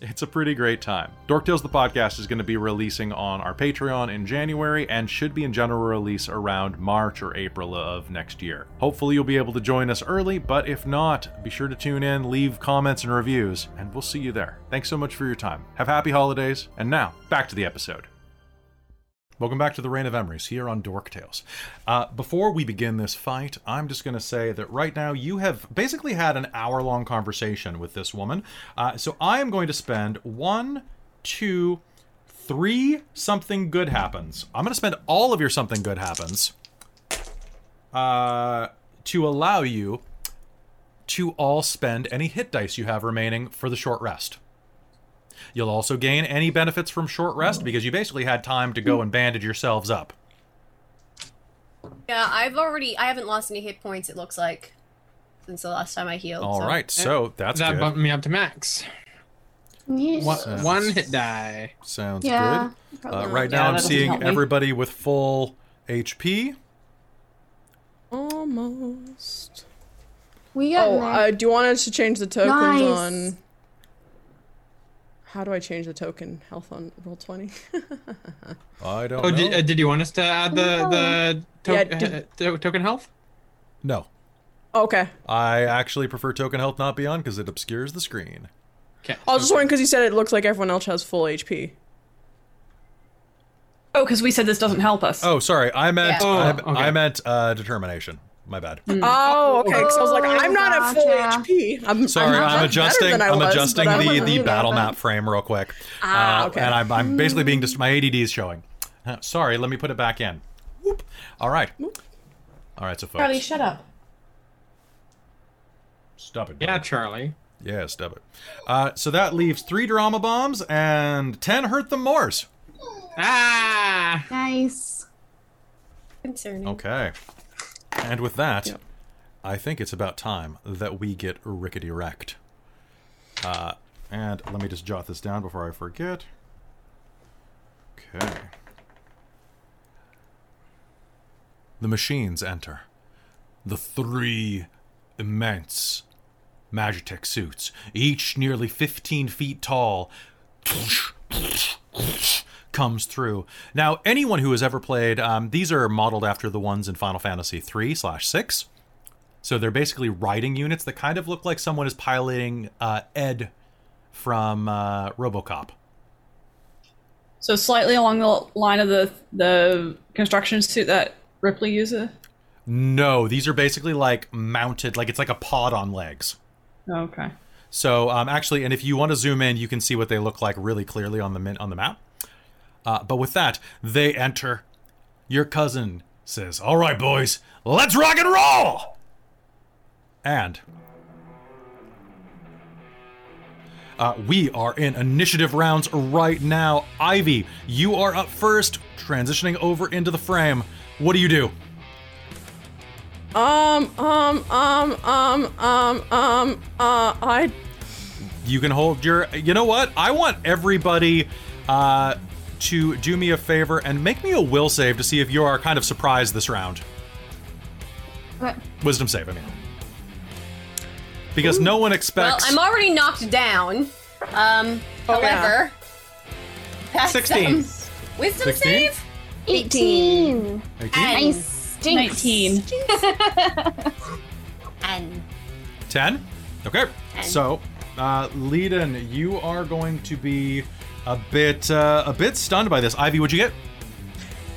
[SPEAKER 1] It's a pretty great time. Dork Tales the podcast is going to be releasing on our Patreon in January and should be in general release around March or April of next year. Hopefully, you'll be able to join us early, but if not, be sure to tune in, leave comments and reviews, and we'll see you there. Thanks so much for your time. Have happy holidays, and now, back to the episode. Welcome back to the Reign of Emrys here on Dork Tales. Uh, before we begin this fight, I'm just going to say that right now you have basically had an hour long conversation with this woman. Uh, so I am going to spend one, two, three something good happens. I'm going to spend all of your something good happens uh, to allow you to all spend any hit dice you have remaining for the short rest. You'll also gain any benefits from short rest because you basically had time to go and bandage yourselves up.
[SPEAKER 4] Yeah, I've already. I haven't lost any hit points. It looks like since the last time I healed.
[SPEAKER 1] All
[SPEAKER 4] so-
[SPEAKER 1] right, so that's
[SPEAKER 5] that
[SPEAKER 1] good.
[SPEAKER 5] bumped me up to max.
[SPEAKER 2] Yes.
[SPEAKER 5] One, one hit die.
[SPEAKER 1] Sounds
[SPEAKER 2] Yeah.
[SPEAKER 1] good. Uh, right
[SPEAKER 2] not.
[SPEAKER 1] now, I'm seeing everybody with full HP.
[SPEAKER 6] Almost.
[SPEAKER 2] We got
[SPEAKER 6] Oh,
[SPEAKER 2] there.
[SPEAKER 6] uh, do you want us to change the tokens
[SPEAKER 2] Nice.
[SPEAKER 6] on? How do I change the token health on Roll20? <laughs>
[SPEAKER 1] I don't
[SPEAKER 5] Oh,
[SPEAKER 1] know.
[SPEAKER 5] did, uh, did you want us to add the the to-
[SPEAKER 6] Yeah,
[SPEAKER 5] uh,
[SPEAKER 6] did-
[SPEAKER 5] to- token health?
[SPEAKER 1] no,
[SPEAKER 6] okay,
[SPEAKER 1] I actually prefer token health not be on because it obscures the screen.
[SPEAKER 5] Okay.
[SPEAKER 6] I was just wondering because you said it looks like everyone else has full HP.
[SPEAKER 7] Oh, because we said this doesn't help us.
[SPEAKER 1] Oh, sorry, I meant
[SPEAKER 5] Yeah.
[SPEAKER 1] I,
[SPEAKER 5] Oh, okay.
[SPEAKER 1] I meant uh, determination. My bad.
[SPEAKER 6] Oh, okay. Because I was like, I'm not at full
[SPEAKER 2] Gotcha.
[SPEAKER 6] HP. I'm
[SPEAKER 1] Sorry,
[SPEAKER 6] I'm,
[SPEAKER 1] I'm, adjusting.
[SPEAKER 6] I
[SPEAKER 1] I'm
[SPEAKER 6] was,
[SPEAKER 1] adjusting the the battle
[SPEAKER 2] but-
[SPEAKER 1] map frame real quick.
[SPEAKER 6] Ah,
[SPEAKER 1] Uh,
[SPEAKER 6] okay.
[SPEAKER 1] And I'm, I'm basically being just my ADD is showing. Uh, Sorry, let me put it back in. Whoop. All right. All right, so folks,
[SPEAKER 7] Charlie, shut up.
[SPEAKER 1] stop it.
[SPEAKER 5] Yeah. Charlie.
[SPEAKER 1] Yeah, stop it. Uh, so that leaves three drama bombs and ten hurt the Moors.
[SPEAKER 5] Ah!
[SPEAKER 2] Nice.
[SPEAKER 4] Concerning.
[SPEAKER 1] Okay. And with that, I think it's about time that we get rickety wrecked. Uh, and let me just jot this down before I forget. Okay. The machines enter. The three immense Magitech suits, each nearly 15 feet tall, comes through. Now, anyone who has ever played, um, these are modeled after the ones in Final Fantasy three slash six. So they're basically riding units that kind of look like someone is piloting uh, Ed from uh, RoboCop.
[SPEAKER 7] So slightly along the line of the the construction suit that Ripley uses.
[SPEAKER 1] No, these are basically like mounted, like it's like a pod on legs.
[SPEAKER 7] Okay.
[SPEAKER 1] So um, actually, and if you want to zoom in, you can see what they look like really clearly on the min- on the map. Uh, but with that, they enter. Your cousin says, "All right, boys, let's rock and roll." And uh, we are in initiative rounds right now. Ivy, you are up first, transitioning over into the frame. What do you do?
[SPEAKER 6] Um, um, um, um, um, um, uh, I,
[SPEAKER 1] you can hold your you know what i want everybody uh to do me a favor and make me a will save to see if you are kind of surprised this round
[SPEAKER 2] Okay.
[SPEAKER 1] wisdom save i mean because no one
[SPEAKER 4] Well,
[SPEAKER 1] expects
[SPEAKER 4] I'm already knocked down. Um,
[SPEAKER 6] Oh,
[SPEAKER 4] however, that's
[SPEAKER 5] 16.
[SPEAKER 4] um, wisdom
[SPEAKER 1] 16?
[SPEAKER 4] save.
[SPEAKER 2] 18.
[SPEAKER 1] 18?
[SPEAKER 2] Nice. Stinks.
[SPEAKER 7] 19. <laughs>
[SPEAKER 4] And
[SPEAKER 1] 10 okay
[SPEAKER 4] Ten.
[SPEAKER 1] so uh Leiden, you are going to be a bit uh, a bit stunned by this. Ivy what'd you get?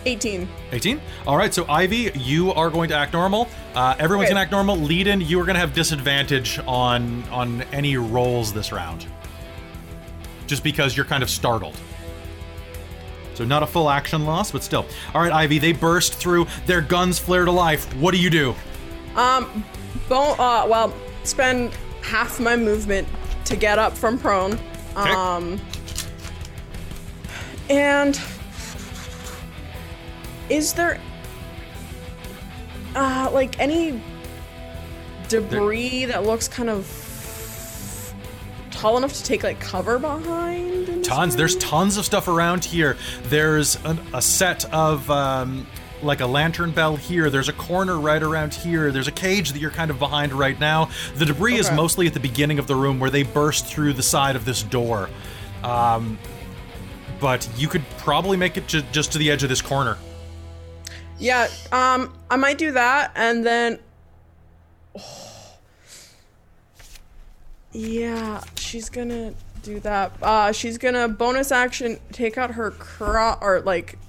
[SPEAKER 6] 18.
[SPEAKER 1] 18 all right so ivy you are going to act normal. Uh, everyone's
[SPEAKER 6] Okay.
[SPEAKER 1] gonna act normal. Leiden, you are gonna have disadvantage on on any rolls this round. Just because you're kind of startled. So not a full action loss but still. All right ivy they burst through. Their guns flare to life. What do you do?
[SPEAKER 6] Um, bon- uh, well, spend half my movement to get up from prone.
[SPEAKER 1] Okay.
[SPEAKER 6] Um, and is there, uh, like any debris that looks kind of tall enough to take like cover behind?
[SPEAKER 1] tons. There's tons of stuff around here. There's an, a set of um, like a lantern bell here. There's a corner right around here. There's a cage that you're kind of behind right now. The debris is mostly at the beginning of the room where they burst through the side of this door. Um, but you could probably make it just to the edge of this corner
[SPEAKER 6] Yeah, um, I might do that, and then. Oh. <sighs> Yeah, she's gonna do that. Uh, she's gonna bonus action take out her cross, or like,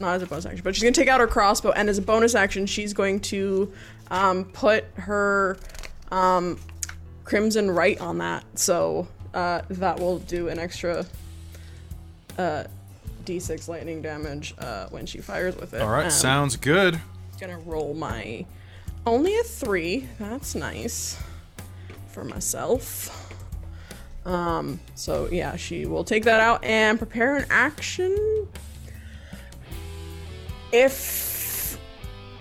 [SPEAKER 6] not as a bonus action, but she's gonna take out her crossbow, and as a bonus action, she's going to, um, put her, um, crimson rite on that. So, uh, that will do an extra, uh, d6 lightning damage uh, when she fires with it.
[SPEAKER 1] all right
[SPEAKER 6] Um,
[SPEAKER 1] sounds good
[SPEAKER 6] gonna roll my only a three. That's nice for myself. Um, so yeah, she will take that out and prepare an action. If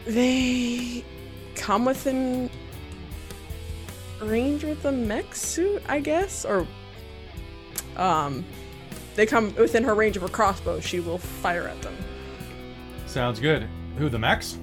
[SPEAKER 6] they come within range with the mech suit, I guess, or um, they come within her range of her crossbow, she will fire at them.
[SPEAKER 1] sounds good who the mechs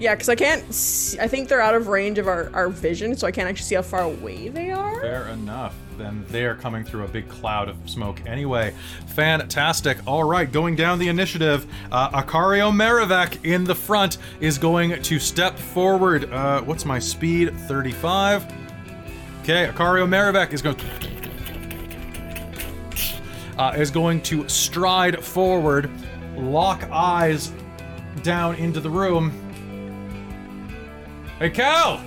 [SPEAKER 6] Yeah, because I can't. See, I think they're out of range of our, our vision, so I can't actually see how far away they are.
[SPEAKER 1] Fair enough. Then they are coming through a big cloud of smoke anyway. Fantastic. All right, going down the initiative, uh, Akario Maravek in the front is going to step forward. Uh, what's my speed? 35. Okay, Akario Maravek is going uh, is going to stride forward, lock eyes down into the room. Hey, Cal!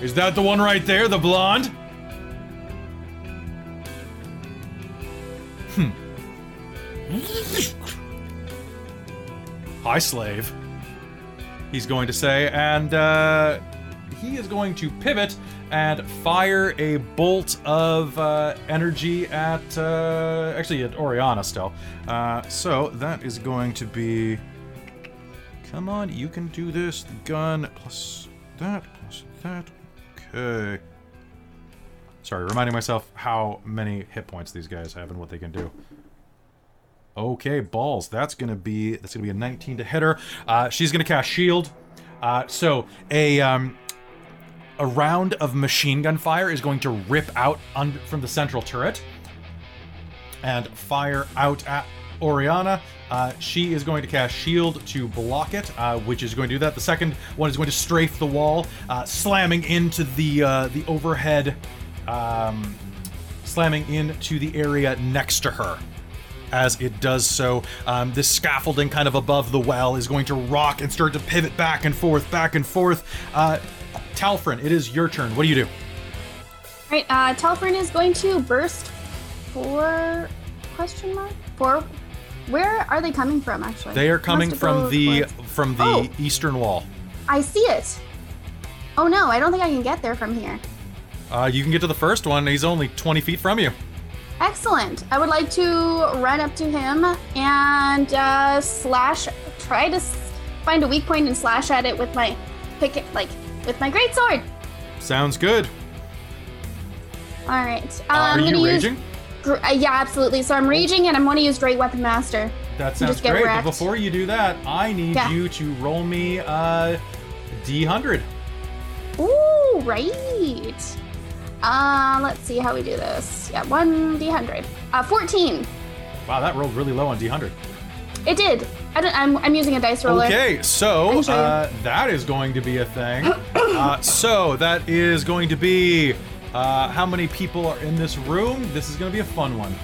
[SPEAKER 1] Is that the one right there, the blonde? Hmm. Hi, slave. He's going to say, and uh, he is going to pivot and fire a bolt of uh, energy at, uh, actually, at Oriana still. Uh, so that is going to be. Come on, you can do this. Gun plus that plus that. Okay. Sorry, reminding myself how many hit points these guys have and what they can do. Okay, balls. That's gonna be that's gonna be a 19 to hit her. Uh, she's gonna cast shield. Uh, so a um, a round of machine gun fire is going to rip out un- from the central turret and fire out at Oriana. Uh, she is going to cast Shield to block it, uh, which is going to do that. The second one is going to strafe the wall, uh, slamming into the uh, the overhead, um, slamming into the area next to her. As it does so, um, this scaffolding kind of above the well is going to rock and start to pivot back and forth, back and forth. Talfrin, it is your turn. What do you do?
[SPEAKER 2] Right, uh, Talfrin is going to burst for question mark for. Where are they coming from? Actually,
[SPEAKER 1] They are coming from the
[SPEAKER 2] towards-
[SPEAKER 1] from the
[SPEAKER 2] Oh.
[SPEAKER 1] eastern wall.
[SPEAKER 2] I see it. Oh no, I don't think I can get there from here.
[SPEAKER 1] Uh, you can get to the first one. He's only 20 feet from you.
[SPEAKER 2] Excellent. I would like to run up to him and uh, slash. Try to find a weak point and slash at it with my pick it like with my great sword.
[SPEAKER 1] Sounds good.
[SPEAKER 2] All right.
[SPEAKER 1] Uh, are
[SPEAKER 2] I'm
[SPEAKER 1] you
[SPEAKER 2] gonna use
[SPEAKER 1] raging?
[SPEAKER 2] Gr- uh, yeah, absolutely. So I'm raging, and I'm going to use Great Weapon Master.
[SPEAKER 1] That
[SPEAKER 2] You
[SPEAKER 1] sounds
[SPEAKER 2] just
[SPEAKER 1] great. But before you do that, I need
[SPEAKER 2] Yeah.
[SPEAKER 1] you to roll me uh, D100.
[SPEAKER 2] Ooh, right. Uh, let's see how we do this. Yeah, one d100. Uh, 14.
[SPEAKER 1] Wow, that rolled really low on D100.
[SPEAKER 2] It did. I don't, I'm, I'm using a dice roller.
[SPEAKER 1] Okay, so
[SPEAKER 2] can show you.
[SPEAKER 1] uh, that is going to be a thing. <coughs> uh, so that is going to be uh, how many people are in this room? This is going to be a fun one.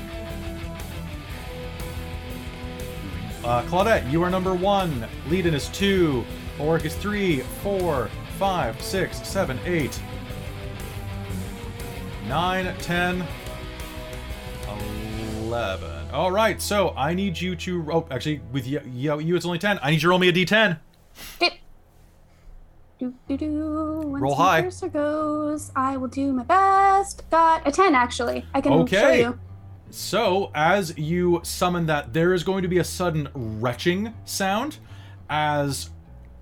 [SPEAKER 1] Uh, Claudette, you are number one. Leiden is two. Oric is three, four, five, six, seven, eight, nine, ten, eleven. All right, so I need you to. Oh, actually, with you, you, you it's only ten. I need you to roll me a d10.
[SPEAKER 2] Okay. Do, do, do. Once
[SPEAKER 1] Roll high.
[SPEAKER 2] cursor goes, I will do my best. Got a 10, actually. I can show
[SPEAKER 1] Okay.
[SPEAKER 2] you.
[SPEAKER 1] So, as you summon that, there is going to be a sudden retching sound as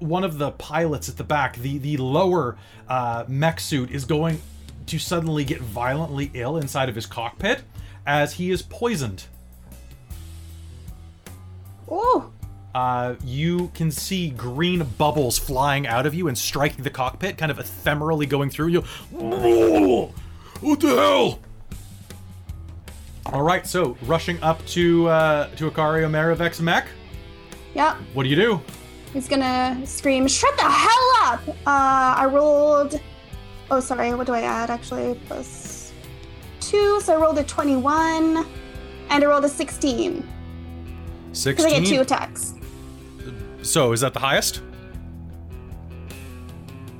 [SPEAKER 1] one of the pilots at the back, the, the lower uh, mech suit, is going to suddenly get violently ill inside of his cockpit as he is poisoned.
[SPEAKER 2] Ooh.
[SPEAKER 1] Uh, you can see green bubbles flying out of you and striking the cockpit, kind of ephemerally going through you. What the hell? All right, so rushing up to uh, to Akario Maravek's mech.
[SPEAKER 2] Yep.
[SPEAKER 1] What do you do?
[SPEAKER 2] He's gonna scream, Shut the hell up! Uh, I rolled. Oh, sorry, what do I add actually? Plus two, so I rolled a 21, and I rolled a 16. Because I get two
[SPEAKER 1] Sixteen.
[SPEAKER 2] attacks.
[SPEAKER 1] So is that the highest?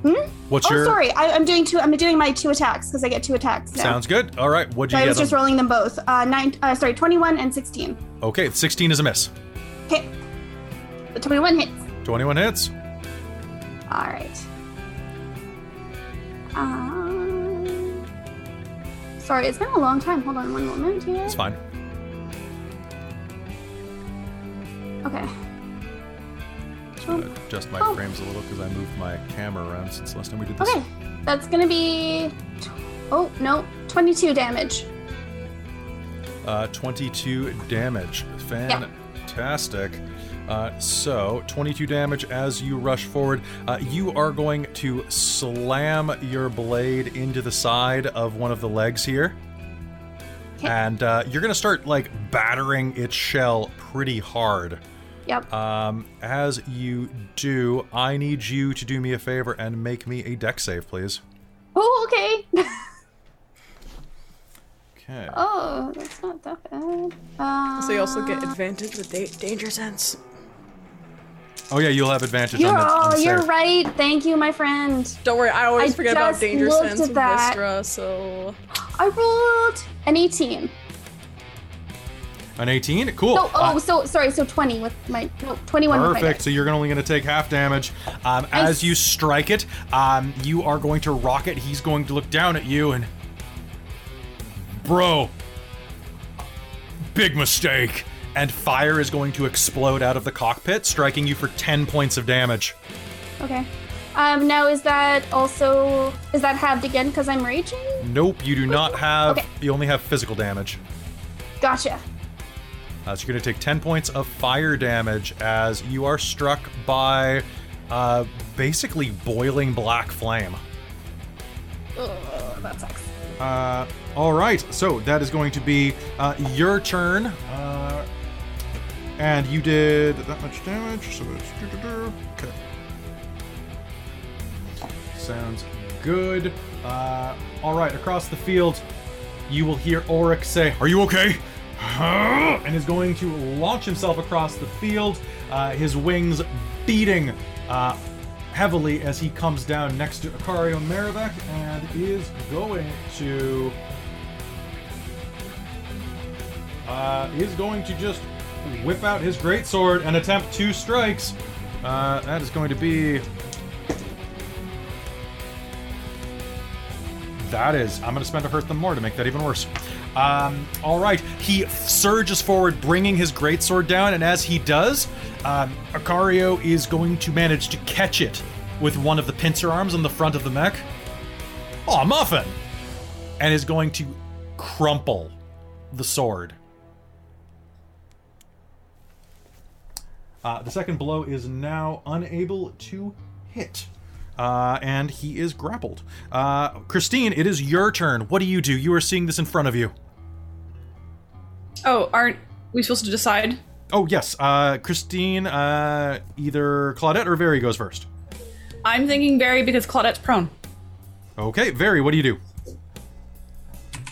[SPEAKER 2] Hmm?
[SPEAKER 1] What's your?
[SPEAKER 2] oh,
[SPEAKER 1] your?
[SPEAKER 2] sorry, I, I'm doing two. I'm doing my two attacks because I get two attacks. Now.
[SPEAKER 1] Sounds good. All right, what'd you
[SPEAKER 2] So I
[SPEAKER 1] get?
[SPEAKER 2] was just
[SPEAKER 1] on-
[SPEAKER 2] rolling them both. Uh, nine. Uh, sorry, 21 and 16.
[SPEAKER 1] Okay, sixteen is a miss.
[SPEAKER 2] Okay. The 21 hits.
[SPEAKER 1] Twenty-one hits.
[SPEAKER 2] All right. Um, sorry, it's been a long time. Hold on one moment here.
[SPEAKER 1] It's fine.
[SPEAKER 2] Okay.
[SPEAKER 1] Just gonna adjust my
[SPEAKER 2] Oh.
[SPEAKER 1] frames a little because I moved my camera around since last time we did this.
[SPEAKER 2] Okay. That's gonna be. Tw- oh no, 22 damage.
[SPEAKER 1] Uh, 22 damage. Fantastic. Uh, so, 22 damage as you rush forward. Uh, you are going to slam your blade into the side of one of the legs here.
[SPEAKER 2] Okay.
[SPEAKER 1] And uh, you're going to start, like, battering its shell pretty hard.
[SPEAKER 2] Yep.
[SPEAKER 1] Um, as you do, I need you to do me a favor and make me a deck save, please.
[SPEAKER 2] oh, okay.
[SPEAKER 1] Okay. <laughs>
[SPEAKER 2] oh, that's not that bad. Uh,
[SPEAKER 6] So you also get advantage with da- danger sense.
[SPEAKER 1] Oh, yeah, you'll have advantage
[SPEAKER 2] You're,
[SPEAKER 1] on the, on
[SPEAKER 2] oh,
[SPEAKER 1] the
[SPEAKER 2] you're
[SPEAKER 1] save.
[SPEAKER 2] right. Thank you, my friend.
[SPEAKER 6] Don't worry, I always
[SPEAKER 2] I
[SPEAKER 6] forget about
[SPEAKER 2] just
[SPEAKER 6] danger
[SPEAKER 2] looked
[SPEAKER 6] sense with
[SPEAKER 2] that.
[SPEAKER 6] Vistra, so
[SPEAKER 2] I rolled an 18.
[SPEAKER 1] An 18? Cool.
[SPEAKER 2] So, oh,
[SPEAKER 1] Uh,
[SPEAKER 2] so sorry. So 20 with my no, 21 with my
[SPEAKER 1] Perfect. So you're only going to take half damage. Um, as you strike it, um, you are going to rock it. He's going to look down at you and. Bro. Big mistake. And fire is going to explode out of the cockpit, striking you for 10 points of damage.
[SPEAKER 2] Okay. Um, now is that also is that halved again because I'm raging?
[SPEAKER 1] Nope, you do not <laughs> have.
[SPEAKER 2] Okay.
[SPEAKER 1] You only have physical damage.
[SPEAKER 2] Gotcha.
[SPEAKER 1] Uh, so you're going to take 10 points of fire damage as you are struck by uh, basically boiling black flame.
[SPEAKER 2] Ugh, that sucks.
[SPEAKER 1] Uh, all right, so that is going to be uh, your turn. Uh, And you did that much damage, so it's. Okay. Sounds good. Uh, all right, across the field, you will hear Oryx say, Are you okay? And is going to launch himself across the field, uh, his wings beating uh, heavily as he comes down next to Akario Maravek and is going to. Uh, is going to just whip out his greatsword and attempt two strikes. Uh, that is going to be. That is. I'm going to spend a hurt them more to make that even worse. Um, all right. He surges forward, bringing his greatsword down, and as he does, um, Akario is going to manage to catch it with one of the pincer arms on the front of the mech. Aw, Muffin! And is going to crumple the sword. Uh, the second blow is now unable to hit. Uh, and he is grappled. Uh, Christine, it is your turn. What do you do? You are seeing this in front of you.
[SPEAKER 7] Oh, aren't we supposed to decide?
[SPEAKER 1] Oh, yes. Uh, Christine, uh, either Claudette or Very goes first.
[SPEAKER 7] I'm thinking Barry because Claudette's prone.
[SPEAKER 1] Okay, Very, what do you do?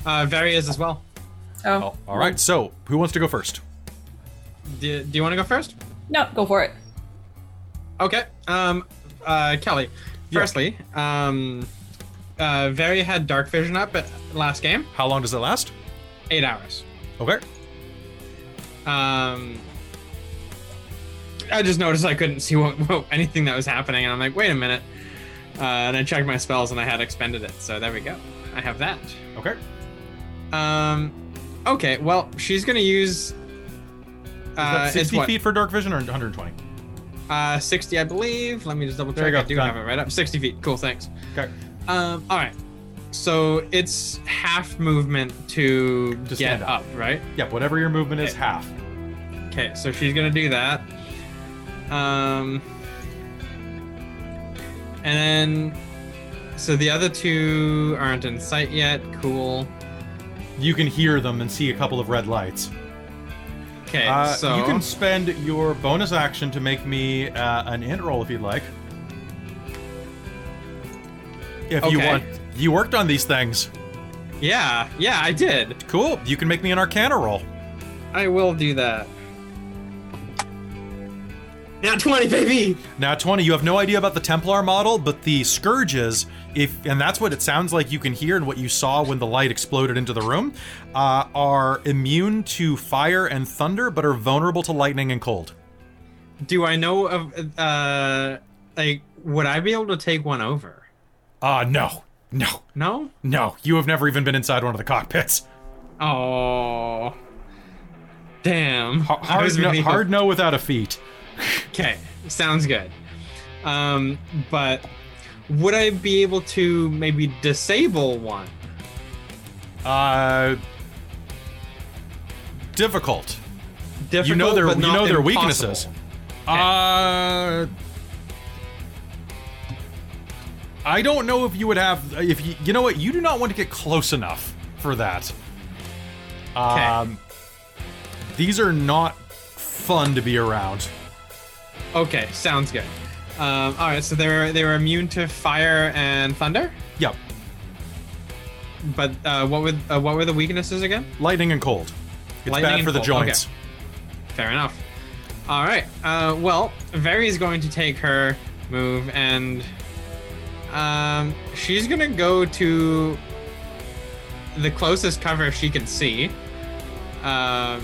[SPEAKER 5] Uh, Very is as well.
[SPEAKER 7] Oh,
[SPEAKER 1] Oh, all right, so who wants to go first?
[SPEAKER 5] Do, do you want to go first?
[SPEAKER 7] no, go for it.
[SPEAKER 5] Okay. Um, uh, Kelly.
[SPEAKER 1] Yeah.
[SPEAKER 5] Firstly, um, uh, Very had dark vision up at last game.
[SPEAKER 1] How long does it last?
[SPEAKER 5] Eight hours.
[SPEAKER 1] Okay.
[SPEAKER 5] Um, I just noticed I couldn't see what, what anything that was happening, and I'm like, wait a minute. Uh, and I checked my spells, and I had expended it. So there we go. I have that.
[SPEAKER 1] Okay.
[SPEAKER 5] Um, okay. Well, she's gonna use.
[SPEAKER 1] Is
[SPEAKER 5] Uh,
[SPEAKER 1] that 60 feet for dark vision or 120?
[SPEAKER 5] Uh, 60, I believe. Let me just double check. I do have it right up. 60 feet. Cool. Thanks.
[SPEAKER 1] Okay.
[SPEAKER 5] Um, all right. So it's half movement to,
[SPEAKER 1] To
[SPEAKER 5] get
[SPEAKER 1] stand up.
[SPEAKER 5] up, right?
[SPEAKER 1] Yep, whatever your movement is, half.
[SPEAKER 5] Okay, so she's gonna do that. Um, and then, so the other two aren't in sight yet. Cool.
[SPEAKER 1] You can hear them and see a couple of red lights.
[SPEAKER 5] Okay,
[SPEAKER 1] Uh,
[SPEAKER 5] so
[SPEAKER 1] you can spend your bonus action to make me uh, an int roll if you'd like. If you want, you worked on these things.
[SPEAKER 5] yeah, yeah, I did.
[SPEAKER 1] Cool. You can make me an Arcana roll.
[SPEAKER 5] I will do that. Nat 20, baby.
[SPEAKER 1] Now, 20, you have no idea about the Templar model, but the Scourges, if and that's what it sounds like you can hear and what you saw when the light exploded into the room, uh, are immune to fire and thunder, but are vulnerable to lightning and cold.
[SPEAKER 5] Do I know of uh like would I be able to take one over?
[SPEAKER 1] Uh, no. No.
[SPEAKER 5] No?
[SPEAKER 1] No. You have never even been inside one of the cockpits.
[SPEAKER 5] Oh. Damn.
[SPEAKER 1] H-
[SPEAKER 5] I
[SPEAKER 1] Hard, no, hard no without a feat.
[SPEAKER 5] Okay, sounds good. Um, but would I be able to maybe disable one?
[SPEAKER 1] Uh, difficult.
[SPEAKER 5] Difficult,
[SPEAKER 1] you know their you know their
[SPEAKER 5] impossible.
[SPEAKER 1] weaknesses. Uh, I don't know if you would have if you you know what you do not want to get close enough for that. Um, these are not fun to be around.
[SPEAKER 5] Okay, sounds good. Um, all right, so they were they were immune to fire and thunder,
[SPEAKER 1] Yep,
[SPEAKER 5] but uh, what would uh, what were the weaknesses again?
[SPEAKER 1] lightning and cold. It's
[SPEAKER 5] Lightning
[SPEAKER 1] bad for the
[SPEAKER 5] cold, okay.
[SPEAKER 1] joints.
[SPEAKER 5] Fair enough. All right. Uh, well, is going to take her move, and um, she's gonna go to the closest cover she can see, um,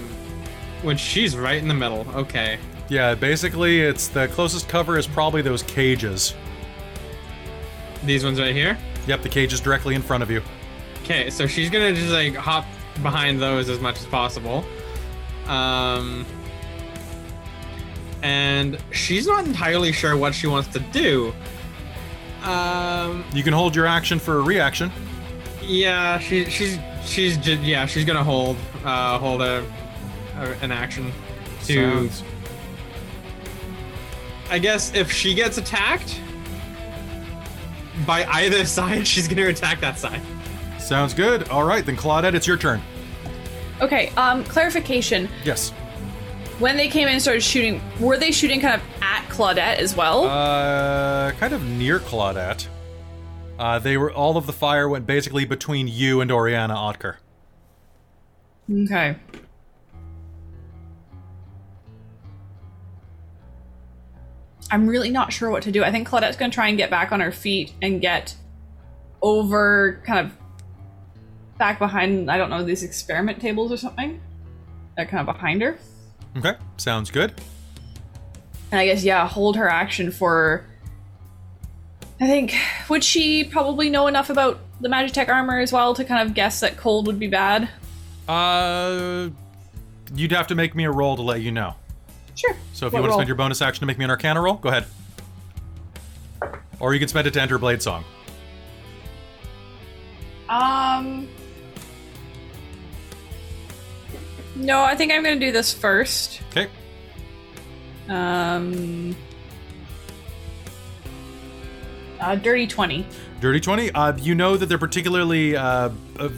[SPEAKER 5] which she's right in the middle. Okay.
[SPEAKER 1] Yeah, basically, it's the closest cover is probably those cages.
[SPEAKER 5] These ones right here.
[SPEAKER 1] Yep, the cage is directly in front of you.
[SPEAKER 5] Okay, so she's gonna just like hop behind those as much as possible. Um, and she's not entirely sure what she wants to do. Um,
[SPEAKER 1] You can hold your action for a reaction.
[SPEAKER 5] yeah, she she's she's just yeah she's gonna hold uh hold a, a an action to.
[SPEAKER 1] Sounds-
[SPEAKER 5] I guess if she gets attacked by either <laughs> side, she's gonna attack that side.
[SPEAKER 1] Sounds good. All right, then Claudette, it's your turn.
[SPEAKER 7] Okay, um, clarification.
[SPEAKER 1] Yes.
[SPEAKER 7] When they came in and started shooting, were they shooting kind of at Claudette as well?
[SPEAKER 1] Uh, kind of near Claudette. Uh, they were all of the fire went basically between you and Oriana Otker.
[SPEAKER 7] okay. I'm really not sure what to do. I think Claudette's going to try and get back on her feet and get over kind of back behind, I don't know, these experiment tables or something. They're kind of behind her.
[SPEAKER 1] Okay, sounds good.
[SPEAKER 7] And I guess, yeah, hold her action for. I think. Would she probably know enough about the Magitech armor as well to kind of guess that cold would be bad?
[SPEAKER 1] Uh, you'd have to make me a roll to let you know.
[SPEAKER 7] Sure.
[SPEAKER 1] So if
[SPEAKER 7] What
[SPEAKER 1] you want to spend your bonus action to make me an Arcana roll, go ahead. Or you can spend it to enter Blade Song.
[SPEAKER 7] Um. No, I think I'm going to do this first.
[SPEAKER 1] Okay.
[SPEAKER 7] Um. Uh, dirty 20.
[SPEAKER 1] Dirty 20. Uh, you know that they're particularly uh,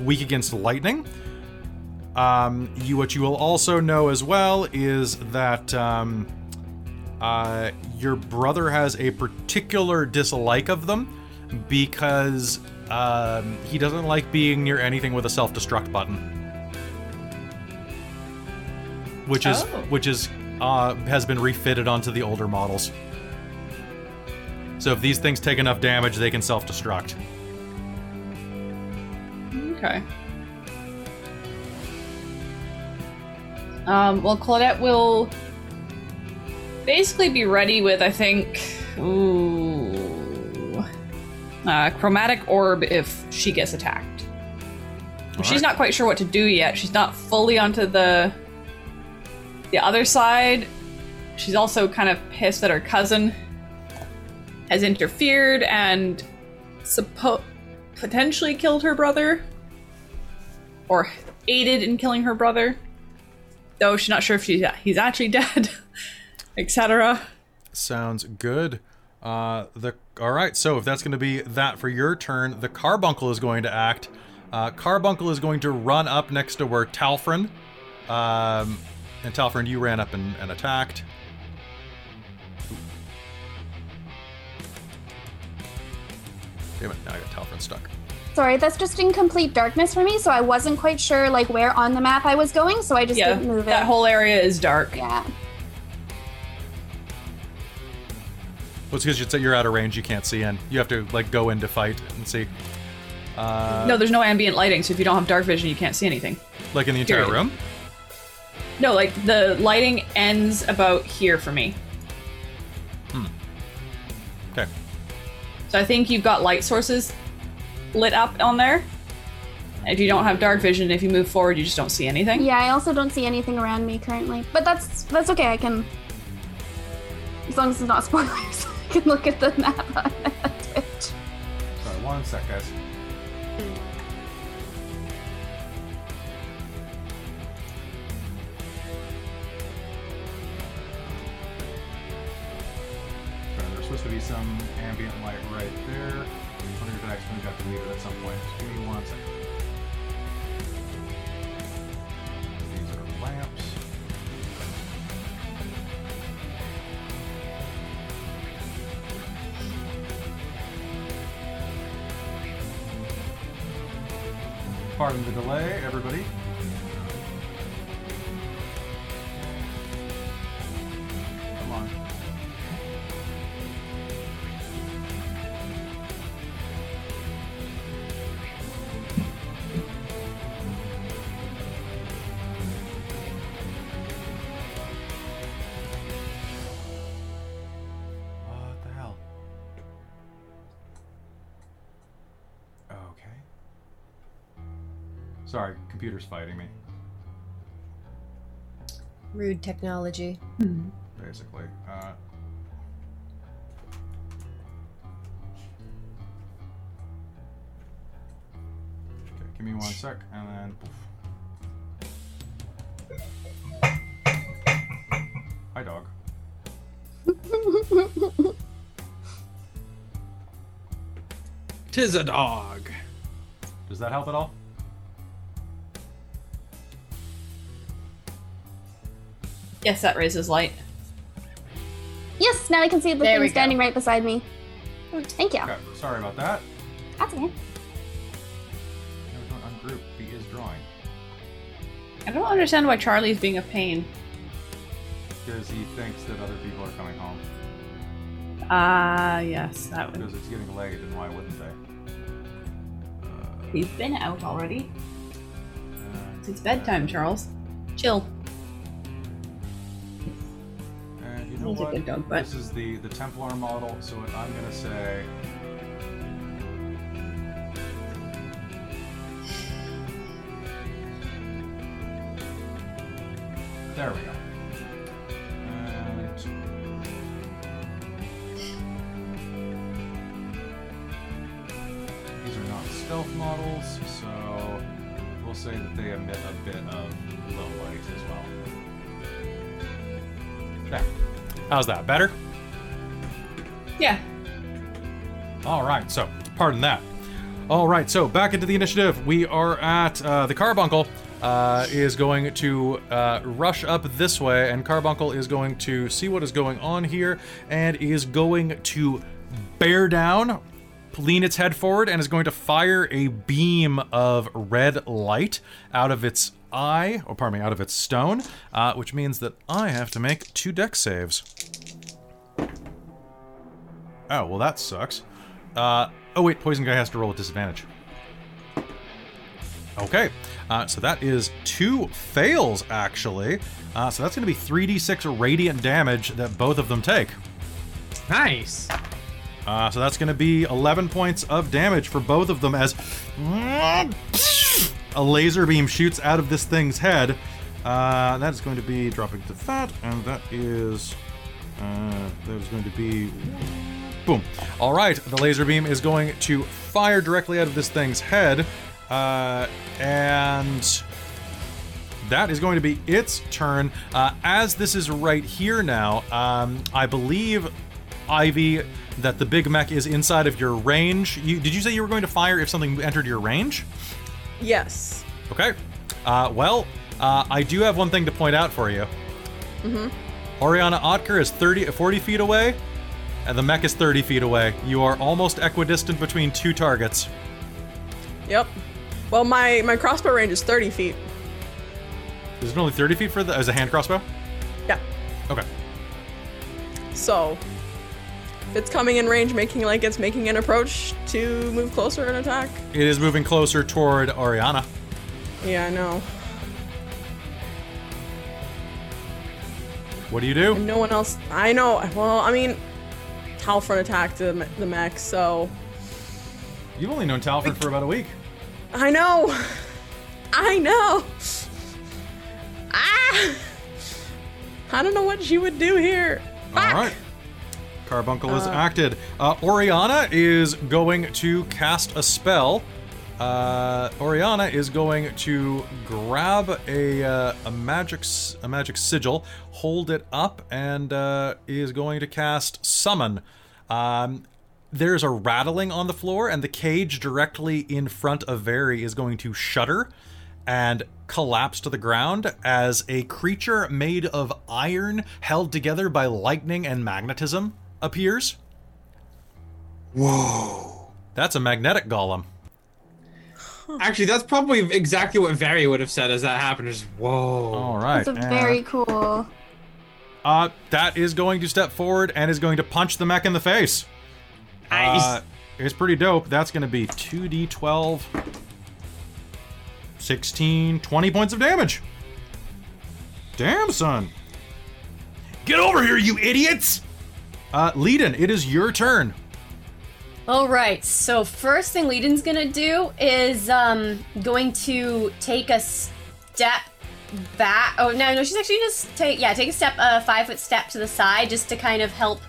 [SPEAKER 1] weak against lightning. Um, you what you will also know as well is that um, uh, your brother has a particular dislike of them because um, he doesn't like being near anything with a self-destruct button, which is
[SPEAKER 7] Oh.
[SPEAKER 1] which is uh, has been refitted onto the older models. So if these things take enough damage, they can self-destruct.
[SPEAKER 7] Okay. Um, well, Claudette will basically be ready with, I think, ooh, uh, chromatic orb if she gets attacked. She's
[SPEAKER 1] Alright.
[SPEAKER 7] not quite sure what to do yet. She's not fully onto the the other side. She's also kind of pissed that her cousin has interfered and suppo- potentially killed her brother or aided in killing her brother. Though she's not sure if she's he's actually <laughs> dead, etc.
[SPEAKER 1] Sounds good. Uh, the all right. So if that's going to be that for your turn, the carbuncle is going to act. Uh, carbuncle is going to run up next to where Talfrin. Um, and Talfrin, you ran up and, and attacked. Damn it! Now I got Talfrin stuck.
[SPEAKER 2] Sorry, that's just in complete darkness for me, so I wasn't quite sure like where on the map I was going, so I just
[SPEAKER 7] Yeah,
[SPEAKER 2] didn't move it.
[SPEAKER 7] that whole area is dark.
[SPEAKER 2] yeah.
[SPEAKER 1] Well, it's because you're out of range. You can't see in. You have to like go in to fight and see. Uh,
[SPEAKER 7] No, there's no ambient lighting, so if you don't have dark vision, you can't see anything.
[SPEAKER 1] like in the entire
[SPEAKER 7] period.
[SPEAKER 1] room.
[SPEAKER 7] No, like the lighting ends about here for me. Hmm.
[SPEAKER 1] Okay.
[SPEAKER 7] So I think you've got light sources lit up on there. If you don't have dark vision, if you move forward, you just don't see anything.
[SPEAKER 2] Yeah, I also don't see anything around me currently. But that's that's okay, I can as long as it's not spoilers, <laughs> I can look at the map on <laughs> Twitch.
[SPEAKER 1] Sorry, one sec, guys. Some ambient light right there. I wonder if it actually got deleted at some point. Just give me one second. These are lamps. Pardon the delay, everybody. Computer's fighting me,
[SPEAKER 4] Rude technology.
[SPEAKER 1] basically. Uh, okay, give me one sec, and then. Hi, dog.
[SPEAKER 5] Tis a dog.
[SPEAKER 1] Does that help at all?
[SPEAKER 7] Yes, that raises light.
[SPEAKER 2] Yes, now I can see the
[SPEAKER 3] There we
[SPEAKER 2] thing
[SPEAKER 3] go.
[SPEAKER 2] standing right beside me. Thank you.
[SPEAKER 1] Okay, sorry about that.
[SPEAKER 2] That's okay.
[SPEAKER 1] No, don't ungroup. He is drawing
[SPEAKER 7] I don't understand why Charlie's being a pain.
[SPEAKER 1] because he thinks that other people are coming home
[SPEAKER 7] Ah, yes, that would.
[SPEAKER 1] because it's getting late, and why wouldn't they?
[SPEAKER 7] He's been out already.
[SPEAKER 1] Uh,
[SPEAKER 7] It's bedtime, Charles. Chill.
[SPEAKER 1] Know
[SPEAKER 7] a
[SPEAKER 1] what?
[SPEAKER 7] good dog, but-
[SPEAKER 1] This is the the Templar model, so I'm gonna say. How's that? Better?
[SPEAKER 7] Yeah.
[SPEAKER 1] All right, so pardon that. All right, so back into the initiative. We are at uh, the Carbuncle. Uh, is going to uh, rush up this way, and Carbuncle is going to see what is going on here, and is going to bear down, lean its head forward, and is going to fire a beam of red light out of its eye, or pardon me, out of its stone, uh, which means that I have to make two Dex saves. Oh, well, that sucks. Uh, oh, wait, Poison Guy has to roll with disadvantage. Okay, uh, so that is two fails, actually. Uh, so that's going to be 3d6 radiant damage that both of them take.
[SPEAKER 5] Nice.
[SPEAKER 1] Uh, so that's going to be 11 points of damage for both of them as a laser beam shoots out of this thing's head. Uh, that is going to be dropping to that, and that is. Uh, that is going to be. Boom. All right, the laser beam is going to fire directly out of this thing's head, uh, and that is going to be its turn. Uh, as this is right here now, um, I believe, Ivy, that the big mech is inside of your range. You, did you say you were going to fire if something entered your range?
[SPEAKER 6] Yes.
[SPEAKER 1] Okay. Uh, well, uh, I do have one thing to point out for you. Mm-hmm. Oriana Otker is 30, 40 feet away, and the mech is 30 feet away. You are almost equidistant between two targets.
[SPEAKER 6] Yep. Well, my my crossbow range is 30 feet.
[SPEAKER 1] Is it only 30 feet for the as a hand crossbow?
[SPEAKER 6] Yeah.
[SPEAKER 1] Okay.
[SPEAKER 6] So, if it's coming in range, making like it's making an approach to move closer and attack.
[SPEAKER 1] It is moving closer toward Oriana.
[SPEAKER 6] Yeah, I know.
[SPEAKER 1] What do you do?
[SPEAKER 6] No one else. I know. Well, I mean, Talfrin attacked the, the mech, so
[SPEAKER 1] You've only known Talfrin for about a week.
[SPEAKER 6] I know. <laughs> I know. Ah! I don't know what she would do here.
[SPEAKER 1] All right. Carbuncle is acted. Uh, Oriana is going to cast a spell. Uh, Oriana is going to grab a uh, a magic s- a magic sigil, hold it up, and uh, is going to cast summon. Um, there's a rattling on the floor, and the cage directly in front of Veri is going to shudder and collapse to the ground as a creature made of iron held together by lightning and magnetism appears.
[SPEAKER 5] Whoa.
[SPEAKER 1] That's a magnetic golem.
[SPEAKER 5] Actually, that's probably exactly what Vari would have said as that happened. Just whoa.
[SPEAKER 1] All right.
[SPEAKER 2] It's a
[SPEAKER 1] and,
[SPEAKER 2] very cool.
[SPEAKER 1] uh, that is going to step forward and is going to punch the mech in the face.
[SPEAKER 5] Nice.
[SPEAKER 1] Uh, it's pretty dope. That's going to be 2d12, 16, 20 points of damage. Damn, son. Get over here, you idiots! Uh, Leiden, it is your turn.
[SPEAKER 4] All right. So first thing Leiden's gonna do is um going to take a step back. Oh no, no, she's actually just take yeah take a step a five foot step to the side just to kind of help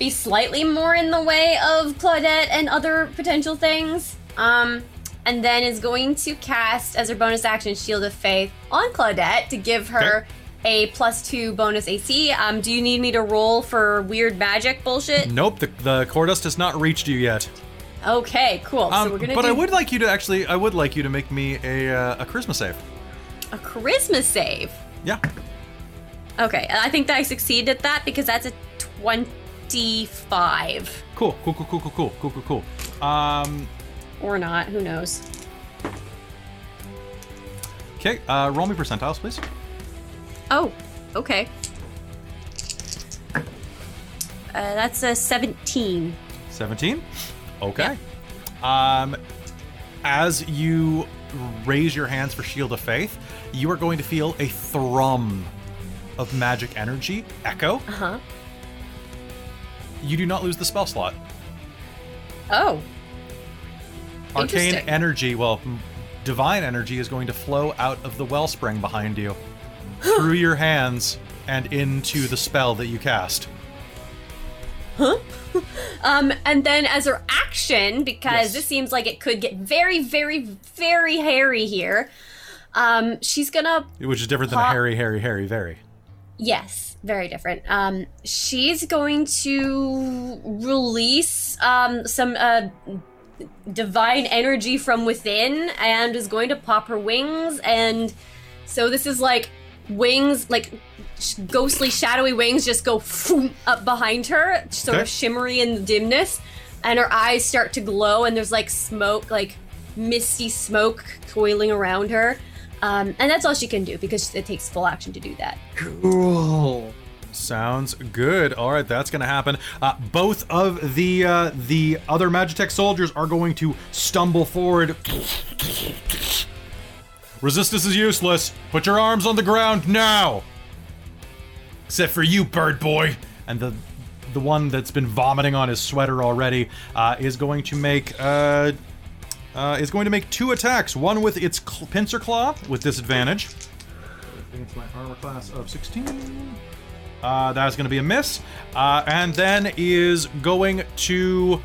[SPEAKER 4] be slightly more in the way of Claudette and other potential things. Um, and then is going to cast as her bonus action Shield of Faith on Claudette to give her a plus two bonus AC. Um, do you need me to roll for weird magic bullshit?
[SPEAKER 1] Nope, the, the core dust has not reached you yet.
[SPEAKER 4] Okay, cool.
[SPEAKER 1] Um,
[SPEAKER 4] so we're gonna.
[SPEAKER 1] But
[SPEAKER 4] do...
[SPEAKER 1] I would like you to actually, I would like you to make me a uh, a charisma save.
[SPEAKER 4] A charisma save.
[SPEAKER 1] Yeah.
[SPEAKER 4] Okay, I think that I succeed at that because that's a twenty-five.
[SPEAKER 1] Cool, cool, cool, cool, cool, cool, cool, cool. Um.
[SPEAKER 4] Or not? Who knows?
[SPEAKER 1] Okay, uh, roll me percentiles, please.
[SPEAKER 4] Oh, okay. Uh, that's a 17.
[SPEAKER 1] 17. Okay. Um, as you raise your hands for Shield of Faith, you are going to feel a thrum of magic energy echo.
[SPEAKER 4] Uh huh.
[SPEAKER 1] You do not lose the spell slot.
[SPEAKER 4] Oh,
[SPEAKER 1] Arcane energy, well, divine energy is going to flow out of the wellspring behind you through your hands and into the spell that you cast. Huh? <laughs>
[SPEAKER 4] um, and then as her action, because
[SPEAKER 1] Yes.
[SPEAKER 4] this seems like it could get very, very, very hairy here, um, she's gonna
[SPEAKER 1] Which is different than hairy,
[SPEAKER 4] hairy,
[SPEAKER 1] Harry, very.
[SPEAKER 4] Yes, very different. Um, she's going to release um, some uh, divine energy from within and is going to pop her wings. And so this is like wings, like sh- ghostly, shadowy wings just go phoom up behind her, sort
[SPEAKER 1] Okay.
[SPEAKER 4] of shimmery in the dimness. And her eyes start to glow, and there's like smoke, like misty smoke coiling around her. Um, and that's all she can do because it takes full action to do that.
[SPEAKER 5] Cool.
[SPEAKER 1] Sounds good. All right, that's going to happen. Uh, both of the uh, the other Magitech soldiers are going to stumble forward. Resistance is useless. Put your arms on the ground now. Except for you, bird boy. And the the one that's been vomiting on his sweater already uh, is going to make uh, uh, is going to make two attacks. One with its cl- pincer claw with disadvantage. Against my armor class of 16. Uh, that's going to be a miss. Uh, and then is going to.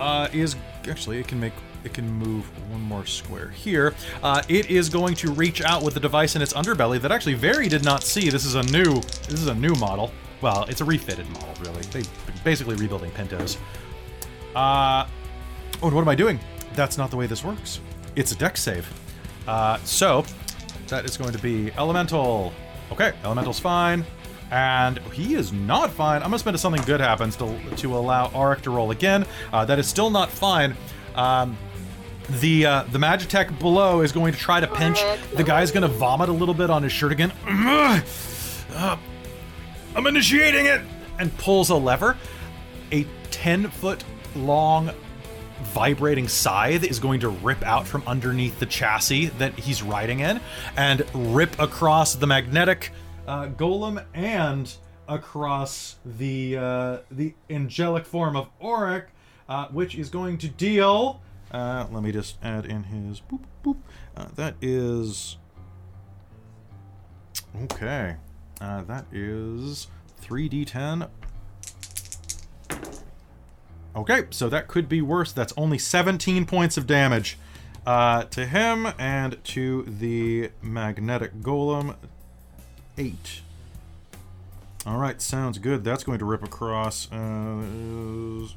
[SPEAKER 1] Uh, is actually it can make it can move one more square here. Uh, it is going to reach out with the device in its underbelly that actually Very did not see. This is a new this is a new model. Well, it's a refitted model, really. They basically rebuilding Pintos. Uh, oh, and what am I doing? That's not the way this works. It's a Dex save. Uh, so that is going to be elemental. Okay, elemental's fine. And he is not fine. I'm gonna spend something good happens to, to allow Auric to roll again. Uh, that is still not fine. Um, the uh, the Magitech below is going to try to pinch. The guy's gonna vomit a little bit on his shirt again. <clears throat> Uh, I'm initiating it, and pulls a lever. A 10 foot long vibrating scythe is going to rip out from underneath the chassis that he's riding in and rip across the magnetic uh, golem and across the uh, the angelic form of Auric, uh, which is going to deal. Uh, let me just add in his boop boop. Uh, that is okay. Uh, that is 3d10 Okay, so that could be worse. That's only 17 points of damage uh, to him and to the magnetic golem. Eight. All right, sounds good. That's going to rip across. Uh,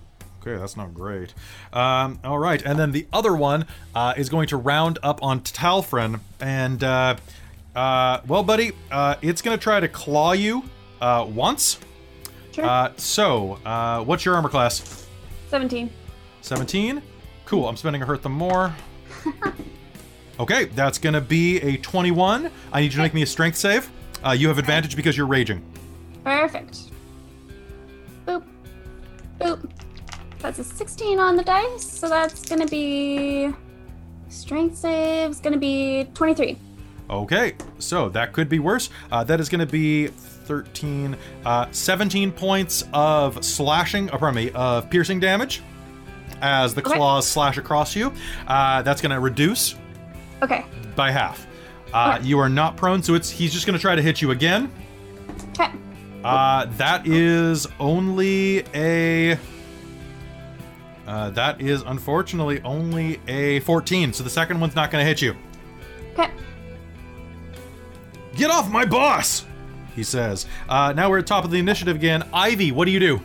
[SPEAKER 1] okay, that's not great. Um, all right, and then the other one uh, is going to round up on Talfrin, and uh, uh, well, buddy, uh, it's going to try to claw you uh, once.
[SPEAKER 2] Sure.
[SPEAKER 1] Uh, so, uh, what's your armor class?
[SPEAKER 2] 17.
[SPEAKER 1] 17. Cool, I'm spending a hurt them more. <laughs> okay, that's gonna be a 21. I need you to make me a strength save. Uh, you have advantage because you're raging.
[SPEAKER 2] Perfect. Boop. Boop. That's a 16 on the dice, so that's gonna be. Strength save's gonna be 23.
[SPEAKER 1] Okay, so that could be worse. Uh, that is gonna be 13, uh, 17 points of slashing, uh, pardon me, of piercing damage as the
[SPEAKER 2] Okay.
[SPEAKER 1] claws slash across you. Uh, that's gonna reduce
[SPEAKER 2] Okay.
[SPEAKER 1] by half. Uh,
[SPEAKER 2] Okay.
[SPEAKER 1] you are not prone, so it's he's just gonna try to hit you again.
[SPEAKER 2] Okay.
[SPEAKER 1] Uh, that is only a. Uh, that is unfortunately only a 14, so the second one's not going to hit you.
[SPEAKER 2] Okay.
[SPEAKER 1] Get off my boss! He says. Uh, now we're at top of the initiative again. Ivy, what do you do?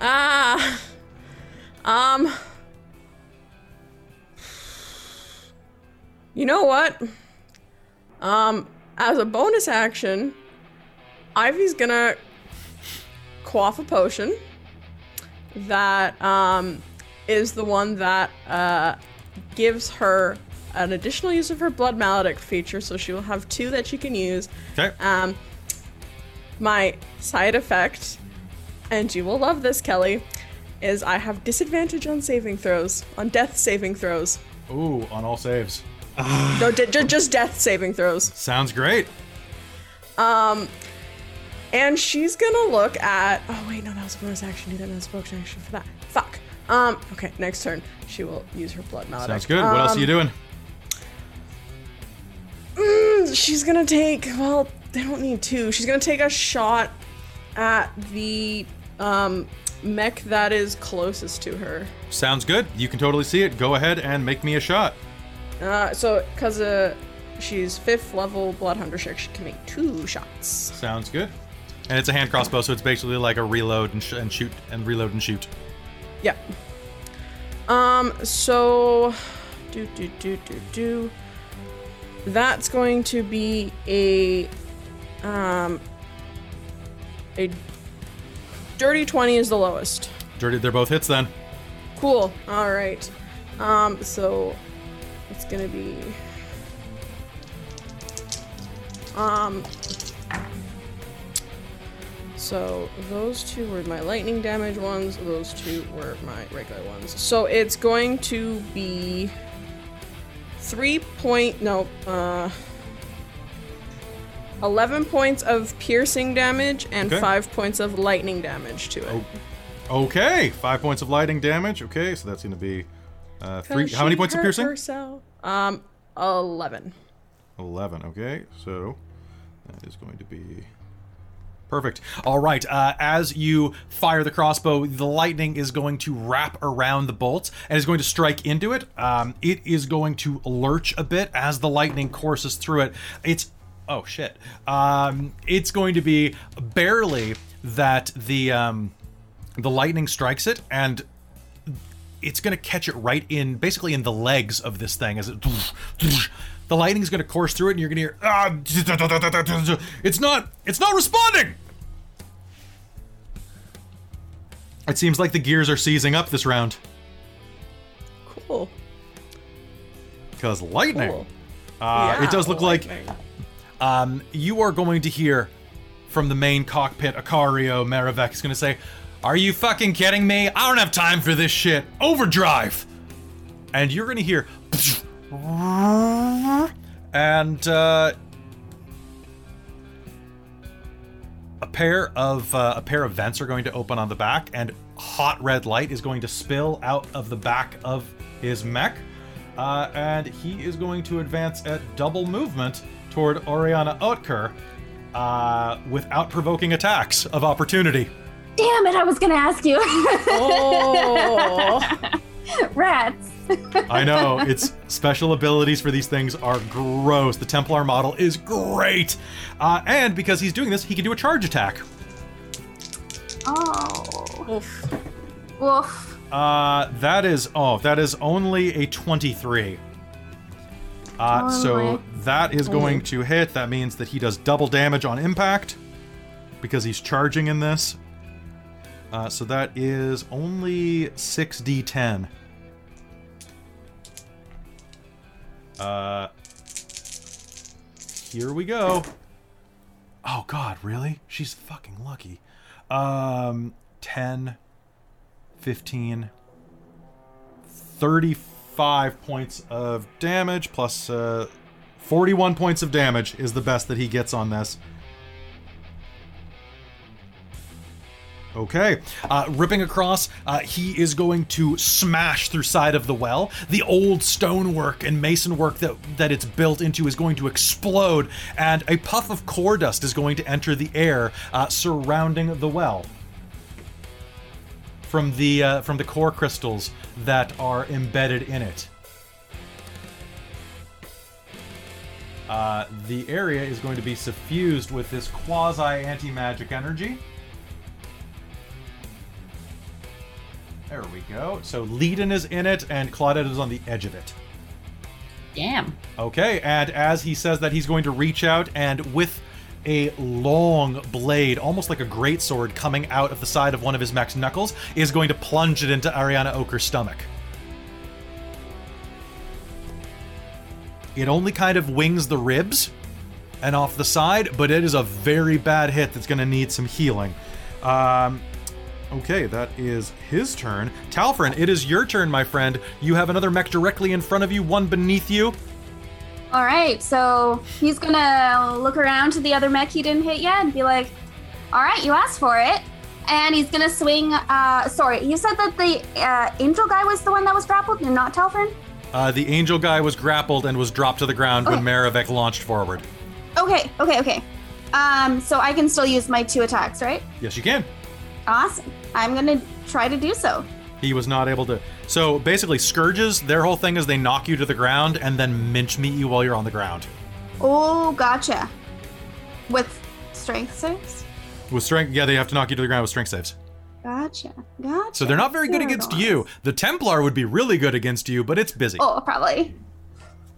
[SPEAKER 6] Ah, Um. You know what? Um, as a bonus action, Ivy's gonna quaff a potion that um is the one that uh gives her an additional use of her blood maledict feature, so she will have two that she can use.
[SPEAKER 1] Okay.
[SPEAKER 6] Um, my side effect, and you will love this, Kelly, is I have disadvantage on saving throws, on death saving throws.
[SPEAKER 1] Ooh, on all saves. <sighs>
[SPEAKER 6] No, d- just death saving throws.
[SPEAKER 1] Sounds great.
[SPEAKER 6] Um, and she's gonna look at. Oh wait, no, that was a bonus action. Do that as a bonus action for that. Fuck. Um. Okay, next turn she will use her blood maledict.
[SPEAKER 1] Sounds good. What else are you
[SPEAKER 6] Um,
[SPEAKER 1] doing?
[SPEAKER 6] Mm, she's gonna take. Well, they don't need two. She's gonna take a shot at the um mech that is closest to her.
[SPEAKER 1] Sounds good. You can totally see it. Go ahead and make me a shot.
[SPEAKER 6] Uh, so because uh, she's fifth level blood hunter, she she can make two shots.
[SPEAKER 1] Sounds good. And it's a hand crossbow, so it's basically like a reload and, sh- and shoot and reload and shoot.
[SPEAKER 6] Yeah. Um. So, do do do do do. That's going to be a um a dirty twenty is the lowest.
[SPEAKER 1] Dirty, they're both hits then.
[SPEAKER 6] Cool. All right. Um. So it's gonna be um. So those two were my lightning damage ones. Those two were my regular ones. So it's going to be three point no uh. 11 points of piercing damage and
[SPEAKER 1] Okay.
[SPEAKER 6] 5 points of lightning damage to it.
[SPEAKER 1] Oh. Okay, five points of lightning damage. Okay, so that's going to be uh, three. How many points of piercing?
[SPEAKER 6] herself. Um, 11.
[SPEAKER 1] 11. Okay, so that is going to be perfect. All right, uh, as you fire the crossbow, the lightning is going to wrap around the bolt and is going to strike into it. Um, it is going to lurch a bit as the lightning courses through it. It's oh shit. Um, it's going to be barely that the um, the lightning strikes it and it's going to catch it right in basically in the legs of this thing as it the lightning's going to course through it and you're going to hear ah, it's not it's not responding it seems like the gears are seizing up this round
[SPEAKER 6] Cool.
[SPEAKER 1] because lightning
[SPEAKER 6] Cool.
[SPEAKER 1] uh,
[SPEAKER 6] Yeah,
[SPEAKER 1] it does look like um, you are going to hear from the main cockpit, akario Maravek is going to say, Are you fucking kidding me? I don't have time for this shit. Overdrive! And you're to hear. And uh, a pair of uh, a pair of vents are going to open on the back, and hot red light is going to spill out of the back of his mech, uh, and he is going to advance at double movement toward Oriana Otker uh, without provoking attacks of opportunity.
[SPEAKER 2] Damn it, I was gonna ask you.
[SPEAKER 6] Oh. <laughs>
[SPEAKER 2] Rats.
[SPEAKER 1] I know its special abilities for these things are gross. The Templar model is great, uh, and because he's doing this, he can do a charge attack.
[SPEAKER 2] Oh.
[SPEAKER 6] Oof.
[SPEAKER 2] Woof.
[SPEAKER 1] Uh, that is oh, that is only a twenty-three. Uh, so
[SPEAKER 2] Only.
[SPEAKER 1] that is going to hit. That means that he does double damage on impact because he's charging in this. Uh, so that is only six d10. Uh, here we go. Oh God, really? She's fucking lucky. Um, 10, 15, 35 points of damage plus uh, 41 points of damage is the best that he gets on this. Okay, uh, ripping across, uh, he is going to smash through side of the well. The old stonework and masonwork that that it's built into is going to explode, and a puff of core dust is going to enter the air uh, surrounding the well from the uh, from the core crystals that are embedded in it. Uh, the area is going to be suffused with this quasi anti magic energy. There we go. So Leiden is in it, and Claudette is on the edge of it.
[SPEAKER 7] Damn.
[SPEAKER 1] Okay, and as he says that, he's going to reach out and with a long blade, almost like a greatsword, coming out of the side of one of his max knuckles, is going to plunge it into Oriana Otker's stomach. It only kind of wings the ribs and off the side, but it is a very bad hit that's going to need some healing. Um, okay, that is his turn. Talfrin, it is your turn, my friend. You have another mech directly in front of you, one beneath you.
[SPEAKER 2] All right, so he's gonna look around to the other mech he didn't hit yet and be like, "All right, you asked for it." And he's gonna swing. Uh, sorry, you said that the uh, angel guy was the one that was grappled and not Talfrin.
[SPEAKER 1] Uh, the angel guy was grappled and was dropped to the ground when
[SPEAKER 2] Okay.
[SPEAKER 1] Maravek launched forward.
[SPEAKER 2] Okay, okay, okay. Um, so I can still use my two attacks, right?
[SPEAKER 1] Yes, you can.
[SPEAKER 2] Awesome. I'm gonna try to do so.
[SPEAKER 1] He was not able to. So basically, scourges, their whole thing is they knock you to the ground and then minch meat you while you're on the ground.
[SPEAKER 2] Oh, gotcha. With strength saves.
[SPEAKER 1] With strength, yeah, they have to knock you to the ground with strength saves.
[SPEAKER 2] Gotcha. Gotcha.
[SPEAKER 1] So they're not very good against you. The Templar would be really good against you, but it's busy.
[SPEAKER 2] Oh, probably.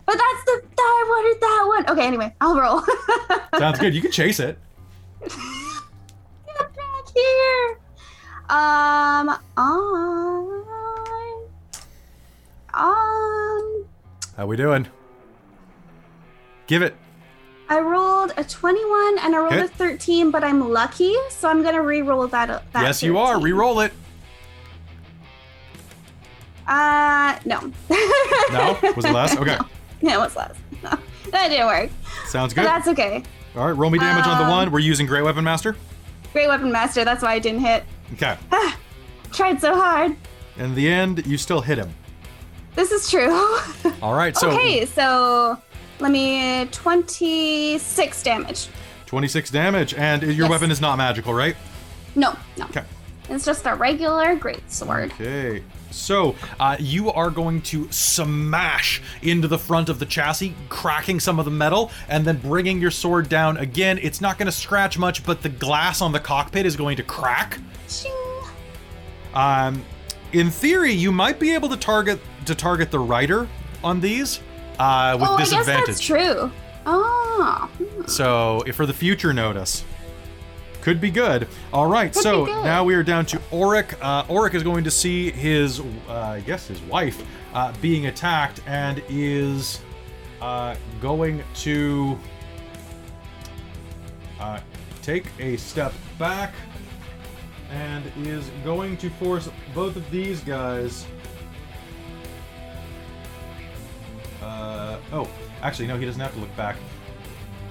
[SPEAKER 2] But that's the I wanted that one. Okay, anyway, I'll roll. <laughs>
[SPEAKER 1] Sounds good. You can chase it. <laughs>
[SPEAKER 2] Here. Um, on, on.
[SPEAKER 1] How we doing? Give it.
[SPEAKER 2] I rolled a 21 and I rolled
[SPEAKER 1] Hit.
[SPEAKER 2] a 13, but I'm lucky, so I'm gonna re-roll that. that
[SPEAKER 1] yes, you are. Re-roll it.
[SPEAKER 2] Uh, no.
[SPEAKER 1] No? <laughs> Was it less? Okay.
[SPEAKER 2] No, it was less. No, <laughs> that didn't work.
[SPEAKER 1] Sounds
[SPEAKER 2] But
[SPEAKER 1] good.
[SPEAKER 2] that's okay.
[SPEAKER 1] All right, roll me damage on the
[SPEAKER 2] Um,
[SPEAKER 1] one. We're using Great Weapon Master.
[SPEAKER 2] Great weapon master. That's why I didn't hit.
[SPEAKER 1] Okay. <sighs>
[SPEAKER 2] Tried so hard.
[SPEAKER 1] In the end, you still hit him.
[SPEAKER 2] This is true. <laughs>
[SPEAKER 1] All right, so
[SPEAKER 2] okay, so let me 26 damage.
[SPEAKER 1] 26 damage, and your
[SPEAKER 2] Yes.
[SPEAKER 1] weapon is not magical, right?
[SPEAKER 2] No, no.
[SPEAKER 1] Okay.
[SPEAKER 2] It's just a regular great sword.
[SPEAKER 1] Okay. So, uh, you are going to smash into the front of the chassis, cracking some of the metal, and then bringing your sword down again. It's not going to scratch much, but the glass on the cockpit is going to crack. Um, in theory, you might be able to target to target the rider on these uh, with
[SPEAKER 2] Oh, I guess
[SPEAKER 1] disadvantage.
[SPEAKER 2] that's true. Oh.
[SPEAKER 1] So, if for the future notice, could be good. All right,
[SPEAKER 2] Could
[SPEAKER 1] so now we are down to Auric. Uh, Auric is going to see his, uh, I guess, his wife uh, being attacked, and is uh, going to uh, take a step back, and is going to force both of these guys. Uh, oh, actually, no, he doesn't have to look back.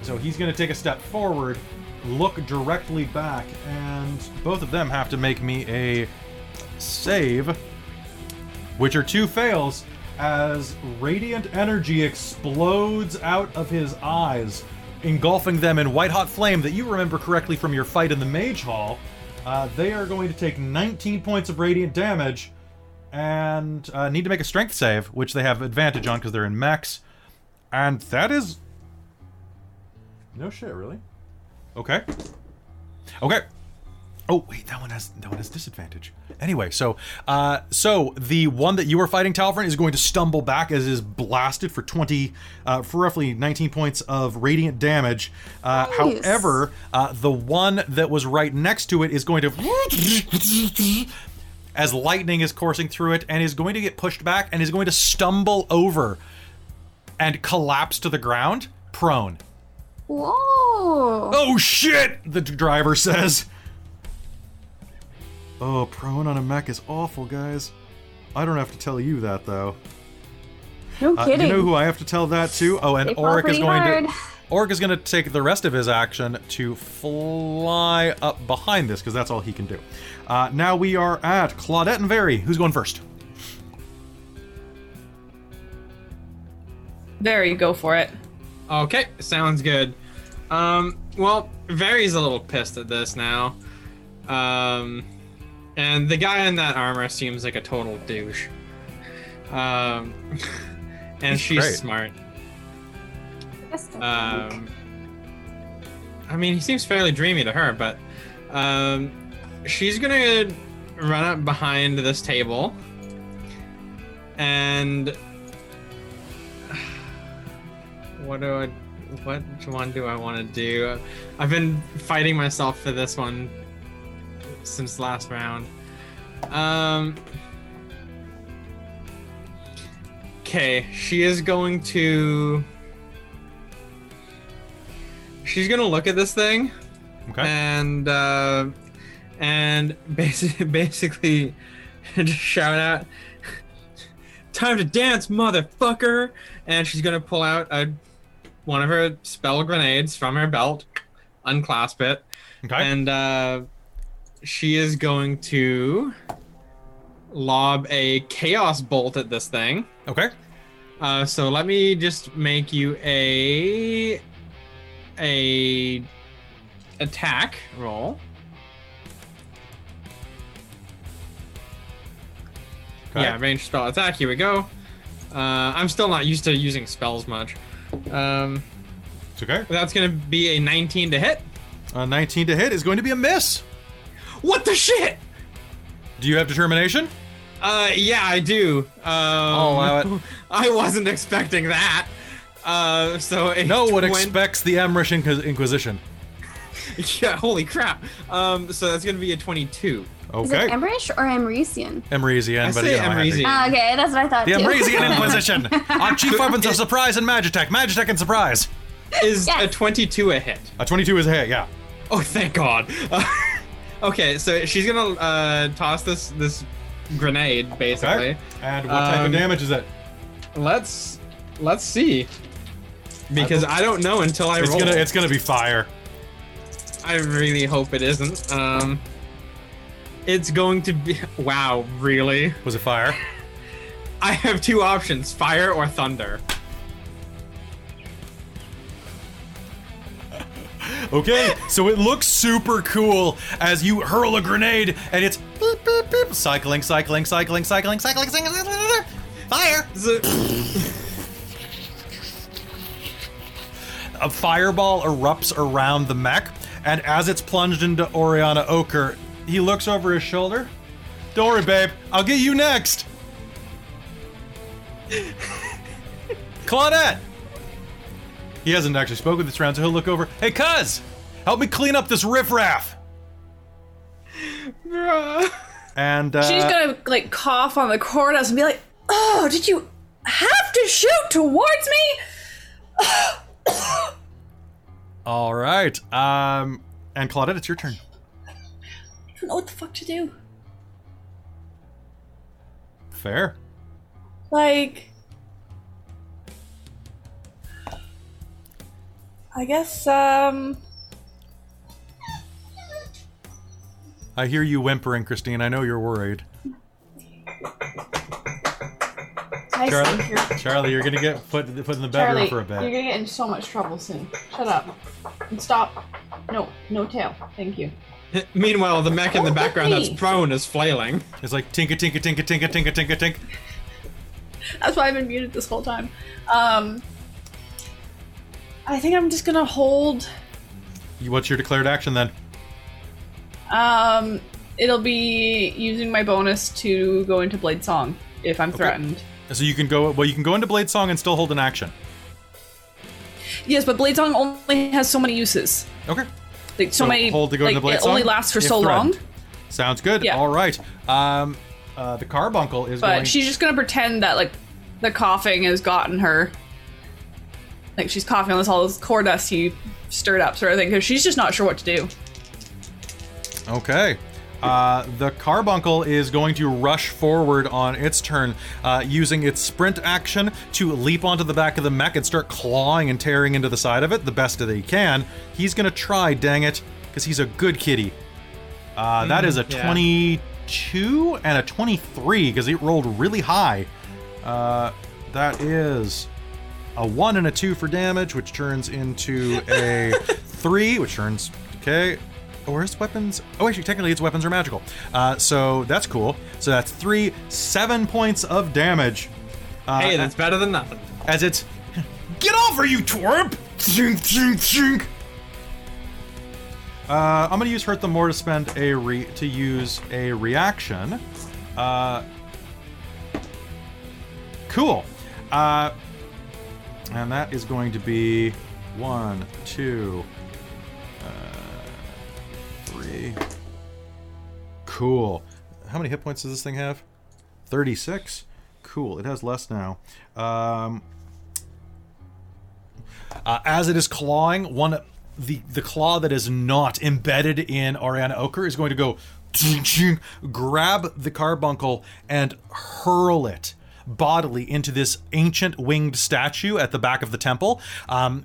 [SPEAKER 1] So he's going to take a step forward, look directly back, and both of them have to make me a save, which are two fails, as radiant energy explodes out of his eyes, engulfing them in white hot flame that you remember correctly from your fight in the Mage Hall. Uh, they are going to take 19 points of radiant damage and uh, need to make a strength save, which they have advantage on because they're in mechs. And that is no shit, really? Okay. Okay. Oh wait, that one has that one has disadvantage. Anyway, so uh, so the one that you are fighting, Talfrin, is going to stumble back as is blasted for twenty, uh, for roughly nineteen points of radiant damage. Uh,
[SPEAKER 2] Nice.
[SPEAKER 1] However, uh, the one that was right next to it is going to as lightning is coursing through it and is going to get pushed back and is going to stumble over and collapse to the ground, prone.
[SPEAKER 2] Whoa.
[SPEAKER 1] Oh shit! The driver says. Oh, prone on a mech is awful, guys. I don't have to tell you that though.
[SPEAKER 2] no
[SPEAKER 1] Uh,
[SPEAKER 2] kidding.
[SPEAKER 1] you know who I have to tell that to? Oh, and
[SPEAKER 2] They fall
[SPEAKER 1] Auric is
[SPEAKER 2] pretty
[SPEAKER 1] going
[SPEAKER 2] hard.
[SPEAKER 1] to. Auric is going to take the rest of his action to fly up behind this because that's all he can do. Uh, now we are at Claudette and Very. Who's going first?
[SPEAKER 7] There you go for it.
[SPEAKER 5] Okay, sounds good. Um, well, Vary's a little pissed at this now. Um, and the guy in that armor seems like a total douche. Um, <laughs> and
[SPEAKER 1] He's
[SPEAKER 5] she's
[SPEAKER 1] great.
[SPEAKER 5] smart.
[SPEAKER 2] I.
[SPEAKER 5] Um, I mean, he seems fairly dreamy to her, but um, she's gonna run up behind this table and <sighs> what do I what one do I want to do? I've been fighting myself for this one since last round. Um Okay, she is going to She's going to look at this thing
[SPEAKER 1] Okay.
[SPEAKER 5] and uh, and <laughs> basically, basically <laughs> just shout out, "Time to dance, motherfucker!" And she's gonna pull out a one of her spell grenades from her belt, unclasp it,
[SPEAKER 1] okay.
[SPEAKER 5] and uh, she is going to lob a chaos bolt at this thing.
[SPEAKER 1] okay.
[SPEAKER 5] Uh, so let me just make you a a attack roll.
[SPEAKER 1] Okay.
[SPEAKER 5] Yeah, ranged spell attack. Here we go. Uh, I'm still not used to using spells much. Um,
[SPEAKER 1] It's okay.
[SPEAKER 5] that's gonna be a 19 to hit.
[SPEAKER 1] A 19 to hit is going to be a miss.
[SPEAKER 5] What the shit?
[SPEAKER 1] Do you have determination?
[SPEAKER 5] Uh, yeah, I do. Um,
[SPEAKER 1] I'll allow it. <laughs>
[SPEAKER 5] I wasn't expecting that. Uh, so a
[SPEAKER 1] No one
[SPEAKER 5] 20
[SPEAKER 1] expects the Amrish Inquis- Inquisition. <laughs>
[SPEAKER 5] Yeah, holy crap. Um, so that's gonna be a 22.
[SPEAKER 2] Is it
[SPEAKER 1] Okay.
[SPEAKER 2] Emrish or Emrisian?
[SPEAKER 1] Emrisian,
[SPEAKER 5] I
[SPEAKER 1] but
[SPEAKER 5] say
[SPEAKER 1] you know, I had to-
[SPEAKER 5] Emrisian.
[SPEAKER 2] Ah, okay, that's what I thought
[SPEAKER 1] The
[SPEAKER 2] too.
[SPEAKER 1] Emrisian <laughs> Inquisition. Our chief weapons are surprise and magitech. Magitech and surprise.
[SPEAKER 5] Is a 22 a hit?
[SPEAKER 1] A 22 is a hit, yeah.
[SPEAKER 5] Oh, thank God. Uh, <laughs> okay, so she's gonna uh, toss this this grenade basically.
[SPEAKER 1] Okay. And what type of
[SPEAKER 5] Um,
[SPEAKER 1] damage is it?
[SPEAKER 5] Let's let's see. Because I don't know until I
[SPEAKER 1] It's
[SPEAKER 5] roll.
[SPEAKER 1] gonna it's gonna be fire.
[SPEAKER 5] I really hope it isn't. Um, it's going to be. <laughs> Wow, really?
[SPEAKER 1] Was it fire? <laughs>
[SPEAKER 5] I have two options: fire or thunder. <laughs>
[SPEAKER 1] Okay, so it looks super cool as you hurl a grenade and it's beep, beep, beep, cycling, cycling, cycling, cycling, cycling, cycling, cycling, fire. A fireball erupts around the mech, and as it's plunged into Oriana Otker, he looks over his shoulder. Don't worry, babe, I'll get you next. <laughs> Claudette! He hasn't actually spoken this round, so he'll look over. Hey, cuz! Help me clean up this riffraff!
[SPEAKER 5] Bruh.
[SPEAKER 1] And uh,
[SPEAKER 7] She's gonna like cough on the corners and be like, "Oh, did you have to shoot towards me?" <coughs>
[SPEAKER 1] all right. Um, and Claudette, it's your turn.
[SPEAKER 7] I don't know what the fuck to do.
[SPEAKER 1] Fair.
[SPEAKER 7] Like, I guess um,
[SPEAKER 1] I hear you whimpering, Christine. I know you're worried.
[SPEAKER 7] I
[SPEAKER 1] Charlie,
[SPEAKER 7] stay here.
[SPEAKER 1] Charlie, you're gonna get put put in the bedroom
[SPEAKER 7] Charlie,
[SPEAKER 1] for a bit.
[SPEAKER 7] you're gonna get in so much trouble soon. Shut up and stop. No, no tail. Thank you.
[SPEAKER 5] Meanwhile, the mech in the background that's
[SPEAKER 7] Please.
[SPEAKER 5] prone is flailing.
[SPEAKER 1] It's like tinka tinka tinka tinka tinka tinka tink. <laughs>
[SPEAKER 7] That's why I've been muted this whole time. Um, I think I'm just gonna hold.
[SPEAKER 1] You- What's your declared action then?
[SPEAKER 7] Um, it'll be using my bonus to go into Blade Song if I'm threatened.
[SPEAKER 1] So you can go. Well, you can go into Blade Song and still hold an action.
[SPEAKER 7] Yes, but Blade Song only has so many uses.
[SPEAKER 1] Okay.
[SPEAKER 7] Like so,
[SPEAKER 1] So
[SPEAKER 7] many.
[SPEAKER 1] hold to go
[SPEAKER 7] like,
[SPEAKER 1] into Blade
[SPEAKER 7] it only lasts for so
[SPEAKER 1] threatened.
[SPEAKER 7] long.
[SPEAKER 1] Sounds good.
[SPEAKER 7] Yeah.
[SPEAKER 1] All right. Um, uh, the carbuncle is
[SPEAKER 7] But
[SPEAKER 1] going.
[SPEAKER 7] she's just gonna pretend that like the coughing has gotten her. Like she's coughing on this all this core dust he stirred up sort of thing because she's just not sure what to do.
[SPEAKER 1] Okay. Uh, the carbuncle is going to rush forward on its turn, uh, using its sprint action to leap onto the back of the mech and start clawing and tearing into the side of it the best that he can. He's going to try, dang it, because he's a good kitty. Uh, that is a
[SPEAKER 5] yeah.
[SPEAKER 1] 22 and a 23 because it rolled really high. Uh, that is a 1 and a 2 for damage, which turns into a <laughs> 3, which turns. Okay. Or is weapons? Oh, actually, technically, its weapons are magical. Uh, so that's cool. So that's three, seven points of damage. Uh,
[SPEAKER 5] Hey, that's better than nothing.
[SPEAKER 1] as it's get over you twerp. Zink, zink, zink. Uh, I'm gonna use hurt them more to spend a re to use a reaction. Uh, cool. Uh, and that is going to be one, two, three. Cool. How many hit points does this thing have? 36. Cool. It has less now. Um, uh, as it is clawing, one the the claw that is not embedded in Oriana Otker is going to go <laughs> grab the carbuncle and hurl it bodily into this ancient winged statue at the back of the temple. Um,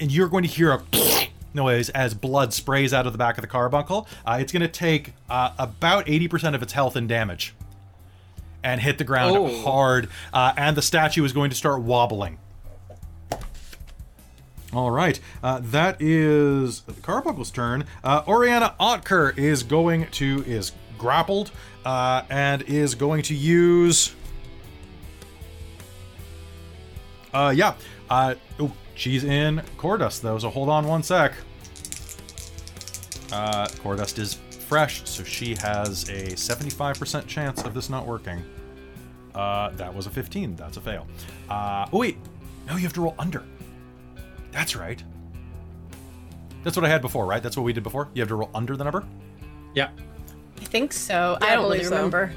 [SPEAKER 1] and you're going to hear a <laughs> noise as blood sprays out of the back of the carbuncle. Uh, it's going to take uh, about 80% of its health and damage and hit the ground
[SPEAKER 5] Oh.
[SPEAKER 1] hard. Uh, and the statue is going to start wobbling. All right, uh, that is the Carbuncle's turn. Uh, Oriana Otker is going to is grappled uh, and is going to use. Uh, yeah. Uh, oh, she's in core dust though, so hold on one sec. Uh, core dust is fresh, so she has a 75% chance of this not working. Uh, that was a 15. That's a fail. Uh, oh wait, no, you have to roll under. That's right. That's what I had before, right? That's what we did before. You have to roll under the number.
[SPEAKER 5] Yeah.
[SPEAKER 4] I think so.
[SPEAKER 6] Yeah,
[SPEAKER 4] I
[SPEAKER 6] I
[SPEAKER 4] don't really
[SPEAKER 6] believe so.
[SPEAKER 4] remember.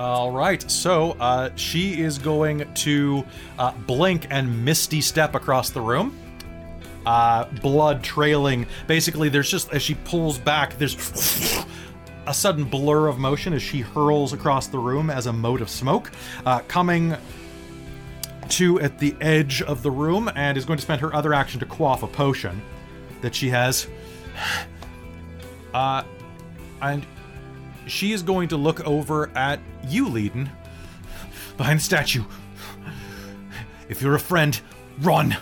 [SPEAKER 1] All right. So uh, she is going to uh, blink and misty step across the room. Uh, blood trailing. Basically, there's just as she pulls back, there's a sudden blur of motion as she hurls across the room as a mote of smoke, uh, coming to at the edge of the room, and is going to spend her other action to quaff a potion that she has. <sighs> Uh, and she is going to look over at you, Leiden, behind the statue. If you're a friend, run.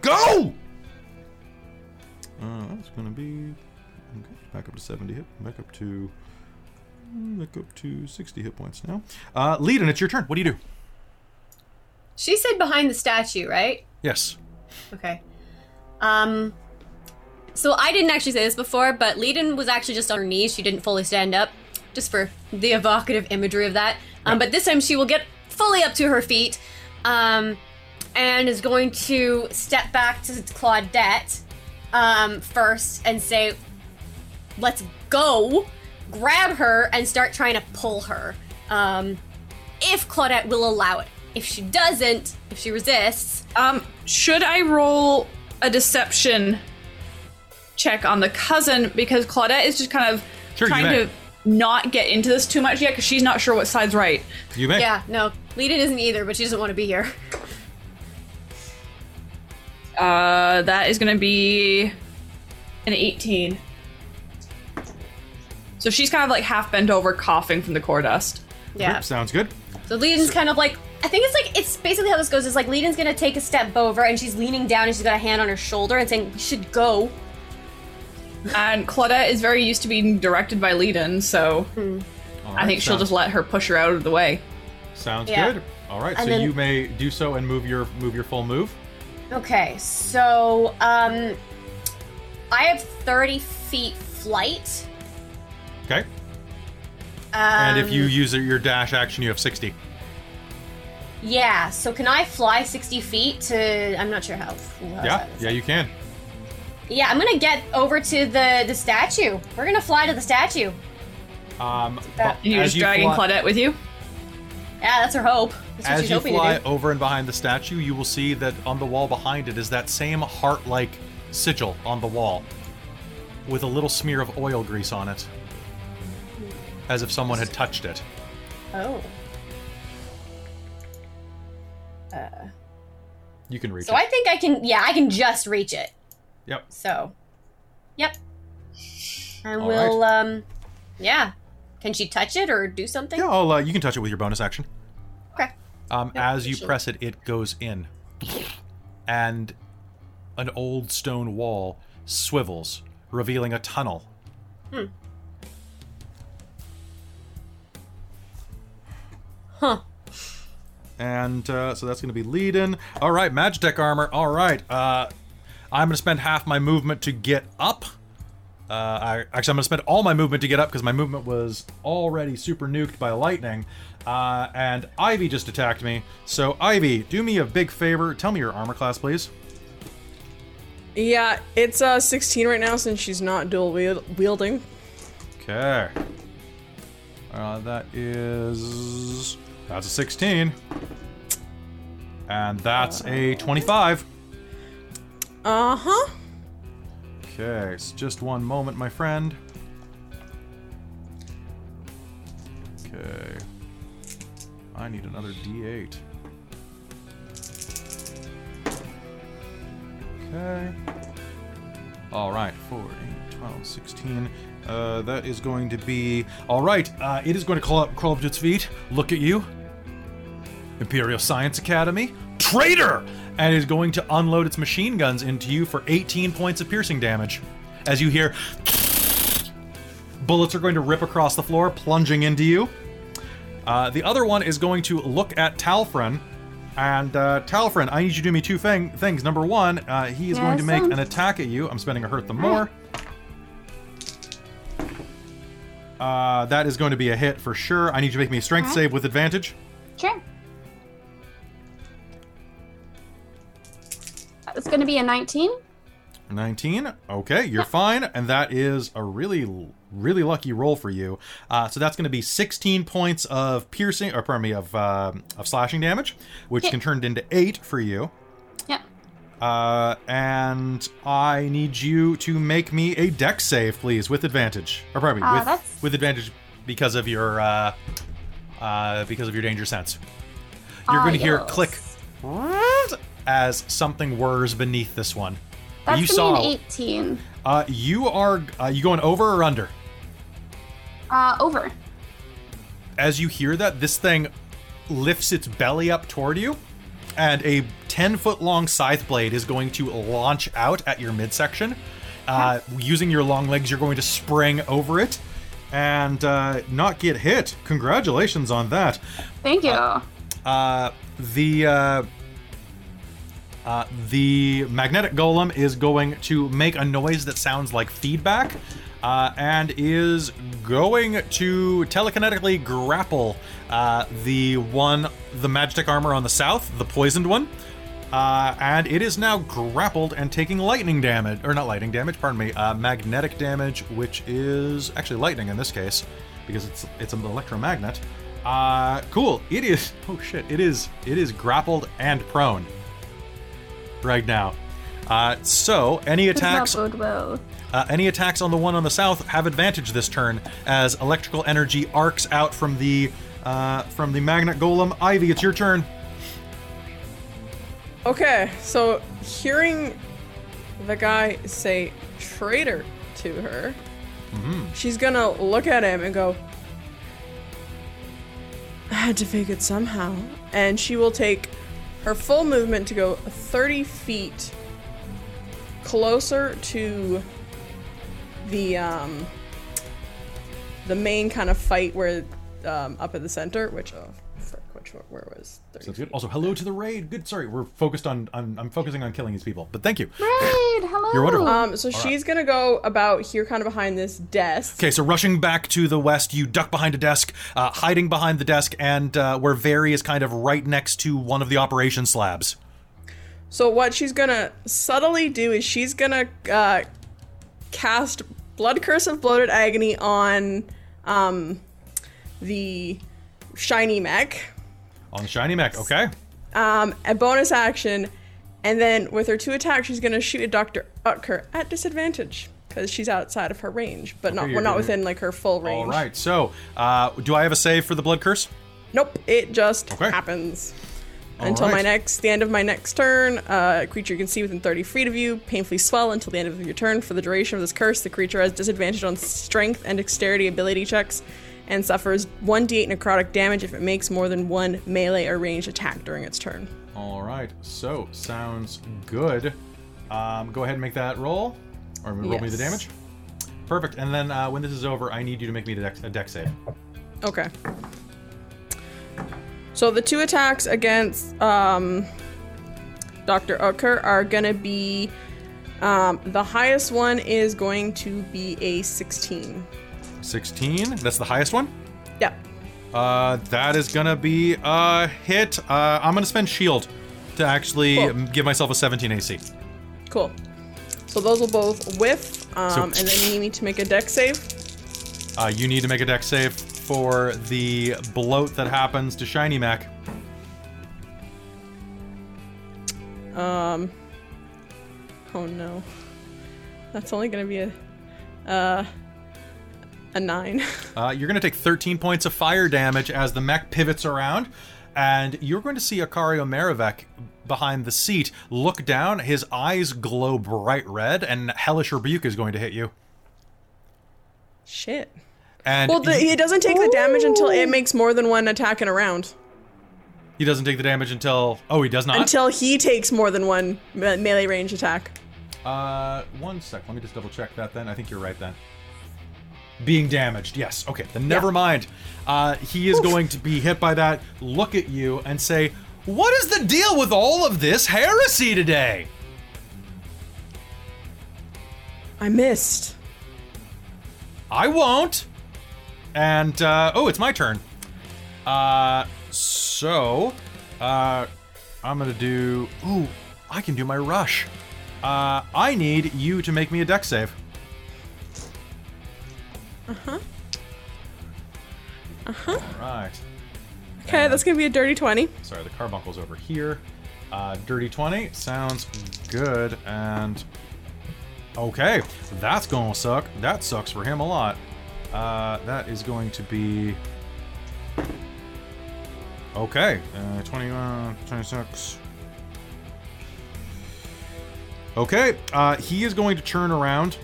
[SPEAKER 1] Go! Uh, that's gonna be okay. Back up to 70 hit. Back up to back up to 60 hit points now. Uh, Leiden, it's your turn. What do you do?
[SPEAKER 4] She said behind the statue, right?
[SPEAKER 1] Yes.
[SPEAKER 4] Okay. Um. So I didn't actually say this before, but Leiden was actually just on her knees. She didn't fully stand up, just for the evocative imagery of that. Um, but this time she will get fully up to her feet, um, and is going to step back to Claudette um, first and say, "Let's go." Grab her and start trying to pull her. Um, if Claudette will allow it. If she doesn't, if she resists,
[SPEAKER 7] Um, should I roll a deception check on the cousin because Claudette is just kind of
[SPEAKER 1] Sure,
[SPEAKER 7] trying to not get into this too much yet because she's not sure what side's right.
[SPEAKER 1] You may.
[SPEAKER 4] Yeah, no. Leiden isn't either, but she doesn't want to be here.
[SPEAKER 7] Uh, that is going to be an 18. So she's kind of like half bent over, coughing from the core dust.
[SPEAKER 4] Yeah.
[SPEAKER 1] Sounds good.
[SPEAKER 4] So Leiden's kind of like I think it's like it's basically how this goes is like Leiden's gonna take a step over and she's leaning down and she's got a hand on her shoulder and saying, You should go.
[SPEAKER 7] And Claudette is very used to being directed by Leiden, so
[SPEAKER 1] All
[SPEAKER 7] I
[SPEAKER 1] right,
[SPEAKER 7] think she'll just let her push her out of the way.
[SPEAKER 1] Sounds
[SPEAKER 4] Yeah.
[SPEAKER 1] good. All right,
[SPEAKER 4] And
[SPEAKER 1] so
[SPEAKER 4] then-
[SPEAKER 1] you may do so and move your move your full move.
[SPEAKER 4] Okay, so um I have 30 feet flight.
[SPEAKER 1] Okay.
[SPEAKER 4] Um,
[SPEAKER 1] And if you use your dash action, you have 60.
[SPEAKER 4] Yeah, so can I fly 60 feet to I'm not sure how. how
[SPEAKER 1] Yeah, yeah, you can.
[SPEAKER 4] Yeah, I'm gonna get over to the the statue. We're gonna fly to the statue.
[SPEAKER 1] Um,
[SPEAKER 4] That-
[SPEAKER 7] you're just
[SPEAKER 1] you
[SPEAKER 7] dragging
[SPEAKER 1] fly,
[SPEAKER 7] Claudette with you?
[SPEAKER 4] Yeah, that's her hope. That's what
[SPEAKER 1] as
[SPEAKER 4] she's
[SPEAKER 1] you
[SPEAKER 4] hoping
[SPEAKER 1] fly
[SPEAKER 4] to do.
[SPEAKER 1] over and behind the statue, you will see that on the wall behind it is that same heart-like sigil on the wall, with a little smear of oil grease on it, as if someone had touched it.
[SPEAKER 4] Oh. Uh.
[SPEAKER 1] You can reach
[SPEAKER 4] So
[SPEAKER 1] it.
[SPEAKER 4] I think I can yeah, I can just reach it.
[SPEAKER 1] Yep.
[SPEAKER 4] So Yep. And
[SPEAKER 1] All
[SPEAKER 4] we'll um yeah. Can she touch it or do something?
[SPEAKER 1] Yeah, I'll, uh, you can touch it with your bonus action.
[SPEAKER 4] Okay.
[SPEAKER 1] Um,
[SPEAKER 4] Yeah,
[SPEAKER 1] as you press it, it goes in, and an old stone wall swivels, revealing a tunnel. Hmm.
[SPEAKER 4] Huh.
[SPEAKER 1] And uh, so that's going to be Leiden. All right, Magitech armor. All right. Uh, I'm going to spend half my movement to get up. Uh, I, actually, I'm going to spend all my movement to get up because my movement was already super nuked by lightning. Uh, and Ivy just attacked me. So, Ivy, do me a big favor. Tell me your armor class, please.
[SPEAKER 6] Yeah, it's uh 16 right now since she's not dual wield- wielding.
[SPEAKER 1] Okay. Uh, that is. That's a 16. And that's a 25.
[SPEAKER 6] Uh huh.
[SPEAKER 1] Okay, so just one moment, my friend. Okay. I need another d8. Okay. Alright, 4, 8, 12, 16. Uh, that is going to be. Alright, uh, it is going to crawl up, crawl up to its feet. Look at you. Imperial Science Academy. Traitor! And is going to unload its machine guns into you for 18 points of piercing damage. As you hear. <sniffs> Bullets are going to rip across the floor, plunging into you. Uh, the other one is going to look at Talfrin. And uh, Talfrin, I need you to do me two thing- things. Number one, uh, he is going to make
[SPEAKER 2] sir.
[SPEAKER 1] an attack at you. I'm spending a hurt the more. Uh, that is going to be a hit for sure. I need you to make me a strength save with advantage.
[SPEAKER 2] Sure. It's going to be a 19.
[SPEAKER 1] 19. Okay, you're fine. And that is a really, really lucky roll for you. Uh, so that's going to be 16 points of piercing, or pardon me, of, uh, of slashing damage, which can turn into 8 for you.
[SPEAKER 2] Yeah.
[SPEAKER 1] Uh, and I need you to make me a Dex save, please, with advantage. Or pardon me,
[SPEAKER 2] Uh,
[SPEAKER 1] with,
[SPEAKER 2] that's-
[SPEAKER 1] with advantage because of your uh, uh, because of your danger sense. You're going to hear click as something whirs beneath this one.
[SPEAKER 2] That's
[SPEAKER 1] you saw
[SPEAKER 2] an 18.
[SPEAKER 1] uh, you are uh, you going over or under?
[SPEAKER 2] Uh, over.
[SPEAKER 1] As you hear that, this thing lifts its belly up toward you, and a 10 foot long scythe blade is going to launch out at your midsection. Uh, using your long legs, you're going to spring over it and uh, not get hit. Congratulations on that.
[SPEAKER 2] Thank you.
[SPEAKER 1] Uh, the uh, the magnetic golem is going to make a noise that sounds like feedback, uh, and is going to telekinetically grapple uh, the one, the magic armor on the south, the poisoned one. Uh, and it is now grappled and taking lightning damage, or not lightning damage, pardon me, uh, magnetic damage, which is actually lightning in this case, because it's it's an electromagnet. Uh, cool. It is. <laughs> Oh shit! It is. It is grappled and prone right now. Uh, so any
[SPEAKER 2] Does not
[SPEAKER 1] attacks,
[SPEAKER 2] well.
[SPEAKER 1] uh, any attacks on the one on the south have advantage this turn, as electrical energy arcs out from the uh, from the magnet golem. Ivy, it's your turn.
[SPEAKER 6] Okay, so hearing the guy say traitor to her, she's gonna look at him and go, I had to fake it somehow. And she will take her full movement to go 30 feet closer to the um the main kind of fight where um up at the center, which oh which one- where was 30
[SPEAKER 1] Sounds good. Also, hello to the raid. Good. Sorry, we're focused on. I'm, I'm focusing on killing these people, but thank you.
[SPEAKER 2] Raid, hello.
[SPEAKER 1] You're wonderful.
[SPEAKER 6] Um, so she's gonna go about here, kind of behind this desk.
[SPEAKER 1] Okay, so rushing back to the west, you duck behind a desk, uh, hiding behind the desk, and uh, where Vary is kind of right next to one of the operation slabs.
[SPEAKER 6] So what she's gonna subtly do is she's gonna uh, cast Blood Curse of Bloated Agony on um, the shiny mech,
[SPEAKER 1] On the shiny mech, okay?
[SPEAKER 6] um, a bonus action, and then with her two attacks, she's gonna shoot at Doctor Otker at disadvantage because she's outside of her range, but not
[SPEAKER 1] Okay,
[SPEAKER 6] we're not within like her full range.
[SPEAKER 1] All right, so uh, do I have a save for the blood curse?
[SPEAKER 6] Nope, it just
[SPEAKER 1] Okay.
[SPEAKER 6] happens.
[SPEAKER 1] All
[SPEAKER 6] until my next, the end of my next turn, uh, a creature you can see within 30 feet of you painfully swell until the end of your turn. For the duration of this curse, the creature has disadvantage on strength and dexterity ability checks and suffers 1d8 necrotic damage if it makes more than one melee or ranged attack during its turn.
[SPEAKER 1] All right, so sounds good. Um, go ahead and make that roll, or roll me the damage. Perfect. And then uh, when this is over, I need you to make me a Dex, a save.
[SPEAKER 6] Okay. So the two attacks against um, Dr. Otker are gonna be. Um, the highest one is going to be a 16.
[SPEAKER 1] 16. That's the highest one.
[SPEAKER 6] Yeah.
[SPEAKER 1] Uh, that is gonna be a hit. Uh, I'm gonna spend shield to actually
[SPEAKER 6] Cool.
[SPEAKER 1] give myself a 17 AC.
[SPEAKER 6] Cool. So those will both whiff, um,
[SPEAKER 1] So-
[SPEAKER 6] and then you need to make a Dex save.
[SPEAKER 1] Uh, you need to make a Dex save for the bloat that happens to Shiny Mac.
[SPEAKER 6] Um. Oh no. That's only gonna be a, uh, a nine. <laughs>
[SPEAKER 1] Uh, you're going to take 13 points of fire damage as the mech pivots around, and you're going to see Akario Maravek behind the seat look down. His eyes glow bright red, and Hellish Rebuke is going to hit you.
[SPEAKER 6] Shit.
[SPEAKER 1] And
[SPEAKER 6] Well, the,
[SPEAKER 1] he,
[SPEAKER 6] it doesn't take the damage until it makes more than one attack in a round.
[SPEAKER 1] he doesn't take the damage until. Oh, he does not.
[SPEAKER 6] Until he takes more than one me- melee range attack.
[SPEAKER 1] Uh, one sec. Let me just double check that. Then I think you're right. Then being damaged. Yes. Okay. Then never mind. Uh, he is going to be hit by that. Look at you and say, "What is the deal with all of this heresy today?"
[SPEAKER 6] I missed.
[SPEAKER 1] I won't. And uh, oh, it's my turn. Uh, so uh, I'm gonna do. Ooh, I can do my rush. Uh, I need you to make me a Dex save. Uh huh. Uh huh. All right.
[SPEAKER 6] Okay, that's gonna be a dirty 20.
[SPEAKER 1] Sorry, the carbuncle's over here. Uh, dirty 20 sounds good, and okay, that's gonna suck. That sucks for him a lot. Uh, that is going to be okay. Uh, 21, 26. Okay, uh, he is going to turn around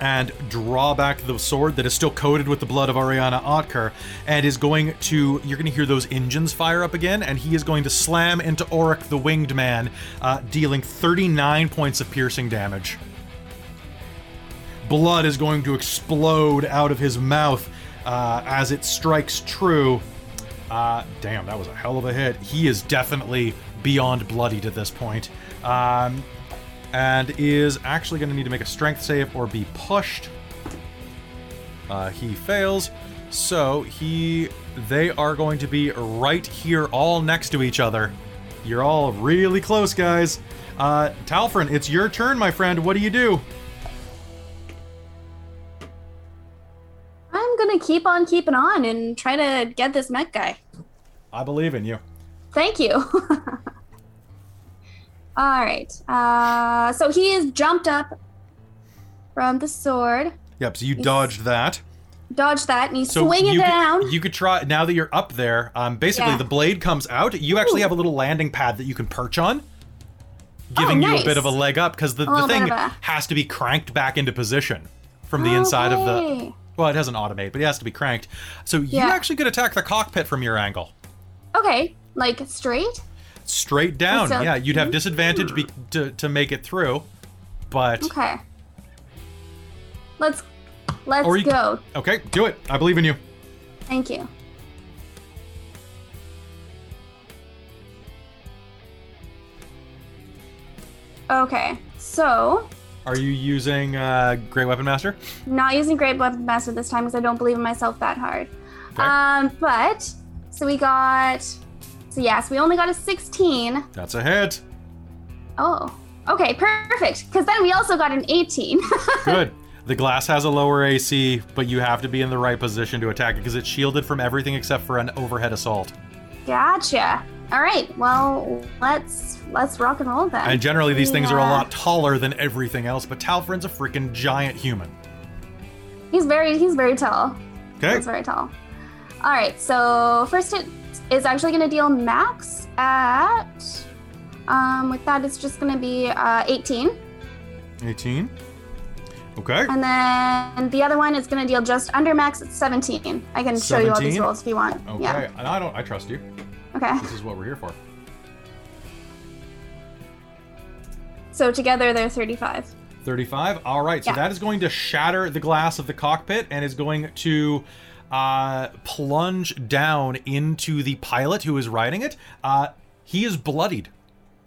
[SPEAKER 1] and draw back the sword that is still coated with the blood of Oriana Otker and is going to you're going to hear those engines fire up again and he is going to slam into Oric the winged man uh, dealing 39 points of piercing damage. Blood is going to explode out of his mouth uh, as it strikes true. Uh, damn that was a hell of a hit. He is definitely beyond bloodied at this point. Um, and is actually going to need to make a strength save or be pushed. Uh, he fails, so he they are going to be right here, all next to each other. You're all really close, guys. Uh, Talfrin, it's your turn, my friend. What do you do?
[SPEAKER 2] I'm gonna keep on keeping on and try to get this mech guy.
[SPEAKER 1] I believe in you.
[SPEAKER 2] Thank you. <laughs> All right. Uh, so he is jumped up from the sword,
[SPEAKER 1] Yep. So you dodged that.
[SPEAKER 2] dodged that, and he's
[SPEAKER 1] So
[SPEAKER 2] swinging
[SPEAKER 1] you
[SPEAKER 2] down.
[SPEAKER 1] Could, you could try now that you're up there. Um, basically,
[SPEAKER 2] Yeah.
[SPEAKER 1] the blade comes out. You actually
[SPEAKER 2] Ooh.
[SPEAKER 1] have a little landing pad that you can perch on, giving
[SPEAKER 2] Oh,
[SPEAKER 1] you a bit of a leg up because the, the thing
[SPEAKER 2] a-
[SPEAKER 1] has to be cranked back into position from the inside of the. Well, it doesn't automate, but it has to be cranked. So you actually could attack the cockpit from your angle,
[SPEAKER 2] Okay, like straight.
[SPEAKER 1] Straight down.
[SPEAKER 2] So-
[SPEAKER 1] yeah, you'd have disadvantage be- to to make it through, but
[SPEAKER 2] Okay. Let's let's
[SPEAKER 1] Or you-
[SPEAKER 2] go.
[SPEAKER 1] okay, do it. I believe in you.
[SPEAKER 2] Thank you. Okay, so
[SPEAKER 1] Are you using uh, Great Weapon Master?
[SPEAKER 2] not using Great Weapon Master this time because I don't believe in myself that hard.
[SPEAKER 1] Okay.
[SPEAKER 2] Um, but so we got so yes, we only got a 16.
[SPEAKER 1] That's a hit.
[SPEAKER 2] Oh, okay, perfect. Because then we also got an 18. <laughs>
[SPEAKER 1] Good. The glass has a lower AC, but you have to be in the right position to attack it because it's shielded from everything except for an overhead assault.
[SPEAKER 2] gotcha. All right, well let's let's rock and roll then.
[SPEAKER 1] And generally, these things are a lot taller than everything else, but Talfrin's a freaking giant human.
[SPEAKER 2] He's very he's very tall.
[SPEAKER 1] Okay?
[SPEAKER 2] He's very tall. All right, so first it is actually going to deal max at. Um, with that, it's just going to be uh, 18,
[SPEAKER 1] 18. Okay.
[SPEAKER 2] and then the other one is going to deal just under max at 17. I can show you all these rolls if you want.
[SPEAKER 1] Okay.
[SPEAKER 2] Yeah.
[SPEAKER 1] And I don't. I trust you.
[SPEAKER 2] Okay.
[SPEAKER 1] This is what we're here for.
[SPEAKER 2] So together they're 35.
[SPEAKER 1] 35. All right. So
[SPEAKER 2] Yeah.
[SPEAKER 1] that is going to shatter the glass of the cockpit and is going to uh, plunge down into the pilot who is riding it. Uh, he is bloodied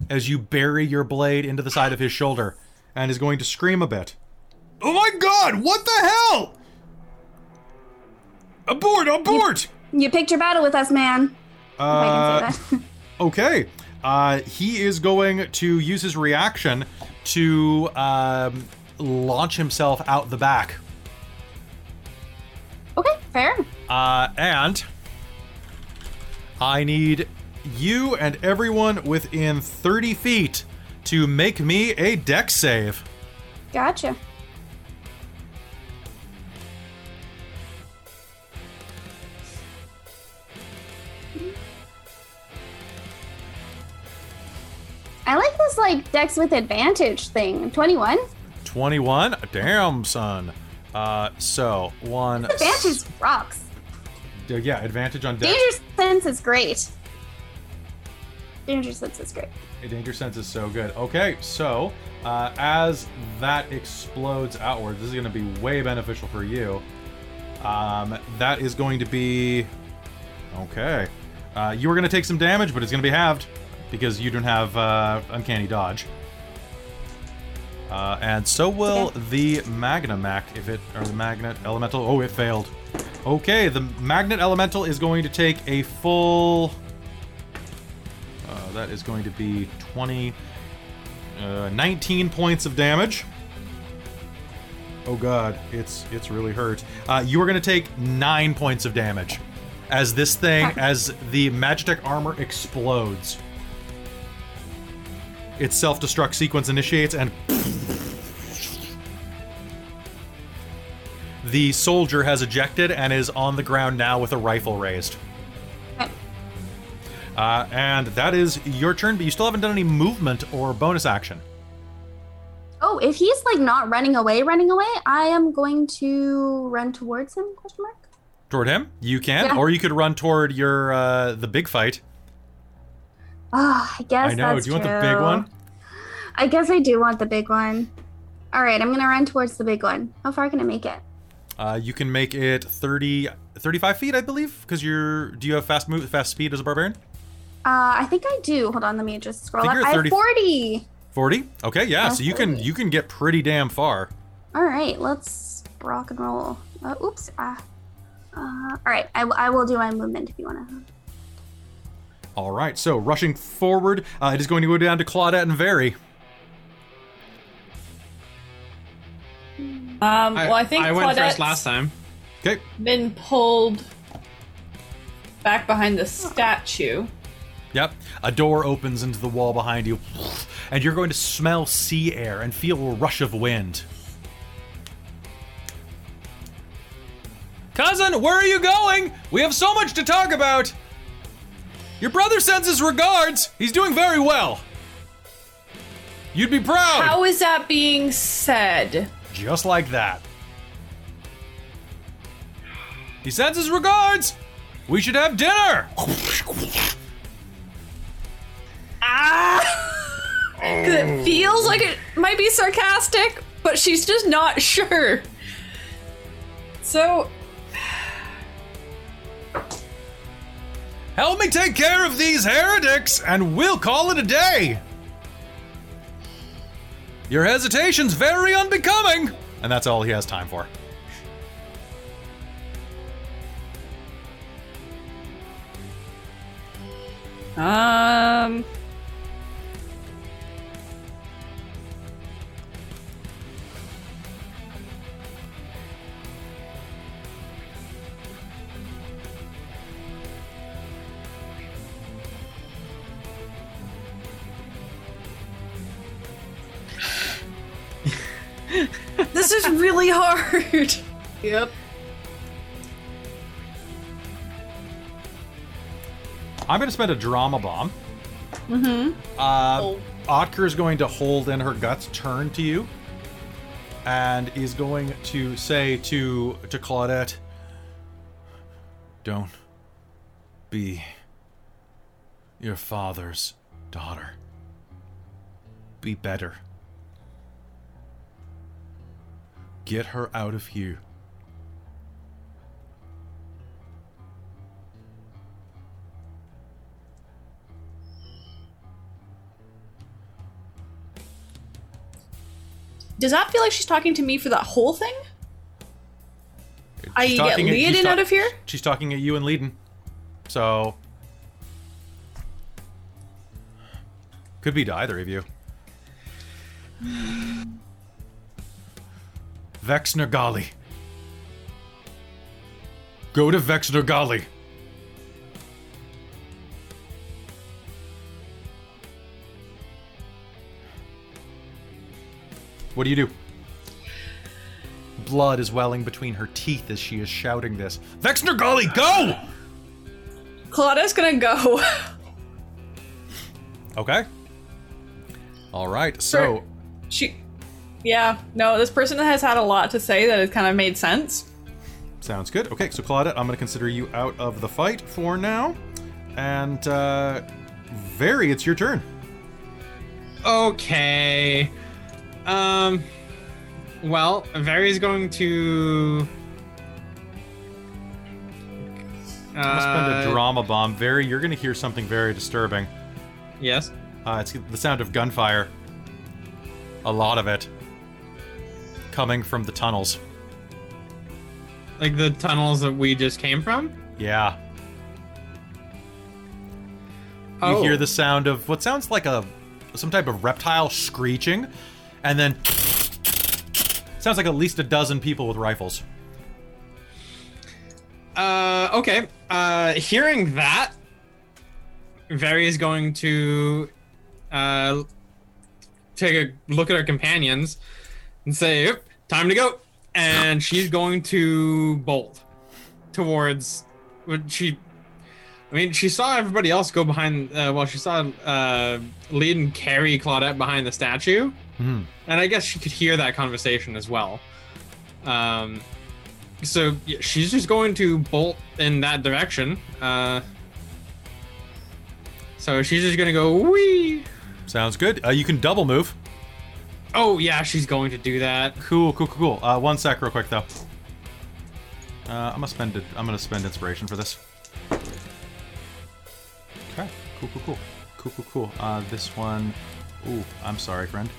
[SPEAKER 1] as you bury your blade into the side of his shoulder and is going to scream a bit. Oh my god, what the hell? Abort, abort!
[SPEAKER 2] You picked your battle with us, man.
[SPEAKER 1] Uh,
[SPEAKER 2] can say that. <laughs>
[SPEAKER 1] Okay. Uh, he is going to use his reaction to um, launch himself out the back.
[SPEAKER 2] Fair.
[SPEAKER 1] Uh, and I need you and everyone within 30 feet to make me a Dex save.
[SPEAKER 2] Gotcha. I like this like dex with advantage thing. 21?
[SPEAKER 1] 21? Damn, son. Uh, so, one.
[SPEAKER 2] Advantage rocks.
[SPEAKER 1] Uh, yeah, advantage on Dex.
[SPEAKER 2] Danger sense is great. Danger sense is great.
[SPEAKER 1] A Danger sense is so good. Okay, so uh, as that explodes outward, this is going to be way beneficial for you. Um, that is going to be okay. Uh, you are going to take some damage, but it's going to be halved because you don't have uh, uncanny dodge. Uh, and so will
[SPEAKER 2] Okay.
[SPEAKER 1] the Magnamac if it or the Magnet Elemental. Oh, it failed. Okay, the Magnet Elemental is going to take a full. Uh, that is going to be 20, uh, 19 points of damage. Oh god, it's it's really hurt. Uh, you are going to take nine points of damage as this thing, as the Magitech armor explodes. Its self-destruct sequence initiates, and the soldier has ejected and is on the ground now with a rifle raised. Uh, and that is your turn, but you still haven't done any movement or bonus action.
[SPEAKER 2] Oh, if he's like not running away, running away, I am going to run towards him? Question mark.
[SPEAKER 1] Toward him, you can,
[SPEAKER 2] Yeah.
[SPEAKER 1] or you could run toward your uh, the big fight.
[SPEAKER 2] Ah, I guess
[SPEAKER 1] I know.
[SPEAKER 2] that's
[SPEAKER 1] Do you want the big one?
[SPEAKER 2] I guess I do want the big one. All right, I'm gonna run towards the big one. How far can I make it?
[SPEAKER 1] Uh, you can make it 30, 35 feet, I believe, because you're. Do you have fast move, fast speed as a barbarian?
[SPEAKER 2] Uh, I think I do. Hold on, let me just scroll
[SPEAKER 1] think
[SPEAKER 2] up.
[SPEAKER 1] you're
[SPEAKER 2] I have
[SPEAKER 1] 30
[SPEAKER 2] 40.
[SPEAKER 1] Forty. Okay, yeah. So you can you can get pretty damn far.
[SPEAKER 2] All right, let's rock and roll. Uh, oops. Ah. Uh, all right i will do my movement if you want to.
[SPEAKER 1] All right. So rushing forward, uh, it is going to go down to Claudette and Very.
[SPEAKER 7] Um, well, I think
[SPEAKER 5] I went
[SPEAKER 7] Claudette's
[SPEAKER 5] first last time.
[SPEAKER 1] Okay.
[SPEAKER 7] been pulled back behind the statue.
[SPEAKER 1] Yep. A door opens into the wall behind you, and you're going to smell sea air and feel a rush of wind. Cousin, where are you going? We have so much to talk about. Your brother sends his regards. He's doing very well. You'd be proud.
[SPEAKER 7] How is that being said?
[SPEAKER 1] Just like that. He sends his regards. We should have dinner. Ah! <laughs>
[SPEAKER 7] Because it feels like it might be sarcastic, but she's just not sure. So,
[SPEAKER 1] Help me take care of these heretics, and we'll call it a day. Your hesitation's very unbecoming. And that's all he has time for.
[SPEAKER 7] um. This is really hard.
[SPEAKER 4] Yep.
[SPEAKER 1] I'm going to spend a drama bomb. Mm-hmm. Uh,
[SPEAKER 4] Oh.
[SPEAKER 1] Otker is going to hold in her guts, turn to you, and is going to say to to Claudette, "Don't be your father's daughter. Be better. Get her out of here.
[SPEAKER 7] Does that feel like she's talking to me for that whole thing?
[SPEAKER 1] She's I
[SPEAKER 7] get
[SPEAKER 1] Leiden
[SPEAKER 7] out of here?
[SPEAKER 1] She's talking at you and Leiden. So. Could be to either of you. Vex Nergali. Go to Vex Nergali. What do you do? Blood is welling between her teeth as she is shouting this. Vex Nergali, go!
[SPEAKER 7] Claudia's gonna go.
[SPEAKER 1] Okay. All right. So,
[SPEAKER 7] she. Yeah, no, this person has had a lot to say that has kind of made sense.
[SPEAKER 1] sounds good. Okay, so Claudette, I'm going to consider you out of the fight for now. And, uh, Very, it's your turn.
[SPEAKER 5] Okay. Um. Well, Vary's going to.
[SPEAKER 1] I'm going to spend a
[SPEAKER 5] Uh,
[SPEAKER 1] drama bomb. Very, you're going to hear something very disturbing.
[SPEAKER 5] Yes.
[SPEAKER 1] Uh, it's the sound of gunfire. A lot of it. Coming from the tunnels.
[SPEAKER 5] Like the tunnels that we just came from.
[SPEAKER 1] Yeah. You
[SPEAKER 5] Oh.
[SPEAKER 1] hear the sound of what sounds like a some type of reptile screeching, and then sounds like at least a dozen people with rifles.
[SPEAKER 5] Uh, okay. Uh, hearing that, Vary is going to uh, take a look at her companions and say, "Yep, "Time to go." And she's going to bolt towards. What she, I mean, she saw everybody else go behind. Uh, well, she saw uh, lead and carry Claudette behind the statue,
[SPEAKER 1] Mhm.
[SPEAKER 5] and I guess she could hear that conversation as well. Um, so yeah, she's just going to bolt in that direction. Uh, so she's just gonna go wee.
[SPEAKER 1] Sounds good. Uh, you can double move.
[SPEAKER 5] Oh yeah, she's going to do that.
[SPEAKER 1] Cool, cool, cool, cool. Uh, one sec, real quick though. Uh, I'm gonna spend it. I'm gonna spend inspiration for this. Okay. Cool, cool, cool, cool, cool, cool. Uh, this one. Ooh, I'm sorry, friend.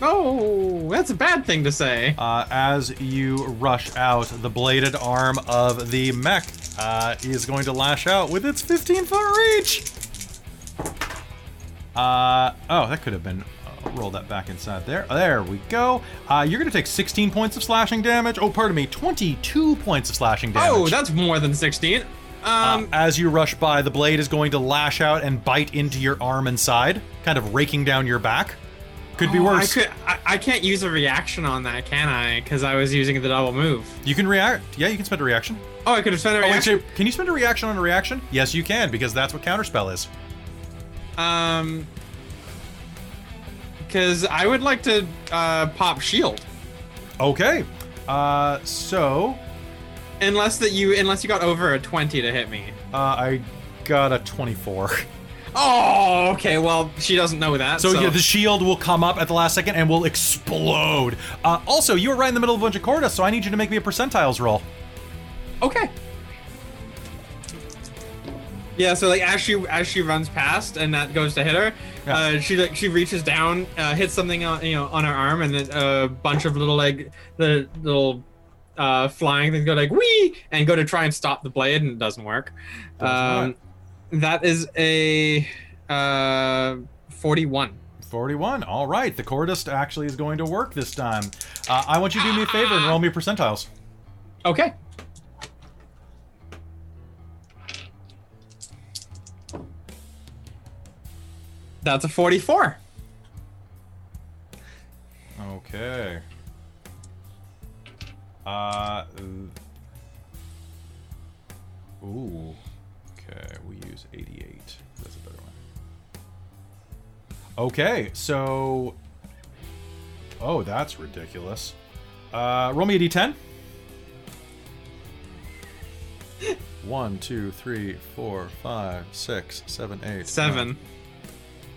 [SPEAKER 5] Oh, that's a bad thing to say.
[SPEAKER 1] Uh, as you rush out, the bladed arm of the mech uh, is going to lash out with its 15 foot reach. Uh, oh, that could have been. Uh, roll that back inside there. There we go. Uh, you're going to take 16 points of slashing damage. Oh, pardon me, 22 points of slashing damage.
[SPEAKER 5] Oh, that's more than sixteen. Um,
[SPEAKER 1] Uh, as you rush by, the blade is going to lash out and bite into your arm and side, kind of raking down your back. Could be
[SPEAKER 5] oh,
[SPEAKER 1] worse.
[SPEAKER 5] I could. I, I can't use a reaction on that, can I? Because I was using the double move.
[SPEAKER 1] You can react. Yeah, you can spend a reaction.
[SPEAKER 5] Oh, I could have spent a
[SPEAKER 1] Oh, wait,
[SPEAKER 5] reaction.
[SPEAKER 1] so can you spend a reaction on a reaction? Yes, you can, because that's what counterspell is.
[SPEAKER 5] Um, because I would like to uh, pop shield.
[SPEAKER 1] Okay. Uh, so
[SPEAKER 5] Unless that you, unless you got over a twenty to hit me.
[SPEAKER 1] uh, I got a 24.
[SPEAKER 5] Oh, okay. Well, she doesn't know that.
[SPEAKER 1] So,
[SPEAKER 5] So,
[SPEAKER 1] yeah, the shield will come up at the last second and will explode. Uh, also, you were right in the middle of a bunch of core dust, so I need you to make me a percentiles roll.
[SPEAKER 5] okay. Yeah. So like as she as she runs past and that goes to hit her,
[SPEAKER 1] Yeah.
[SPEAKER 5] uh, she like she reaches down, uh, hits something on you know on her arm, and then a bunch of little like the little uh, flying things go like wee and go to try and stop the blade, and it doesn't work. Um, that is a uh, forty-one.
[SPEAKER 1] 41. All right, the core dust actually is going to work this time. Uh, I want you to do me a favor and roll me percentiles.
[SPEAKER 5] Okay. That's a 44.
[SPEAKER 1] Okay. Uh. Ooh. Okay, we use 88. That's a better one. Okay, so. Oh, that's ridiculous. Uh, roll me a d10. <laughs> One, two, three, four, five, six, seven, eight,
[SPEAKER 5] Seven.
[SPEAKER 1] nine.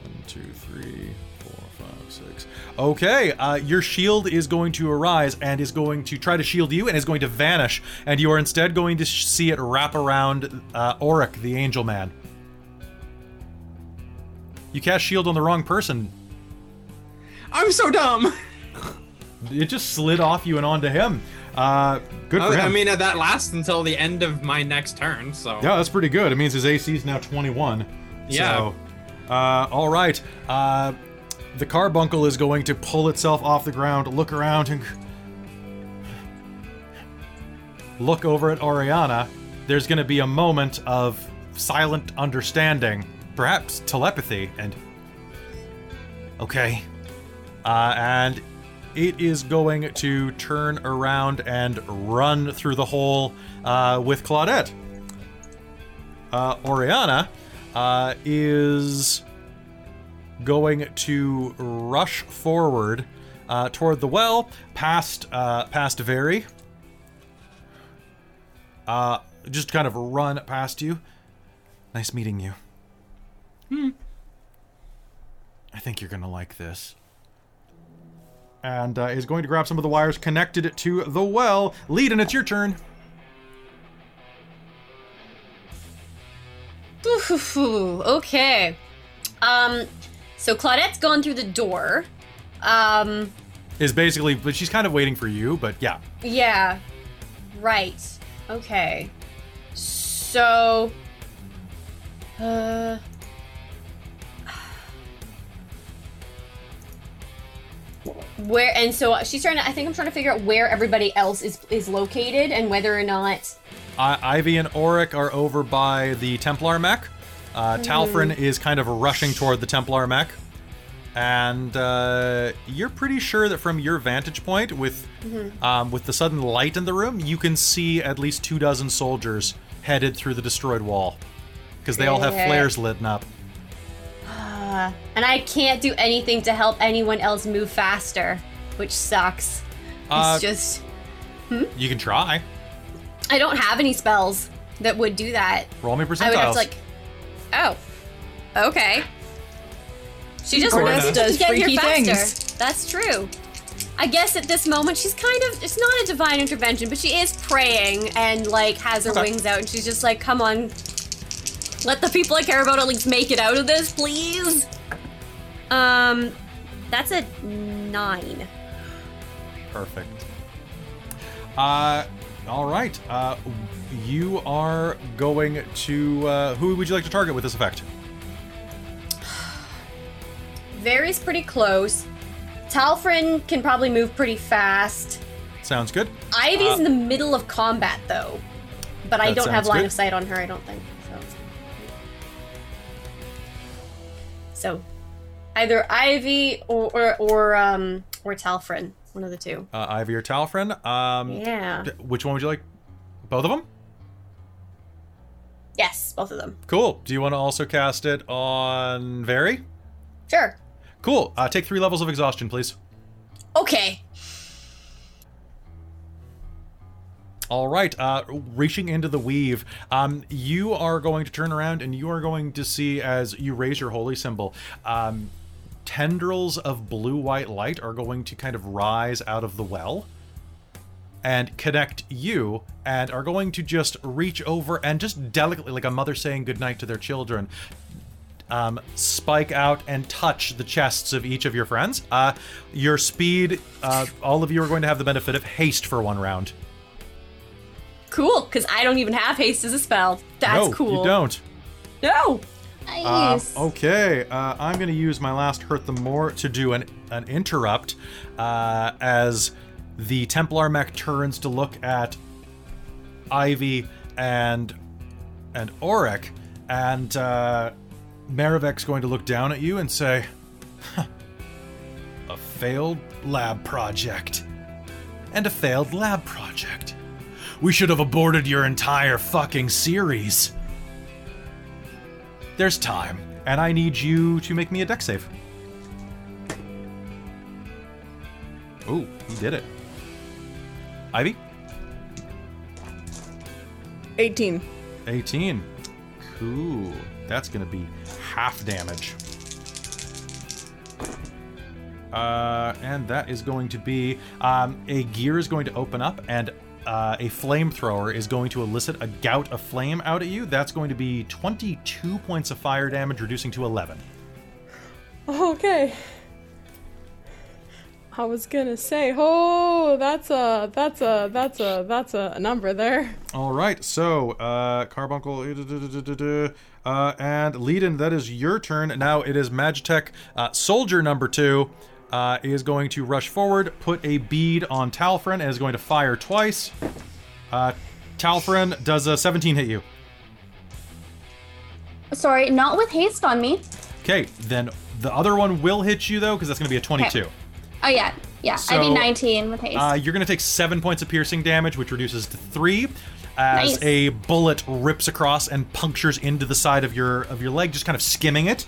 [SPEAKER 1] One, two, three, four, five, six. Okay, uh, your shield is going to arise and is going to try to shield you and is going to vanish, and you are instead going to sh- see it wrap around uh, Auric, the Angel Man. You cast shield on the wrong person.
[SPEAKER 5] I'm so dumb. <laughs>
[SPEAKER 1] it just slid off you and onto him. Uh, good for
[SPEAKER 5] I,
[SPEAKER 1] him.
[SPEAKER 5] I mean, that lasts until the end of my next turn, so.
[SPEAKER 1] yeah, that's pretty good. It means his AC is now 21.
[SPEAKER 5] Yeah.
[SPEAKER 1] So, uh, all right. Uh, the carbuncle is going to pull itself off the ground, look around, and look over at Oriana. There's going to be a moment of silent understanding, perhaps telepathy, and okay. Uh, and it is going to turn around and run through the hole uh, with Claudette. Uh, Oriana uh, is going to rush forward uh, toward the well, past uh, past Very. Uh, just kind of run past you. Nice meeting you. Hmm. I think you're gonna like this. And uh, is going to grab some of the wires connected to the well. Lead, and it's your turn.
[SPEAKER 4] Okay. Um, so Claudette's gone through the door. Um,
[SPEAKER 1] Is basically, but she's kind of waiting for you. But yeah,
[SPEAKER 4] yeah. Right. Okay. So. Uh. Where and so she's trying to. I think I'm trying to figure out where everybody else is is located and whether or not.
[SPEAKER 1] I Ivy and Auric are over by the Templar mech. Uh, Talfrin is kind of rushing toward the Templar mech. And uh, you're pretty sure that from your vantage point, with um, with the sudden light in the room, you can see at least two dozen soldiers headed through the destroyed wall, because they all have
[SPEAKER 4] Yeah.
[SPEAKER 1] flares lit up.
[SPEAKER 4] Uh, <sighs> and I can't do anything to help anyone else move faster, which sucks. It's
[SPEAKER 1] Uh,
[SPEAKER 4] just
[SPEAKER 1] You can try.
[SPEAKER 4] I don't have any spells that would do that.
[SPEAKER 1] Roll me percentiles.
[SPEAKER 4] I would have to like. Oh, okay. She just
[SPEAKER 7] Corvus
[SPEAKER 4] wants to
[SPEAKER 7] does
[SPEAKER 4] get here
[SPEAKER 7] freaky
[SPEAKER 4] faster.
[SPEAKER 7] things.
[SPEAKER 4] That's true. I guess at this moment she's kind of it's not a divine intervention, but she is praying and like has her
[SPEAKER 1] Okay.
[SPEAKER 4] wings out and she's just like, come on. Let the people I care about at least make it out of this, please. Um that's a nine.
[SPEAKER 1] Perfect. Uh, all right. Uh, you are going to. Uh, who would you like to target with this effect?
[SPEAKER 4] Vary's pretty close. Talfrin can probably move pretty fast.
[SPEAKER 1] Sounds good.
[SPEAKER 4] Ivy's
[SPEAKER 1] Uh,
[SPEAKER 4] in the middle of combat though. But I don't have line
[SPEAKER 1] good.
[SPEAKER 4] of sight on her, I don't think. So So either Ivy or or, or um or Talfrin. One of the two.
[SPEAKER 1] Uh, Ivy or Talfrin. Um,
[SPEAKER 4] Yeah.
[SPEAKER 1] d- which one would you like? Both of them?
[SPEAKER 4] Yes, both of them.
[SPEAKER 1] Cool. Do you want to also cast it on Very?
[SPEAKER 4] Sure.
[SPEAKER 1] Cool. Uh, take three levels of exhaustion, please.
[SPEAKER 4] Okay.
[SPEAKER 1] All right, uh, reaching into the weave, um, you are going to turn around and you are going to see as you raise your holy symbol, um, tendrils of blue white light are going to kind of rise out of the well and connect you and are going to just reach over and just delicately, like a mother saying goodnight to their children, um, spike out and touch the chests of each of your friends. Uh, your speed, uh, all of you are going to have the benefit of haste for one round.
[SPEAKER 4] Cool, because I don't even have haste as a spell. That's
[SPEAKER 1] no,
[SPEAKER 4] cool.
[SPEAKER 1] you don't.
[SPEAKER 4] No.
[SPEAKER 1] Um, okay, uh, I'm going to use my last hurt the more to do an an interrupt uh, as the Templar mech turns to look at Ivy and and Auric, and uh, going to look down at you and say, "Huh, "A failed lab project, and a failed lab project. We should have aborted your entire fucking series." There's time, and I need you to make me a Dex save. Oh, he did it. Ivy?
[SPEAKER 6] 18.
[SPEAKER 1] 18. Cool. That's gonna be half damage. Uh, and that is going to be um, a gear is going to open up, and uh, a flamethrower is going to elicit a gout of flame out at you. That's going to be 22 points of fire damage, reducing to 11.
[SPEAKER 6] Okay. I was gonna say, oh, that's a, that's a, that's a, that's a number there.
[SPEAKER 1] All right, so uh, Carbuncle, uh, and Leiden, that is your turn. Now it is Magitech uh, Soldier number two. Uh, is going to rush forward, put a bead on Talfrin, and is going to fire twice. Uh, Talfrin does a 17 hit you.
[SPEAKER 2] Sorry, not with haste on me.
[SPEAKER 1] Okay, then the other one will hit you though, because that's going to be a 22.
[SPEAKER 2] Oh yeah, yeah. I
[SPEAKER 1] So,
[SPEAKER 2] mean 19 with haste.
[SPEAKER 1] Uh, you're going to take seven points of piercing damage, which reduces to three, as
[SPEAKER 2] Nice.
[SPEAKER 1] a bullet rips across and punctures into the side of your of your leg, just kind of skimming it.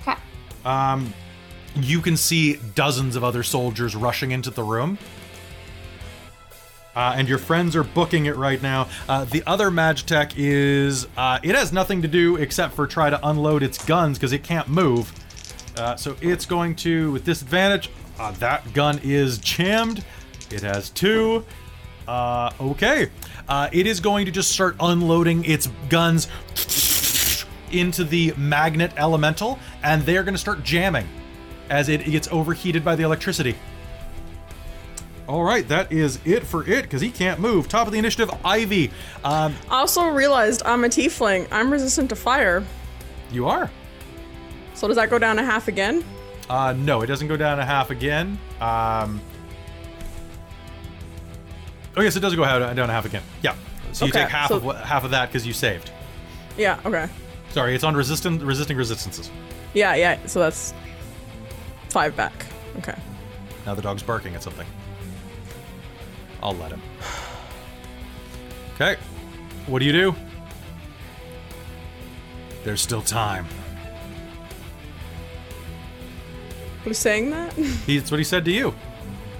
[SPEAKER 2] okay.
[SPEAKER 1] Um, you can see dozens of other soldiers rushing into the room. Uh, and your friends are booking it right now. Uh, the other Magitech is uh, it has nothing to do except for try to unload its guns because it can't move. Uh, so it's going to with disadvantage. Uh, that gun is jammed. It has two. Uh, okay. It is going to just start unloading its guns into the magnet elemental, and they're going to start jamming as it gets overheated by the electricity. All right, that is it for it because he can't move. Top of the initiative, Ivy. Um,
[SPEAKER 6] I also realized I'm a tiefling. I'm resistant to fire.
[SPEAKER 1] you are.
[SPEAKER 6] So does that go down a half again?
[SPEAKER 1] Uh, no, it doesn't go down a half again. Um, oh yes, it does go down down a half again. Yeah. So you
[SPEAKER 6] Okay,
[SPEAKER 1] take half
[SPEAKER 6] so-
[SPEAKER 1] of what, half of that because you saved.
[SPEAKER 6] Yeah. Okay.
[SPEAKER 1] Sorry, it's on resistant resisting resistances.
[SPEAKER 6] Yeah. Yeah. So that's five back. Okay.
[SPEAKER 1] Now the dog's barking at something. I'll let him. Okay. What do you do? There's still time.
[SPEAKER 6] Who's saying that? <laughs>
[SPEAKER 1] He, that's what he said to you.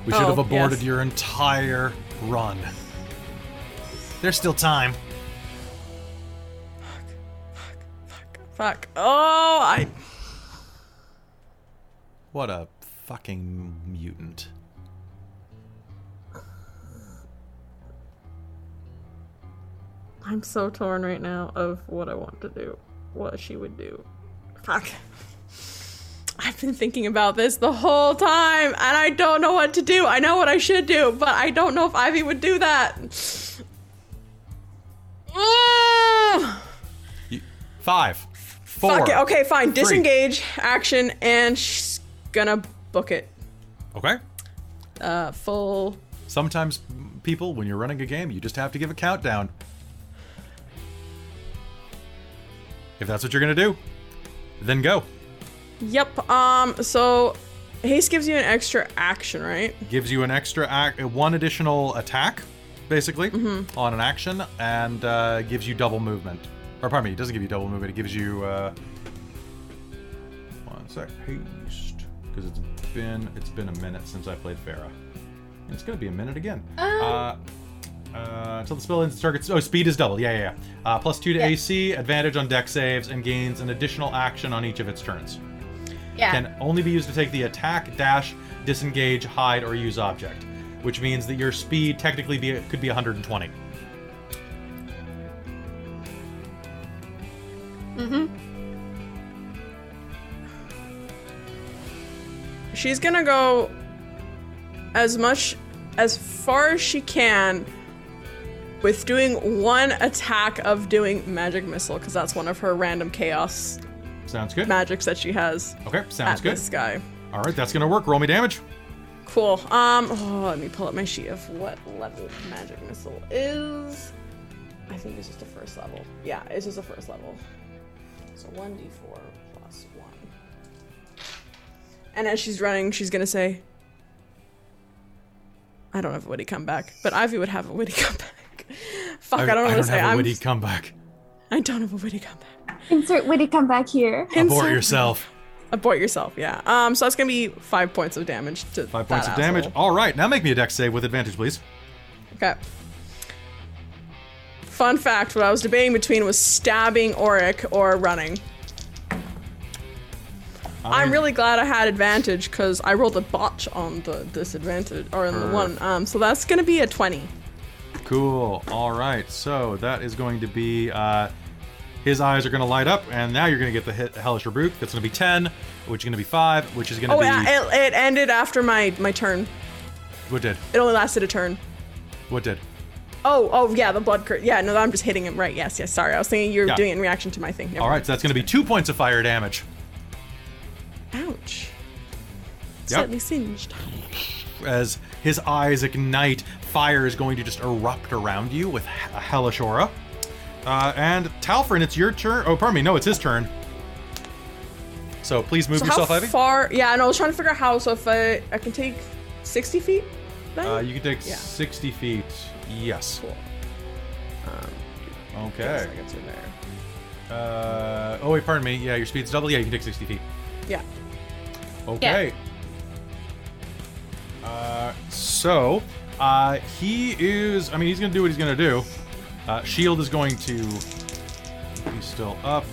[SPEAKER 1] We should
[SPEAKER 6] Oh,
[SPEAKER 1] have aborted
[SPEAKER 6] yes.
[SPEAKER 1] your entire run. There's still time.
[SPEAKER 6] Fuck, fuck, fuck, fuck. Oh, I.
[SPEAKER 1] What a fucking mutant.
[SPEAKER 6] I'm so torn right now of what I want to do. What she would do. Fuck. I've been thinking about this the whole time, and I don't know what to do. I know what I should do, but I don't know if Ivy would do that.
[SPEAKER 1] Five. Four.
[SPEAKER 6] Fuck it. Okay, fine.
[SPEAKER 1] Three.
[SPEAKER 6] Disengage, action, and she's gonna book it.
[SPEAKER 1] Okay.
[SPEAKER 6] Uh, full.
[SPEAKER 1] Sometimes, people, when you're running a game, you just have to give a countdown. If that's what you're gonna do, then go.
[SPEAKER 6] Yep. Um. So, haste gives you an extra action, right?
[SPEAKER 1] Gives you an extra act, uh, one additional attack, basically,
[SPEAKER 6] Mm-hmm.
[SPEAKER 1] on an action, and uh, gives you double movement. Or pardon me, it doesn't give you double movement. It gives you uh, one sec haste because it's been it's been a minute since I played Farah. And it's gonna be a minute again. Uh, uh, until the spell ends, the target's oh speed is doubled. Yeah, yeah, yeah. Uh, plus two to
[SPEAKER 4] Yeah.
[SPEAKER 1] AC, advantage on Dex saves, and gains an additional action on each of its turns.
[SPEAKER 4] Yeah.
[SPEAKER 1] Can only be used to take the attack, dash, disengage, hide, or use object, which means that your speed technically be could be 120.
[SPEAKER 6] She's gonna go as much as far as she can with doing one attack of doing magic missile because that's one of her random chaos
[SPEAKER 1] Sounds good.
[SPEAKER 6] magics that she has
[SPEAKER 1] Okay, sounds
[SPEAKER 6] at
[SPEAKER 1] good.
[SPEAKER 6] this guy.
[SPEAKER 1] All right, that's gonna work. Roll me damage.
[SPEAKER 6] Cool. Um. Oh, let me pull up my sheet of what level magic missile is. I think it's just a first level. Yeah, it's just a first level. So one d4 plus one. And as she's running, she's gonna say, "I don't have a witty comeback, but Ivy would have a witty <laughs> comeback." Fuck, I, don't know
[SPEAKER 1] I
[SPEAKER 6] what to
[SPEAKER 1] don't
[SPEAKER 6] say.
[SPEAKER 1] have a
[SPEAKER 6] I'm,
[SPEAKER 1] comeback.
[SPEAKER 6] I don't have a witty comeback.
[SPEAKER 2] Insert witty come back here.
[SPEAKER 1] Abort yourself.
[SPEAKER 6] Abort yourself. Yeah. Um. So that's gonna be five points of damage to
[SPEAKER 1] Five
[SPEAKER 6] that
[SPEAKER 1] points of damage. All right, now make me a dex save with advantage, please.
[SPEAKER 6] Okay. Fun fact: What I was debating between was stabbing Auric or running. I'm really glad I had advantage because I rolled a botch on the disadvantage or on the one. Um, so that's gonna be a twenty.
[SPEAKER 1] Cool. All right. So that is going to be uh, his eyes are going to light up, and now you're going to get the hit Hellish Rebuke. That's going to be 10, which is going to be 5, which is going to
[SPEAKER 6] Oh,
[SPEAKER 1] be.
[SPEAKER 6] yeah, it, it ended after my my turn.
[SPEAKER 1] What did?
[SPEAKER 6] It only lasted a turn.
[SPEAKER 1] What did?
[SPEAKER 6] Oh, oh yeah, the blood curse. Yeah, no, I'm just hitting him. Right. Yes, yes. Sorry, I was thinking you were
[SPEAKER 1] Yeah.
[SPEAKER 6] doing it in reaction to my thing. Never
[SPEAKER 1] All right, so that's going to be 2 points of fire damage.
[SPEAKER 6] Ouch.
[SPEAKER 1] Yep.
[SPEAKER 6] Slightly singed.
[SPEAKER 1] As his eyes ignite, fire is going to just erupt around you with a hellish aura. Uh, and Talfrin, it's your turn. Oh, pardon me. No, it's his turn. So please move
[SPEAKER 6] So
[SPEAKER 1] yourself,
[SPEAKER 6] how
[SPEAKER 1] Ivy.
[SPEAKER 6] far? Yeah, and I was trying to figure out how. So if I I can take 60 feet. then?
[SPEAKER 1] Uh, you can take
[SPEAKER 6] Yeah.
[SPEAKER 1] 60 feet. Yes.
[SPEAKER 6] Cool. Um,
[SPEAKER 1] Okay.
[SPEAKER 6] I guess in there.
[SPEAKER 1] Uh, oh, wait, pardon me. Yeah, your speed's double. Yeah, you can take 60 feet.
[SPEAKER 6] Yeah.
[SPEAKER 1] Okay. Uh, so, uh, he is. I mean, he's gonna do what he's gonna do. Uh, shield is going to. He's still up.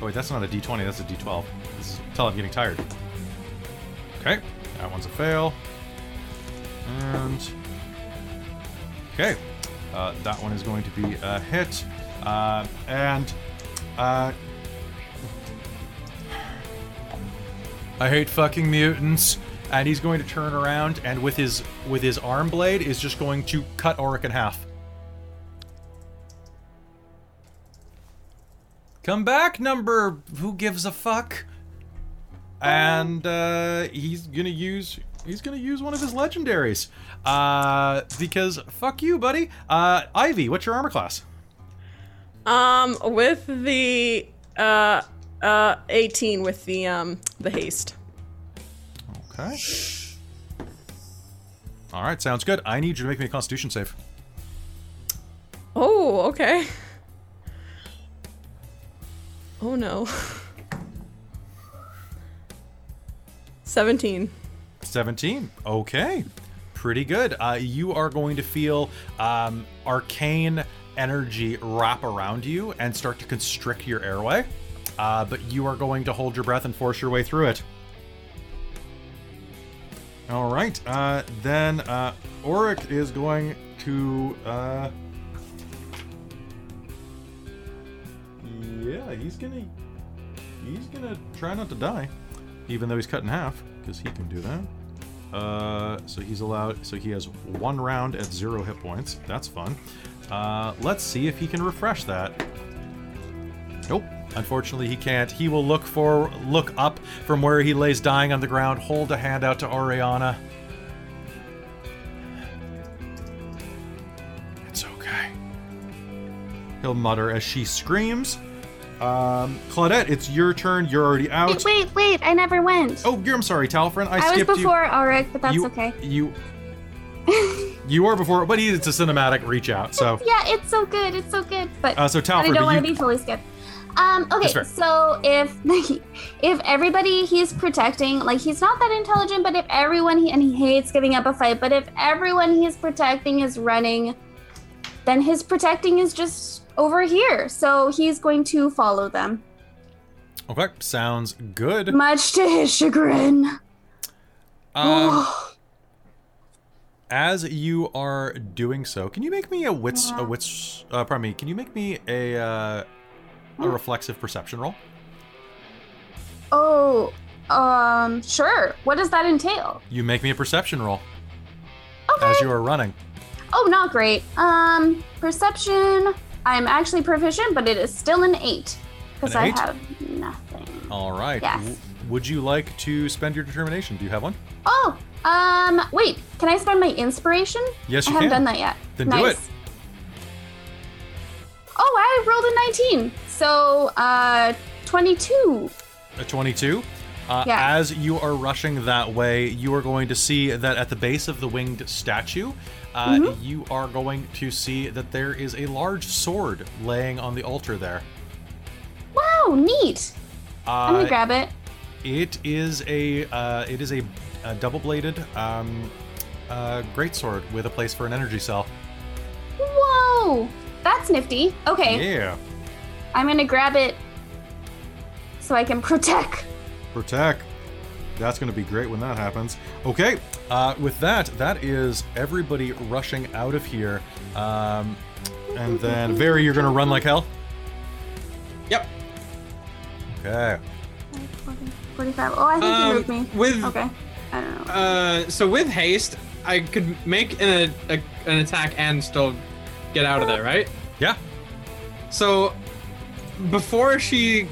[SPEAKER 1] Oh wait, that's not a D20. That's a D12. This is tell I'm getting tired. Okay, that one's a fail. And okay, uh, that one is going to be a hit. Uh, and uh, I hate fucking mutants. And he's going to turn around and with his with his arm blade is just going to cut Auric in half. Come back, number who gives a fuck? And uh, he's gonna use he's gonna use one of his legendaries. Uh, because fuck you, buddy. Uh, Ivy, what's your armor class?
[SPEAKER 6] Um, with the uh uh 18 with the um the haste.
[SPEAKER 1] Okay. All right, sounds good. I need you to make me a Constitution save.
[SPEAKER 6] Oh, okay. Oh no. 17.
[SPEAKER 1] 17. Okay. Pretty good. Uh, you are going to feel um, arcane energy wrap around you and start to constrict your airway. Uh, but you are going to hold your breath and force your way through it. All right. Uh, then uh, Auric is going to. Uh, yeah, he's gonna. He's gonna try not to die, even though he's cut in half, because he can do that. Uh, so he's allowed. So he has one round at zero hit points. That's fun. Uh, let's see if he can refresh that. Nope. Unfortunately, he can't. He will look for look up from where he lays dying on the ground, hold a hand out to Oriana. It's okay. He'll mutter as she screams. Um, Claudette, it's your turn. You're already out.
[SPEAKER 2] Wait, wait, wait! I never went.
[SPEAKER 1] Oh, you're, I'm sorry, Talfrin. I,
[SPEAKER 2] I was
[SPEAKER 1] skipped you.
[SPEAKER 2] before Auric, but that's
[SPEAKER 1] you,
[SPEAKER 2] okay.
[SPEAKER 1] You, <laughs> you were before, but he, it's a cinematic reach out. So, <laughs>
[SPEAKER 2] Yeah, it's so good. It's so good. But
[SPEAKER 1] uh, so Talfrin,
[SPEAKER 2] I don't
[SPEAKER 1] do
[SPEAKER 2] want to be fully skipped. Um, okay, so if <laughs> if everybody he's protecting, like he's not that intelligent, but if everyone he and he hates giving up a fight, but if everyone he's protecting is running, then his protecting is just over here. So he's going to follow them,
[SPEAKER 1] okay, sounds good.
[SPEAKER 2] much to his chagrin.
[SPEAKER 1] Um, as you are doing so, can you make me a wits, a wits, uh, pardon me, can you make me a, uh, a reflexive perception roll?
[SPEAKER 2] oh, um, sure. What does that entail?
[SPEAKER 1] You make me a perception roll
[SPEAKER 2] Okay.
[SPEAKER 1] as you are running.
[SPEAKER 2] Oh, not great. Um, perception. I'm actually proficient, but it is still an eight because I
[SPEAKER 1] eight?
[SPEAKER 2] have nothing.
[SPEAKER 1] All right.
[SPEAKER 2] Yes.
[SPEAKER 1] W- would you like to spend your determination? Do you have one?
[SPEAKER 2] Oh, um, wait. Can I spend my inspiration?
[SPEAKER 1] Yes, you I
[SPEAKER 2] haven't
[SPEAKER 1] can.
[SPEAKER 2] done that yet.
[SPEAKER 1] Then do
[SPEAKER 2] nice.
[SPEAKER 1] it.
[SPEAKER 2] Oh, I rolled a 19. So, uh, 22.
[SPEAKER 1] A 22. Uh,
[SPEAKER 2] Yeah.
[SPEAKER 1] As you are rushing that way, you are going to see that at the base of the winged statue, uh,
[SPEAKER 2] Mm-hmm.
[SPEAKER 1] you are going to see that there is a large sword laying on the altar there.
[SPEAKER 2] Wow, neat. I'm
[SPEAKER 1] Uh,
[SPEAKER 2] gonna grab it.
[SPEAKER 1] It is a uh, it is a, a double-bladed um, uh, greatsword with a place for an energy cell.
[SPEAKER 2] Whoa, that's nifty. Okay,
[SPEAKER 1] Yeah,
[SPEAKER 2] I'm gonna grab it so I can protect.
[SPEAKER 1] protect. That's going to be great when that happens. Okay, uh, with that, that is everybody rushing out of here. Um, and then, <laughs> Very, you're going to run like hell.
[SPEAKER 5] Yep.
[SPEAKER 1] Okay.
[SPEAKER 2] 45. Oh, I think
[SPEAKER 5] Um,
[SPEAKER 2] you moved me.
[SPEAKER 5] with-
[SPEAKER 2] Okay. I don't know.
[SPEAKER 5] Uh, so with haste, I could make an, a, an attack and still get out of there, right?
[SPEAKER 1] Yeah.
[SPEAKER 5] So before she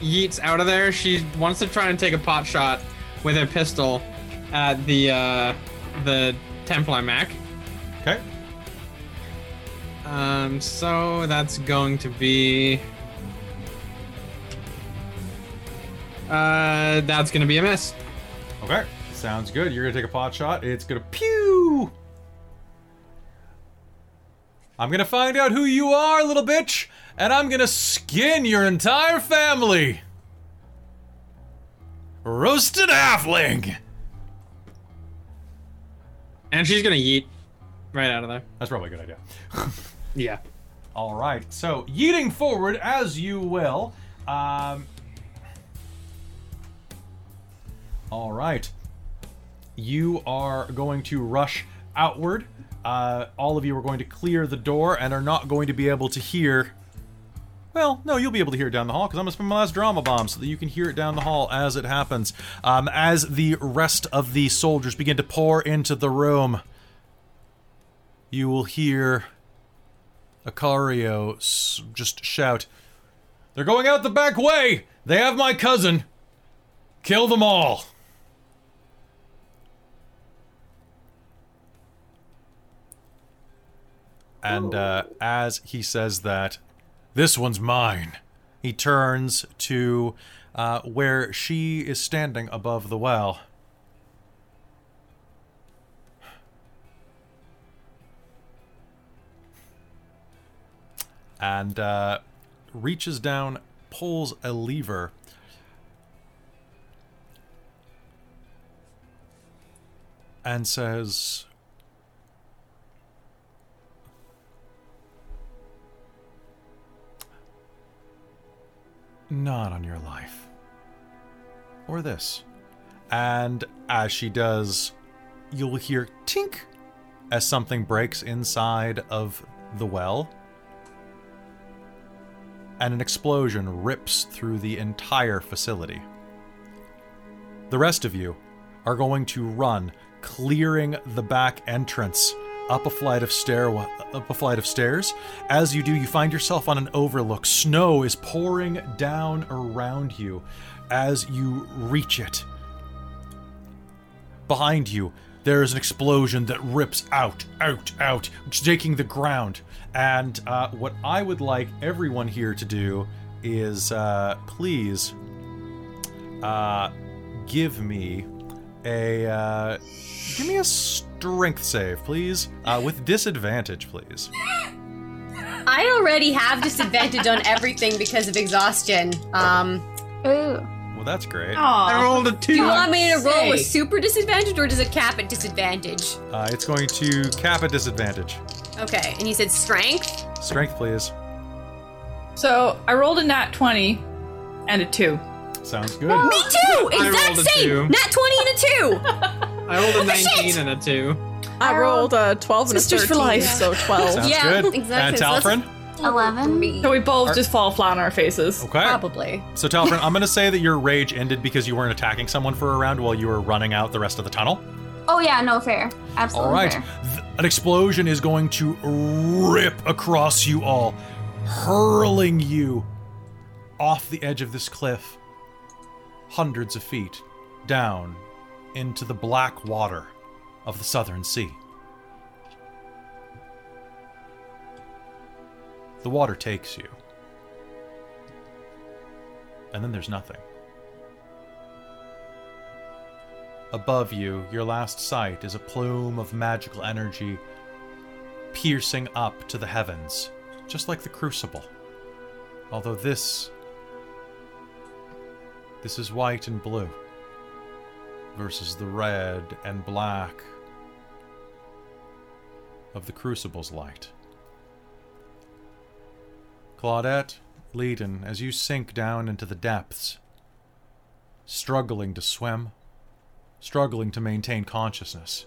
[SPEAKER 5] yeets out of there, she wants to try and take a pot shot with her pistol at the uh, the Templar mech.
[SPEAKER 1] Okay.
[SPEAKER 5] Um, so that's going to be. Uh, that's gonna be a miss.
[SPEAKER 1] Okay. Sounds good. You're gonna take a pot shot. It's gonna pew. I'm gonna find out who you are, little bitch, and I'm gonna skin your entire family. Roasted halfling.
[SPEAKER 5] And she's gonna yeet right out of there.
[SPEAKER 1] That's probably a good idea. <laughs>
[SPEAKER 5] Yeah.
[SPEAKER 1] All right. So, yeeting forward as you will. Um, all right. You are going to rush outward. Uh, all of you are going to clear the door and are not going to be able to hear. Well, no, you'll be able to hear it down the hall because I'm going to spend my last drama bomb so that you can hear it down the hall as it happens. Um, as the rest of the soldiers begin to pour into the room, you will hear Akario s- just shout, They're going out the back way! They have my cousin! Kill them all! And uh, as he says that, this one's mine. He turns to uh, where she is standing above the well. and uh, reaches down, pulls a lever. And says, Not on your life. Or this. And as she does, you'll hear tink as something breaks inside of the well and an explosion rips through the entire facility. The rest of you are going to run, clearing the back entrance up a flight of stair up a flight of stairs. As you do, you find yourself on an overlook. Snow is pouring down around you as you reach it. Behind you, there is an explosion that rips out, out, out, shaking the ground. And uh, what I would like everyone here to do is uh, please uh, give me a uh, give me a strength save, please, uh, with disadvantage, please.
[SPEAKER 4] I already have disadvantage on everything because of exhaustion. Um,
[SPEAKER 2] Ooh.
[SPEAKER 1] Well, that's great.
[SPEAKER 5] I rolled a two.
[SPEAKER 4] do you want me to roll with super disadvantage or does it cap at disadvantage?
[SPEAKER 1] Uh, it's going to cap at disadvantage.
[SPEAKER 4] Okay, and you said strength?
[SPEAKER 1] Strength, please.
[SPEAKER 7] So I rolled a nat 20 and a 2.
[SPEAKER 1] Sounds good.
[SPEAKER 4] Me too!
[SPEAKER 5] I
[SPEAKER 4] Exact
[SPEAKER 5] rolled a
[SPEAKER 4] same!
[SPEAKER 5] two.
[SPEAKER 4] Nat 20 and a 2! <laughs>
[SPEAKER 5] I rolled a 19 and a 2.
[SPEAKER 6] I um, rolled a 12 and a
[SPEAKER 7] Sisters
[SPEAKER 6] 13,
[SPEAKER 7] for life.
[SPEAKER 6] so 12.
[SPEAKER 1] Sounds
[SPEAKER 4] Yeah,
[SPEAKER 1] good.
[SPEAKER 4] exactly.
[SPEAKER 1] And
[SPEAKER 4] So that's-
[SPEAKER 1] Talfrin?
[SPEAKER 2] 11.
[SPEAKER 7] So we both
[SPEAKER 1] Are-
[SPEAKER 7] just fall flat on our faces.
[SPEAKER 1] Okay.
[SPEAKER 4] Probably.
[SPEAKER 1] So Talfrin, I'm going to say that your rage ended because you weren't attacking someone for a round while you were running out the rest of the tunnel.
[SPEAKER 2] Oh, yeah, no, fair. Absolutely
[SPEAKER 1] All right.
[SPEAKER 2] fair.
[SPEAKER 1] Th- an explosion is going to rip across you all, hurling you off the edge of this cliff, hundreds of feet down into the black water of the southern sea. The water takes you. And then there's nothing. Above you, your last sight is a plume of magical energy piercing up to the heavens, just like the crucible. Although this. This is white and blue versus the red and black of the crucible's light. Claudette, Leiden, as you sink down into the depths, struggling to swim, struggling to maintain consciousness.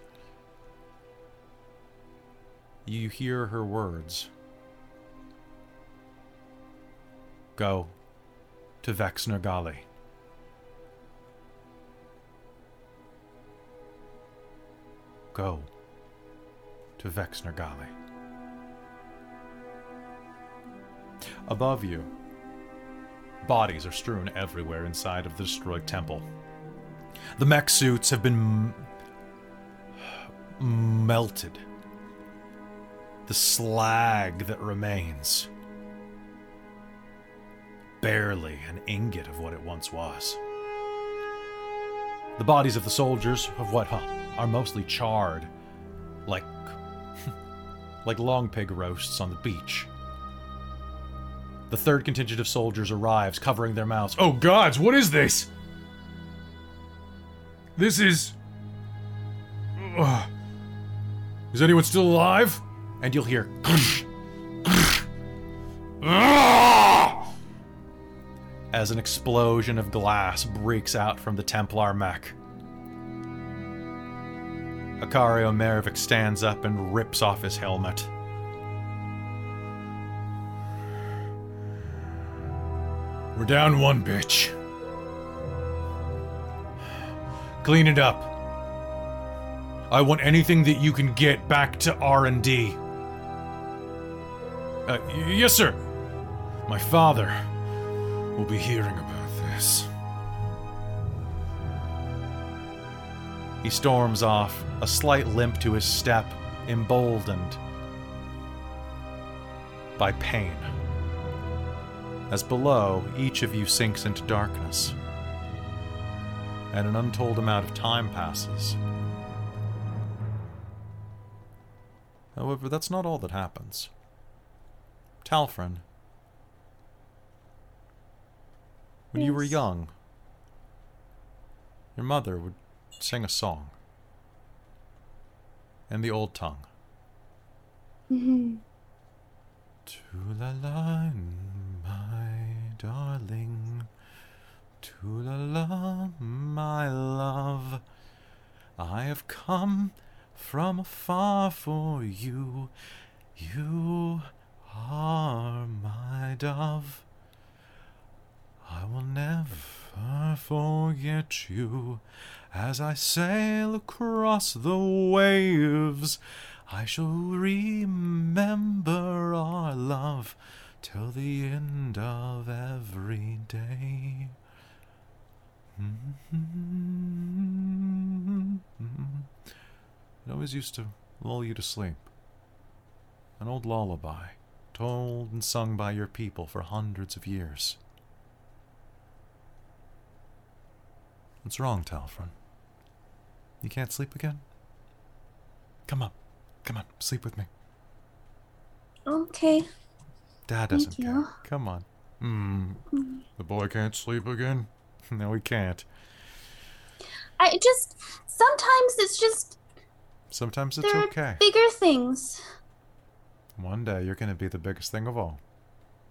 [SPEAKER 1] You hear her words. Go to Vexnergali. Go to Vexnergali. Above you, bodies are strewn everywhere inside of the destroyed temple. The mech suits have been m- melted. The slag that remains. Barely an ingot of what it once was. The bodies of the soldiers of what huh, are mostly charred, like <laughs> like long pig roasts on the beach. The third contingent of soldiers arrives, covering their mouths. Oh gods, what is this? This is. Ugh. Is anyone still alive? And you'll hear. <laughs> As an explosion of glass breaks out from the Templar mech. Akario Maravek stands up and rips off his helmet. We're down one bitch. Clean it up. I want anything that you can get back to R&D. Uh, y- yes, sir. My father will be hearing about this. He storms off, a slight limp to his step, emboldened by pain. As below, each of you sinks into darkness, and an untold amount of time passes. However, that's not all that happens. Talfrin, when you were young, your mother would sing a song in the old tongue.
[SPEAKER 2] Mhm.
[SPEAKER 1] Tulala, my darling. Tulala, my love. I have come from afar for you. You are my dove. I will never forget you as I sail across the waves. I shall remember our love till the end of every day. Mm-hmm. It always used to lull you to sleep. An old lullaby, told and sung by your people for hundreds of years. What's wrong, Talfrin? You can't sleep again? Come on. Come on. Sleep with me.
[SPEAKER 2] Okay.
[SPEAKER 1] Dad doesn't
[SPEAKER 2] you.
[SPEAKER 1] care. Come on. Hmm. The boy can't sleep again? <laughs> No, he can't.
[SPEAKER 2] I just sometimes it's just
[SPEAKER 1] Sometimes it's okay.
[SPEAKER 2] bigger things.
[SPEAKER 1] One day you're going to be the biggest thing of all.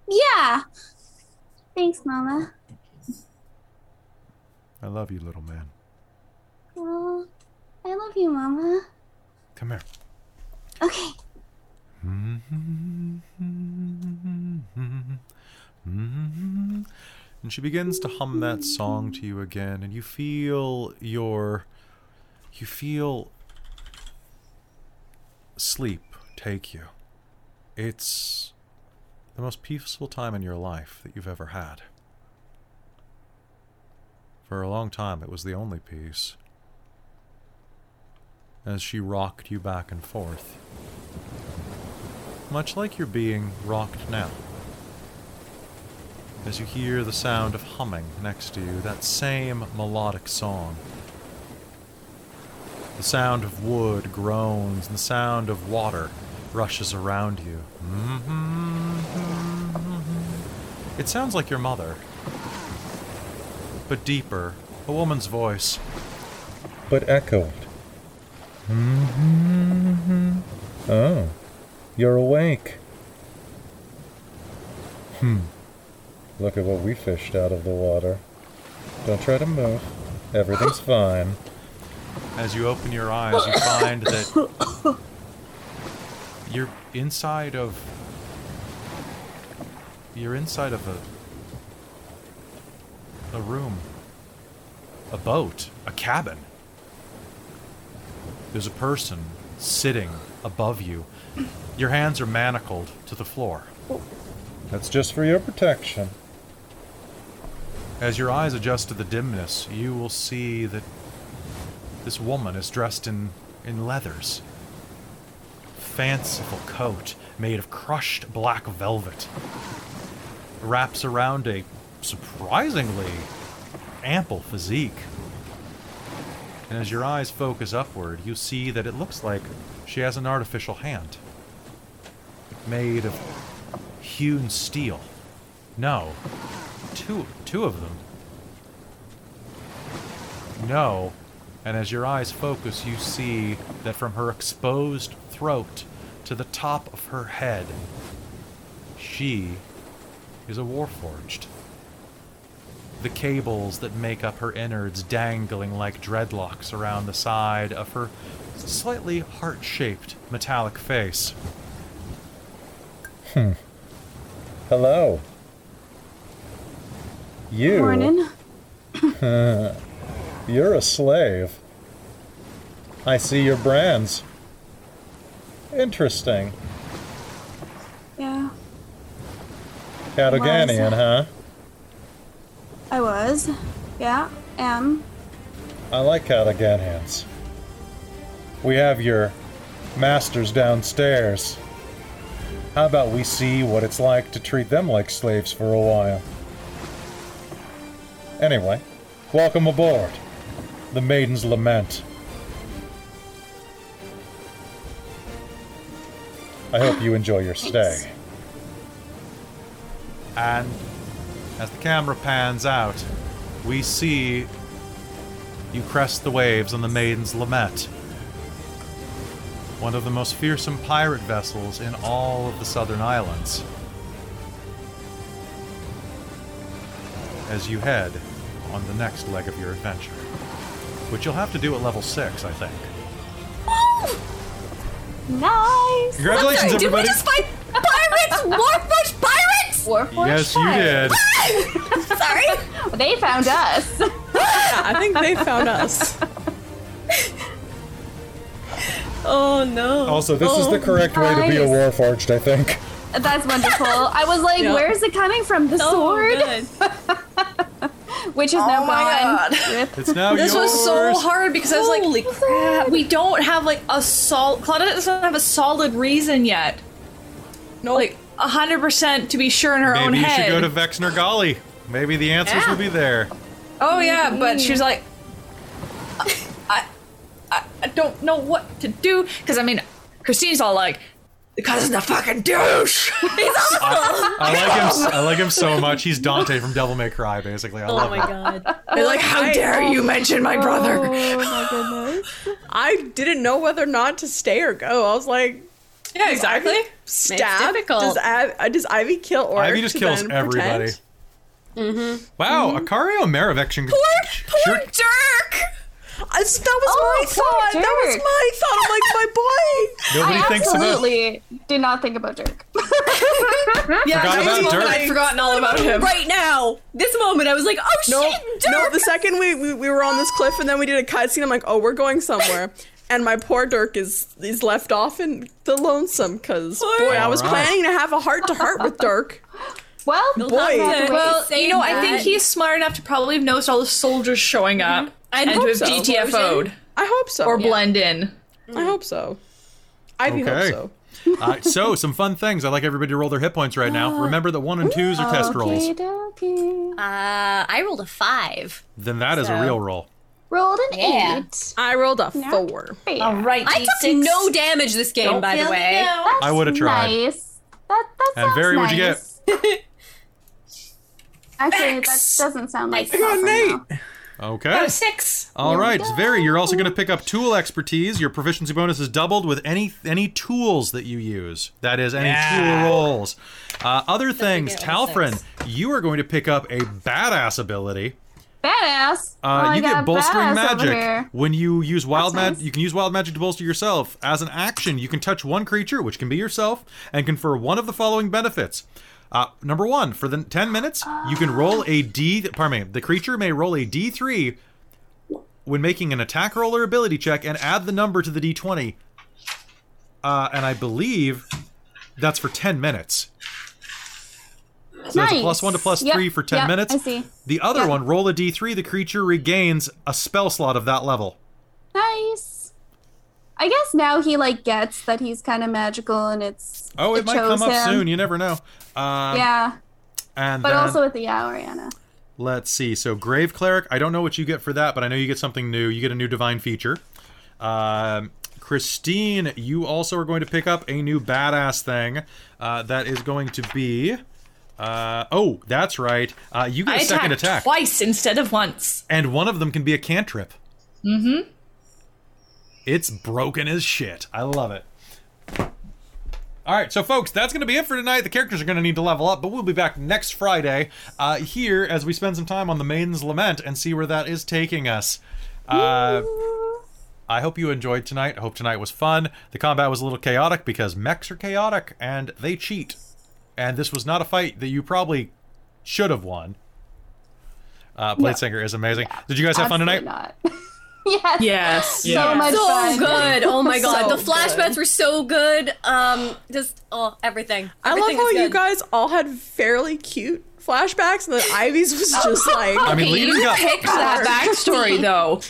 [SPEAKER 2] Yeah. Thanks, Mama.
[SPEAKER 1] I love you, little man.
[SPEAKER 2] Oh, I love you, Mama.
[SPEAKER 1] Come here.
[SPEAKER 2] Okay. Mm-hmm.
[SPEAKER 1] And she begins to hum that song to you again, and you feel your. You feel. sleep take you. It's the most peaceful time in your life that you've ever had. For a long time, it was the only peace. As she rocked you back and forth much like you're being rocked now. As you hear the sound of humming next to you, that same melodic song. The sound of wood groans and the sound of water rushes around you. Mm-hmm. It sounds like your mother, but deeper, a woman's voice.
[SPEAKER 8] but echoed. Oh, you're awake. Hmm. Look at what we fished out of the water. Don't try to move. Everything's fine.
[SPEAKER 1] As you open your eyes, you find that you're inside of. You're inside of a. a room, a boat, a cabin. There's a person sitting above you. Your hands are manacled to the floor.
[SPEAKER 8] That's just for your protection.
[SPEAKER 1] As your eyes adjust to the dimness, you will see that this woman is dressed in, in leathers. Fanciful coat made of crushed black velvet. Wraps around a surprisingly ample physique. And as your eyes focus upward, you see that it looks like she has an artificial hand. Made of hewn steel. No, two two of them. No, and as your eyes focus, you see that from her exposed throat to the top of her head, she is a warforged. The cables that make up her innards dangling like dreadlocks around the side of her slightly heart shaped metallic face. Hmm.
[SPEAKER 8] Hello. You.
[SPEAKER 2] Morning. <laughs>
[SPEAKER 8] You're a slave. I see your brands. Interesting.
[SPEAKER 2] Yeah,
[SPEAKER 8] Cataganian, huh?
[SPEAKER 2] I was. Yeah, am.
[SPEAKER 8] I like Cataganians. We have your masters downstairs. How about we see what it's like to treat them like slaves for a while? Anyway, welcome aboard. The Maiden's Lament. I hope you enjoy your stay.
[SPEAKER 1] And as the camera pans out, we see you crest the waves on the Maiden's Lament. One of the most fearsome pirate vessels in all of the southern islands. As you head on the next leg of your adventure. Which you'll have to do at level 6, I think.
[SPEAKER 2] Nice.
[SPEAKER 1] Congratulations,
[SPEAKER 4] Did we
[SPEAKER 1] everybody!
[SPEAKER 4] Just fight pirates? Warforged pirates?
[SPEAKER 2] Warforged
[SPEAKER 1] yes, you
[SPEAKER 2] pirates.
[SPEAKER 1] did. <laughs>
[SPEAKER 4] Sorry.
[SPEAKER 2] They found us. <laughs>
[SPEAKER 6] Yeah, I think they found us.
[SPEAKER 4] Oh no.
[SPEAKER 8] Also, this is the oh, correct way to be a warforged, I think.
[SPEAKER 2] That's wonderful. I was like,
[SPEAKER 6] Yeah.
[SPEAKER 2] where's it coming from? The
[SPEAKER 4] Oh,
[SPEAKER 2] sword? <laughs> Which is oh now
[SPEAKER 7] Oh my
[SPEAKER 2] gone.
[SPEAKER 7] God.
[SPEAKER 2] Rip.
[SPEAKER 1] It's now
[SPEAKER 7] This
[SPEAKER 1] yours.
[SPEAKER 7] was so hard because I was like,
[SPEAKER 4] Holy
[SPEAKER 7] crap, we don't have like a sol. Claudia doesn't have a solid reason yet.
[SPEAKER 6] No,
[SPEAKER 7] Like hundred percent to be sure in her
[SPEAKER 1] Maybe
[SPEAKER 7] own
[SPEAKER 1] you
[SPEAKER 7] head.
[SPEAKER 1] should go to Vexnergali. Maybe the answers
[SPEAKER 7] Yeah.
[SPEAKER 1] will be there.
[SPEAKER 7] oh yeah, but she's like, <laughs> I, I, I don't know what to do because I mean, Christine's all like, the cousin's a fucking douche. <laughs>
[SPEAKER 1] I like him. I like him so much. He's Dante from Devil May Cry, basically. I
[SPEAKER 4] Oh
[SPEAKER 1] love
[SPEAKER 4] my
[SPEAKER 1] him.
[SPEAKER 4] god.
[SPEAKER 7] They're like, how dare you oh. mention my brother?
[SPEAKER 2] Oh my goodness. <laughs>
[SPEAKER 6] I didn't know whether or not to stay or go. I was like,
[SPEAKER 7] Yeah, exactly.
[SPEAKER 6] stab.
[SPEAKER 4] difficult.
[SPEAKER 6] Does, Av- does Ivy kill or
[SPEAKER 1] Ivy just kills everybody.
[SPEAKER 6] Mm-hmm.
[SPEAKER 1] Wow, Akario Maravek.
[SPEAKER 7] Poor, poor Dirk.
[SPEAKER 6] that was
[SPEAKER 2] Oh,
[SPEAKER 6] my thought.
[SPEAKER 2] poor
[SPEAKER 6] That was my thought. I'm like, my boy. <laughs>
[SPEAKER 1] Nobody
[SPEAKER 2] I
[SPEAKER 1] thinks about.
[SPEAKER 2] absolutely did not think about Dirk. <laughs>
[SPEAKER 7] Yeah,
[SPEAKER 1] Forgot
[SPEAKER 7] there
[SPEAKER 1] about
[SPEAKER 7] moment
[SPEAKER 1] Dirk.
[SPEAKER 7] I'd forgotten all about him.
[SPEAKER 4] Right now, this moment, I was like, oh
[SPEAKER 6] No,
[SPEAKER 4] shit, Dirk.
[SPEAKER 6] no. The second we, we we were on this cliff and then we did a cutscene, I'm like, oh, we're going somewhere. <laughs> And my poor Dirk is is left off in the lonesome because boy, I was
[SPEAKER 1] Alright.
[SPEAKER 6] planning to have a heart to heart with Dirk. <laughs>
[SPEAKER 2] Well,
[SPEAKER 6] Boy.
[SPEAKER 7] Well, you know, I think he's smart enough to probably have noticed all the soldiers showing up and to
[SPEAKER 6] hope
[SPEAKER 7] have
[SPEAKER 6] so.
[SPEAKER 7] GTFO'd
[SPEAKER 6] I hope so.
[SPEAKER 7] or blend in.
[SPEAKER 6] I hope so. Ivy
[SPEAKER 1] Okay.
[SPEAKER 6] hope so.
[SPEAKER 1] Uh, so, <laughs> some fun things. I'd like everybody to roll their hit points right now. <gasps> Remember that one and twos are test rolls.
[SPEAKER 2] Okey-dokey.
[SPEAKER 4] Uh, I rolled a five.
[SPEAKER 1] Then that is a real roll.
[SPEAKER 2] Rolled an
[SPEAKER 4] Yeah.
[SPEAKER 2] eight.
[SPEAKER 6] I rolled a four.
[SPEAKER 2] Great.
[SPEAKER 7] right,
[SPEAKER 4] I took no damage this game, by the way.
[SPEAKER 2] That's
[SPEAKER 1] I would've tried.
[SPEAKER 2] Nice. That that
[SPEAKER 1] And
[SPEAKER 2] sounds
[SPEAKER 1] Very, what'd you
[SPEAKER 2] nice. <laughs> Actually, that doesn't sound like
[SPEAKER 4] I got
[SPEAKER 6] an
[SPEAKER 2] though.
[SPEAKER 1] Okay.
[SPEAKER 7] six.
[SPEAKER 1] All right, Very. You're also going to pick up tool expertise. Your proficiency bonus is doubled with any any tools that you use. That is any
[SPEAKER 5] Yeah.
[SPEAKER 1] tool rolls. Uh, other things,
[SPEAKER 4] get
[SPEAKER 1] Talfrin, you are going to pick up a badass ability.
[SPEAKER 2] Badass.
[SPEAKER 1] Uh,
[SPEAKER 2] oh,
[SPEAKER 1] you get bolstering magic when you use wild magic.
[SPEAKER 2] nice.
[SPEAKER 1] You can use wild magic to bolster yourself. As an action, you can touch one creature, which can be yourself, and confer one of the following benefits: Uh, number one, for the 10 minutes, you can roll a D. Pardon me. The creature may roll a D3 when making an attack roll or ability check and add the number to the D20. Uh, and I believe that's for 10 minutes. So it's a one to plus
[SPEAKER 2] Yep,
[SPEAKER 1] three for 10
[SPEAKER 2] yep,
[SPEAKER 1] minutes.
[SPEAKER 2] I see.
[SPEAKER 1] The other
[SPEAKER 2] Yep.
[SPEAKER 1] one, roll a D3, the creature regains a spell slot of that level.
[SPEAKER 2] Nice. I guess now he like gets that he's kind of magical and it's
[SPEAKER 1] Oh, it, might come up
[SPEAKER 2] him.
[SPEAKER 1] soon. You never know. Um,
[SPEAKER 2] yeah,
[SPEAKER 1] And
[SPEAKER 2] but
[SPEAKER 1] then,
[SPEAKER 2] also with the Ariana.
[SPEAKER 1] let's see. So, Grave Cleric, I don't know what you get for that, but I know you get something new. You get a new divine feature. Um, Christine, you also are going to pick up a new badass thing uh, that is going to be. Uh, oh, that's right. Uh, you get
[SPEAKER 7] I
[SPEAKER 1] a second attack.
[SPEAKER 7] twice instead of once.
[SPEAKER 1] and one of them can be a cantrip. Mm-hmm. It's broken as shit. I love it. All right, so folks, that's going to be it for tonight. The characters are going to need to level up, but we'll be back next Friday uh, here as we spend some time on the Maiden's Lament and see where that is taking us. Uh, I hope you enjoyed tonight. I hope tonight was fun. The combat was a little chaotic because mechs are chaotic and they cheat. And this was not a fight that you probably should have won. Uh, Bladesinger is amazing. Did you guys have fun tonight?
[SPEAKER 2] Absolutely Not. <laughs> yes.
[SPEAKER 7] Yes.
[SPEAKER 2] So
[SPEAKER 5] Yeah.
[SPEAKER 2] much
[SPEAKER 4] so
[SPEAKER 2] fun.
[SPEAKER 4] good. Oh my <laughs> god,
[SPEAKER 2] So
[SPEAKER 4] the flashbacks were so good. Um, just oh everything.
[SPEAKER 6] I love how
[SPEAKER 4] was
[SPEAKER 6] you guys all had fairly cute flashbacks, and then Ivy's was <laughs> just like,
[SPEAKER 1] I mean,
[SPEAKER 7] Okay,
[SPEAKER 1] Leiden
[SPEAKER 7] you
[SPEAKER 1] got-
[SPEAKER 7] picked that backstory though.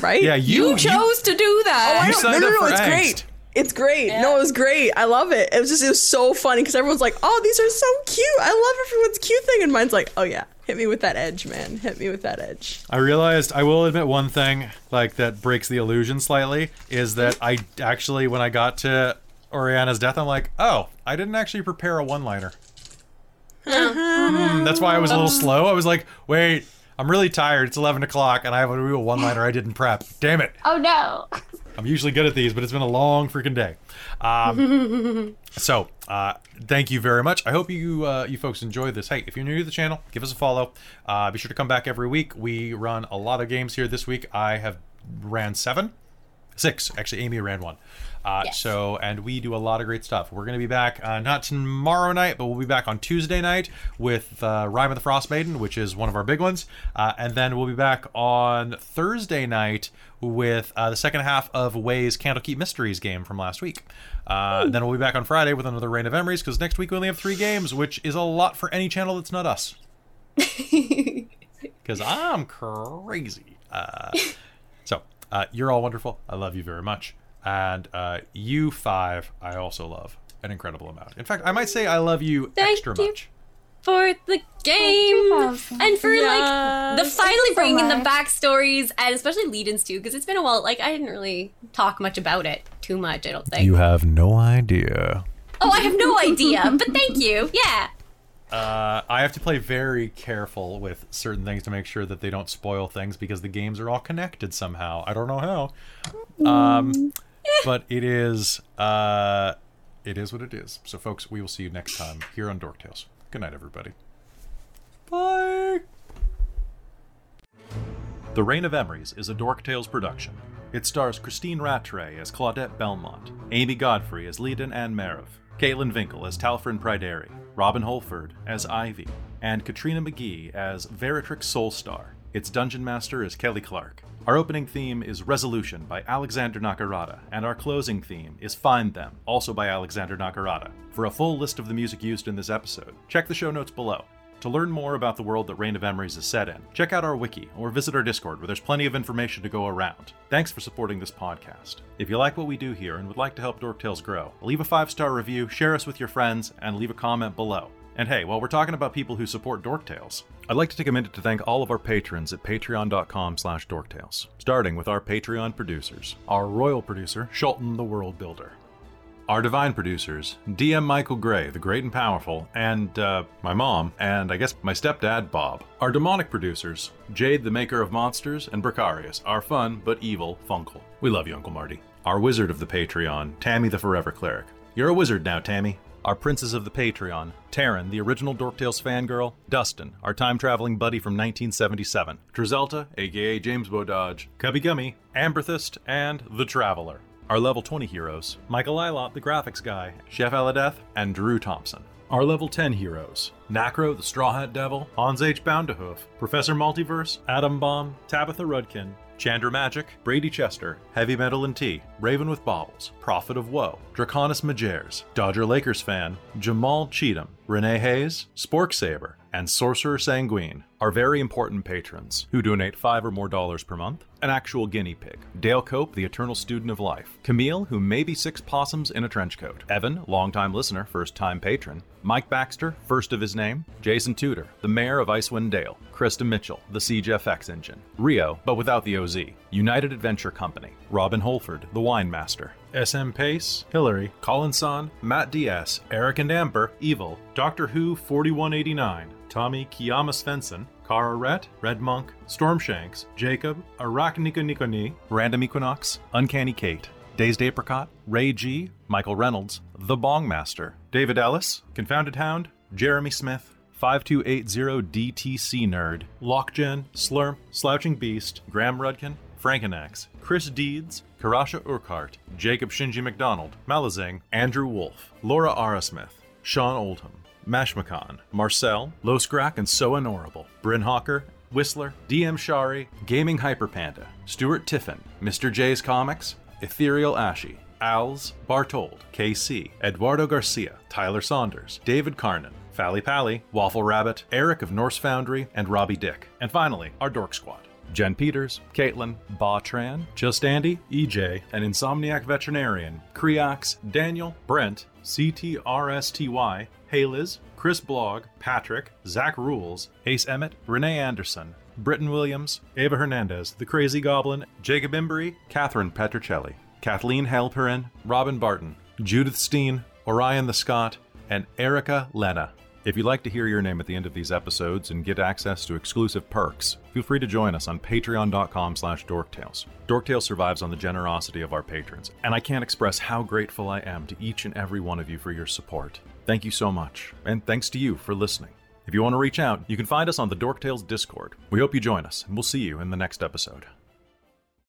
[SPEAKER 6] right?
[SPEAKER 1] Yeah, you,
[SPEAKER 7] You chose to do that.
[SPEAKER 6] Oh, I
[SPEAKER 1] You
[SPEAKER 6] don't- no, no, no, it's
[SPEAKER 1] angst.
[SPEAKER 6] great. It's great. No, it was great. I love it. It was just, it was so funny because everyone's like, oh, these are so cute. I love everyone's cute thing. And mine's like, oh, yeah, hit me with that edge, man. Hit me with that edge.
[SPEAKER 1] I realized I will admit one thing like that breaks the illusion slightly is that I actually when I got to Oriana's death I'm like, "Oh, I didn't actually prepare a one-liner." Hmm, that's why I was a little slow. I was like, "Wait, I'm really tired. It's 11 o'clock, and I have a real one-liner I didn't prep. Damn it!
[SPEAKER 2] Oh no.
[SPEAKER 1] I'm usually good at these, but it's been a long freaking day." Um, <laughs> so, uh, thank you very much. I hope you uh, you folks enjoy this. Hey, if you're new to the channel, give us a follow. Uh, be sure to come back every week. We run a lot of games here. This week, I have ran seven, six. Actually, Amy ran one. Uh, So, and we do a lot of great stuff. We're going to be back uh, not tomorrow night, but we'll be back on Tuesday night with uh, Rime of the Frostmaiden, which is one of our big ones. Uh, and then we'll be back on Thursday night with uh, the second half of Way's Candlekeep Mysteries game from last week. Uh, then we'll be back on Friday with another Reign of Emrys because next week we only have three games, which is a lot for any channel that's not us. <laughs> Because I'm crazy. Uh, so, uh, you're all wonderful. I love you very much. And uh, you five, I also love an incredible amount. In fact, I might say I love you
[SPEAKER 4] Thank
[SPEAKER 1] extra
[SPEAKER 4] you.
[SPEAKER 1] much.
[SPEAKER 4] For the game
[SPEAKER 2] 2000.
[SPEAKER 4] and for like the finally
[SPEAKER 2] Thank you so
[SPEAKER 4] bringing the backstories and especially Leiden's too because it's been a while. Like I didn't really talk much about it too much. I don't think.
[SPEAKER 1] You have no idea.
[SPEAKER 4] oh, I have no idea, but thank you. Yeah.
[SPEAKER 1] Uh, I have to play very careful with certain things to make sure that they don't spoil things because the games are all connected somehow. I don't know how. Um, <laughs> but it is uh, it is what it is. So, folks, we will see you next time here on Dork Tales. Good night, everybody. Bye. The Reign of Emrys is a Dork Tales production. It stars Christine Rattray as Claudette Belmont, Amy Godfrey as Leiden Ann Merriv, Caitlin Vinkel as Talfrin Pryderi, Robin Holford as Ivy, and Katrina McGee as Veritrix Soulstar. Its dungeon master is Kelly Clark. Our opening theme is Resolution by Alexander Nakarada, and our closing theme is Find Them, also by Alexander Nakarada. For a full list of the music used in this episode, check the show notes below. To learn more about the world that Reign of Emrys is set in, check out our wiki or visit our Discord where there's plenty of information to go around. Thanks for supporting this podcast. If you like what we do here and would like to help Dork Tales grow, leave a five star review, share us with your friends, and leave a comment below. And hey, while we're talking about people who support Dork Tales, I'd like to take a minute to thank all of our patrons at patreon.com slash dorktales, starting with our Patreon producers, our royal producer, Shulton the World Builder, our divine producers, DM Michael Gray, the great and powerful, and uh, my mom, and I guess my stepdad, Bob. Our demonic producers, Jade, the maker of monsters, and Bricarius, our fun but evil Funkel. We love you, Uncle Marty. Our wizard of the Patreon, Tammy the Forever Cleric. You're a wizard now, Tammy. Our princes of the Patreon, Taryn, the original Dorktales fangirl, Dustin, our time traveling buddy from 1977, Drizelta, aka James Bododge, Cubby Gummy, Amberthist, and The Traveler. Our level 20 heroes Michael Ilott, the graphics guy, Chef Aladeth, and Drew Thompson. Our level 10 heroes Nacro, the Straw Hat Devil, Hans H. Boundahoof, Professor Multiverse, Adam Bomb, Tabitha Rudkin, Chandra Magic, Brady Chester, Heavy Metal and Tea, Raven with Baubles, Prophet of Woe, Draconis Majers, Dodger Lakers fan, Jamal Cheatham, Renee Hayes, Spork Saber, and Sorcerer Sanguine are very important patrons who donate five or more dollars per month. An actual guinea pig. Dale Cope, the eternal student of life. Camille, who may be six possums in a trench coat. Evan, longtime listener, first time patron. Mike Baxter, first of his name. Jason Tudor, the mayor of Icewind Dale. Krista Mitchell, the Siege FX engine. Rio, but without the OZ. United Adventure Company. Robin Holford, the wine master. SM Pace, Hillary, Colin Son, Matt Diaz, Eric and Amber, Evil, Doctor Who 4189, Tommy Kiyama Svensson, Kara Rhett, Red Monk, Stormshanks, Jacob, Arachniconiconi, Random Equinox, Uncanny Kate, Dazed Apricot, Ray G, Michael Reynolds, The Bong Master, David Ellis, Confounded Hound, Jeremy Smith, 5280 DTC Nerd, Lockgen, Slurp, Slouching Beast, Graham Rudkin, Frankenax, Chris Deeds, Karasha Urquhart, Jacob Shinji McDonald, Malazing, Andrew Wolf, Laura Arasmith, Sean Oldham, Mashmakan, Marcel, Losgrak and So Honorable, Bryn Hawker, Whistler, DM Shari, Gaming Hyperpanda, Stuart Tiffin, Mr. J's Comics, Ethereal Ashy, Als, Bartold, KC, Eduardo Garcia, Tyler Saunders, David Carnan, Fally Pally, Waffle Rabbit, Eric of Norse Foundry, and Robbie Dick. And finally, our Dork Squad. Jen Peters, Caitlin, Ba Tran, Just Andy, EJ, an Insomniac Veterinarian, Creox, Daniel, Brent, CTRSTY, Hayliz, Chris Blog, Patrick, Zach Rules, Ace Emmett, Renee Anderson, Britton Williams, Ava Hernandez, The Crazy Goblin, Jacob Embry, Catherine Petricelli, Kathleen Halperin, Robin Barton, Judith Steen, Orion the Scott, and Erica Lena. If you'd like to hear your name at the end of these episodes and get access to exclusive perks, feel free to join us on patreon.com slash dorktales. Dorktales survives on the generosity of our patrons, and I can't express how grateful I am to each and every one of you for your support. Thank you so much, and thanks to you for listening. If you want to reach out, you can find us on the Dorktales Discord. We hope you join us, and we'll see you in the next episode.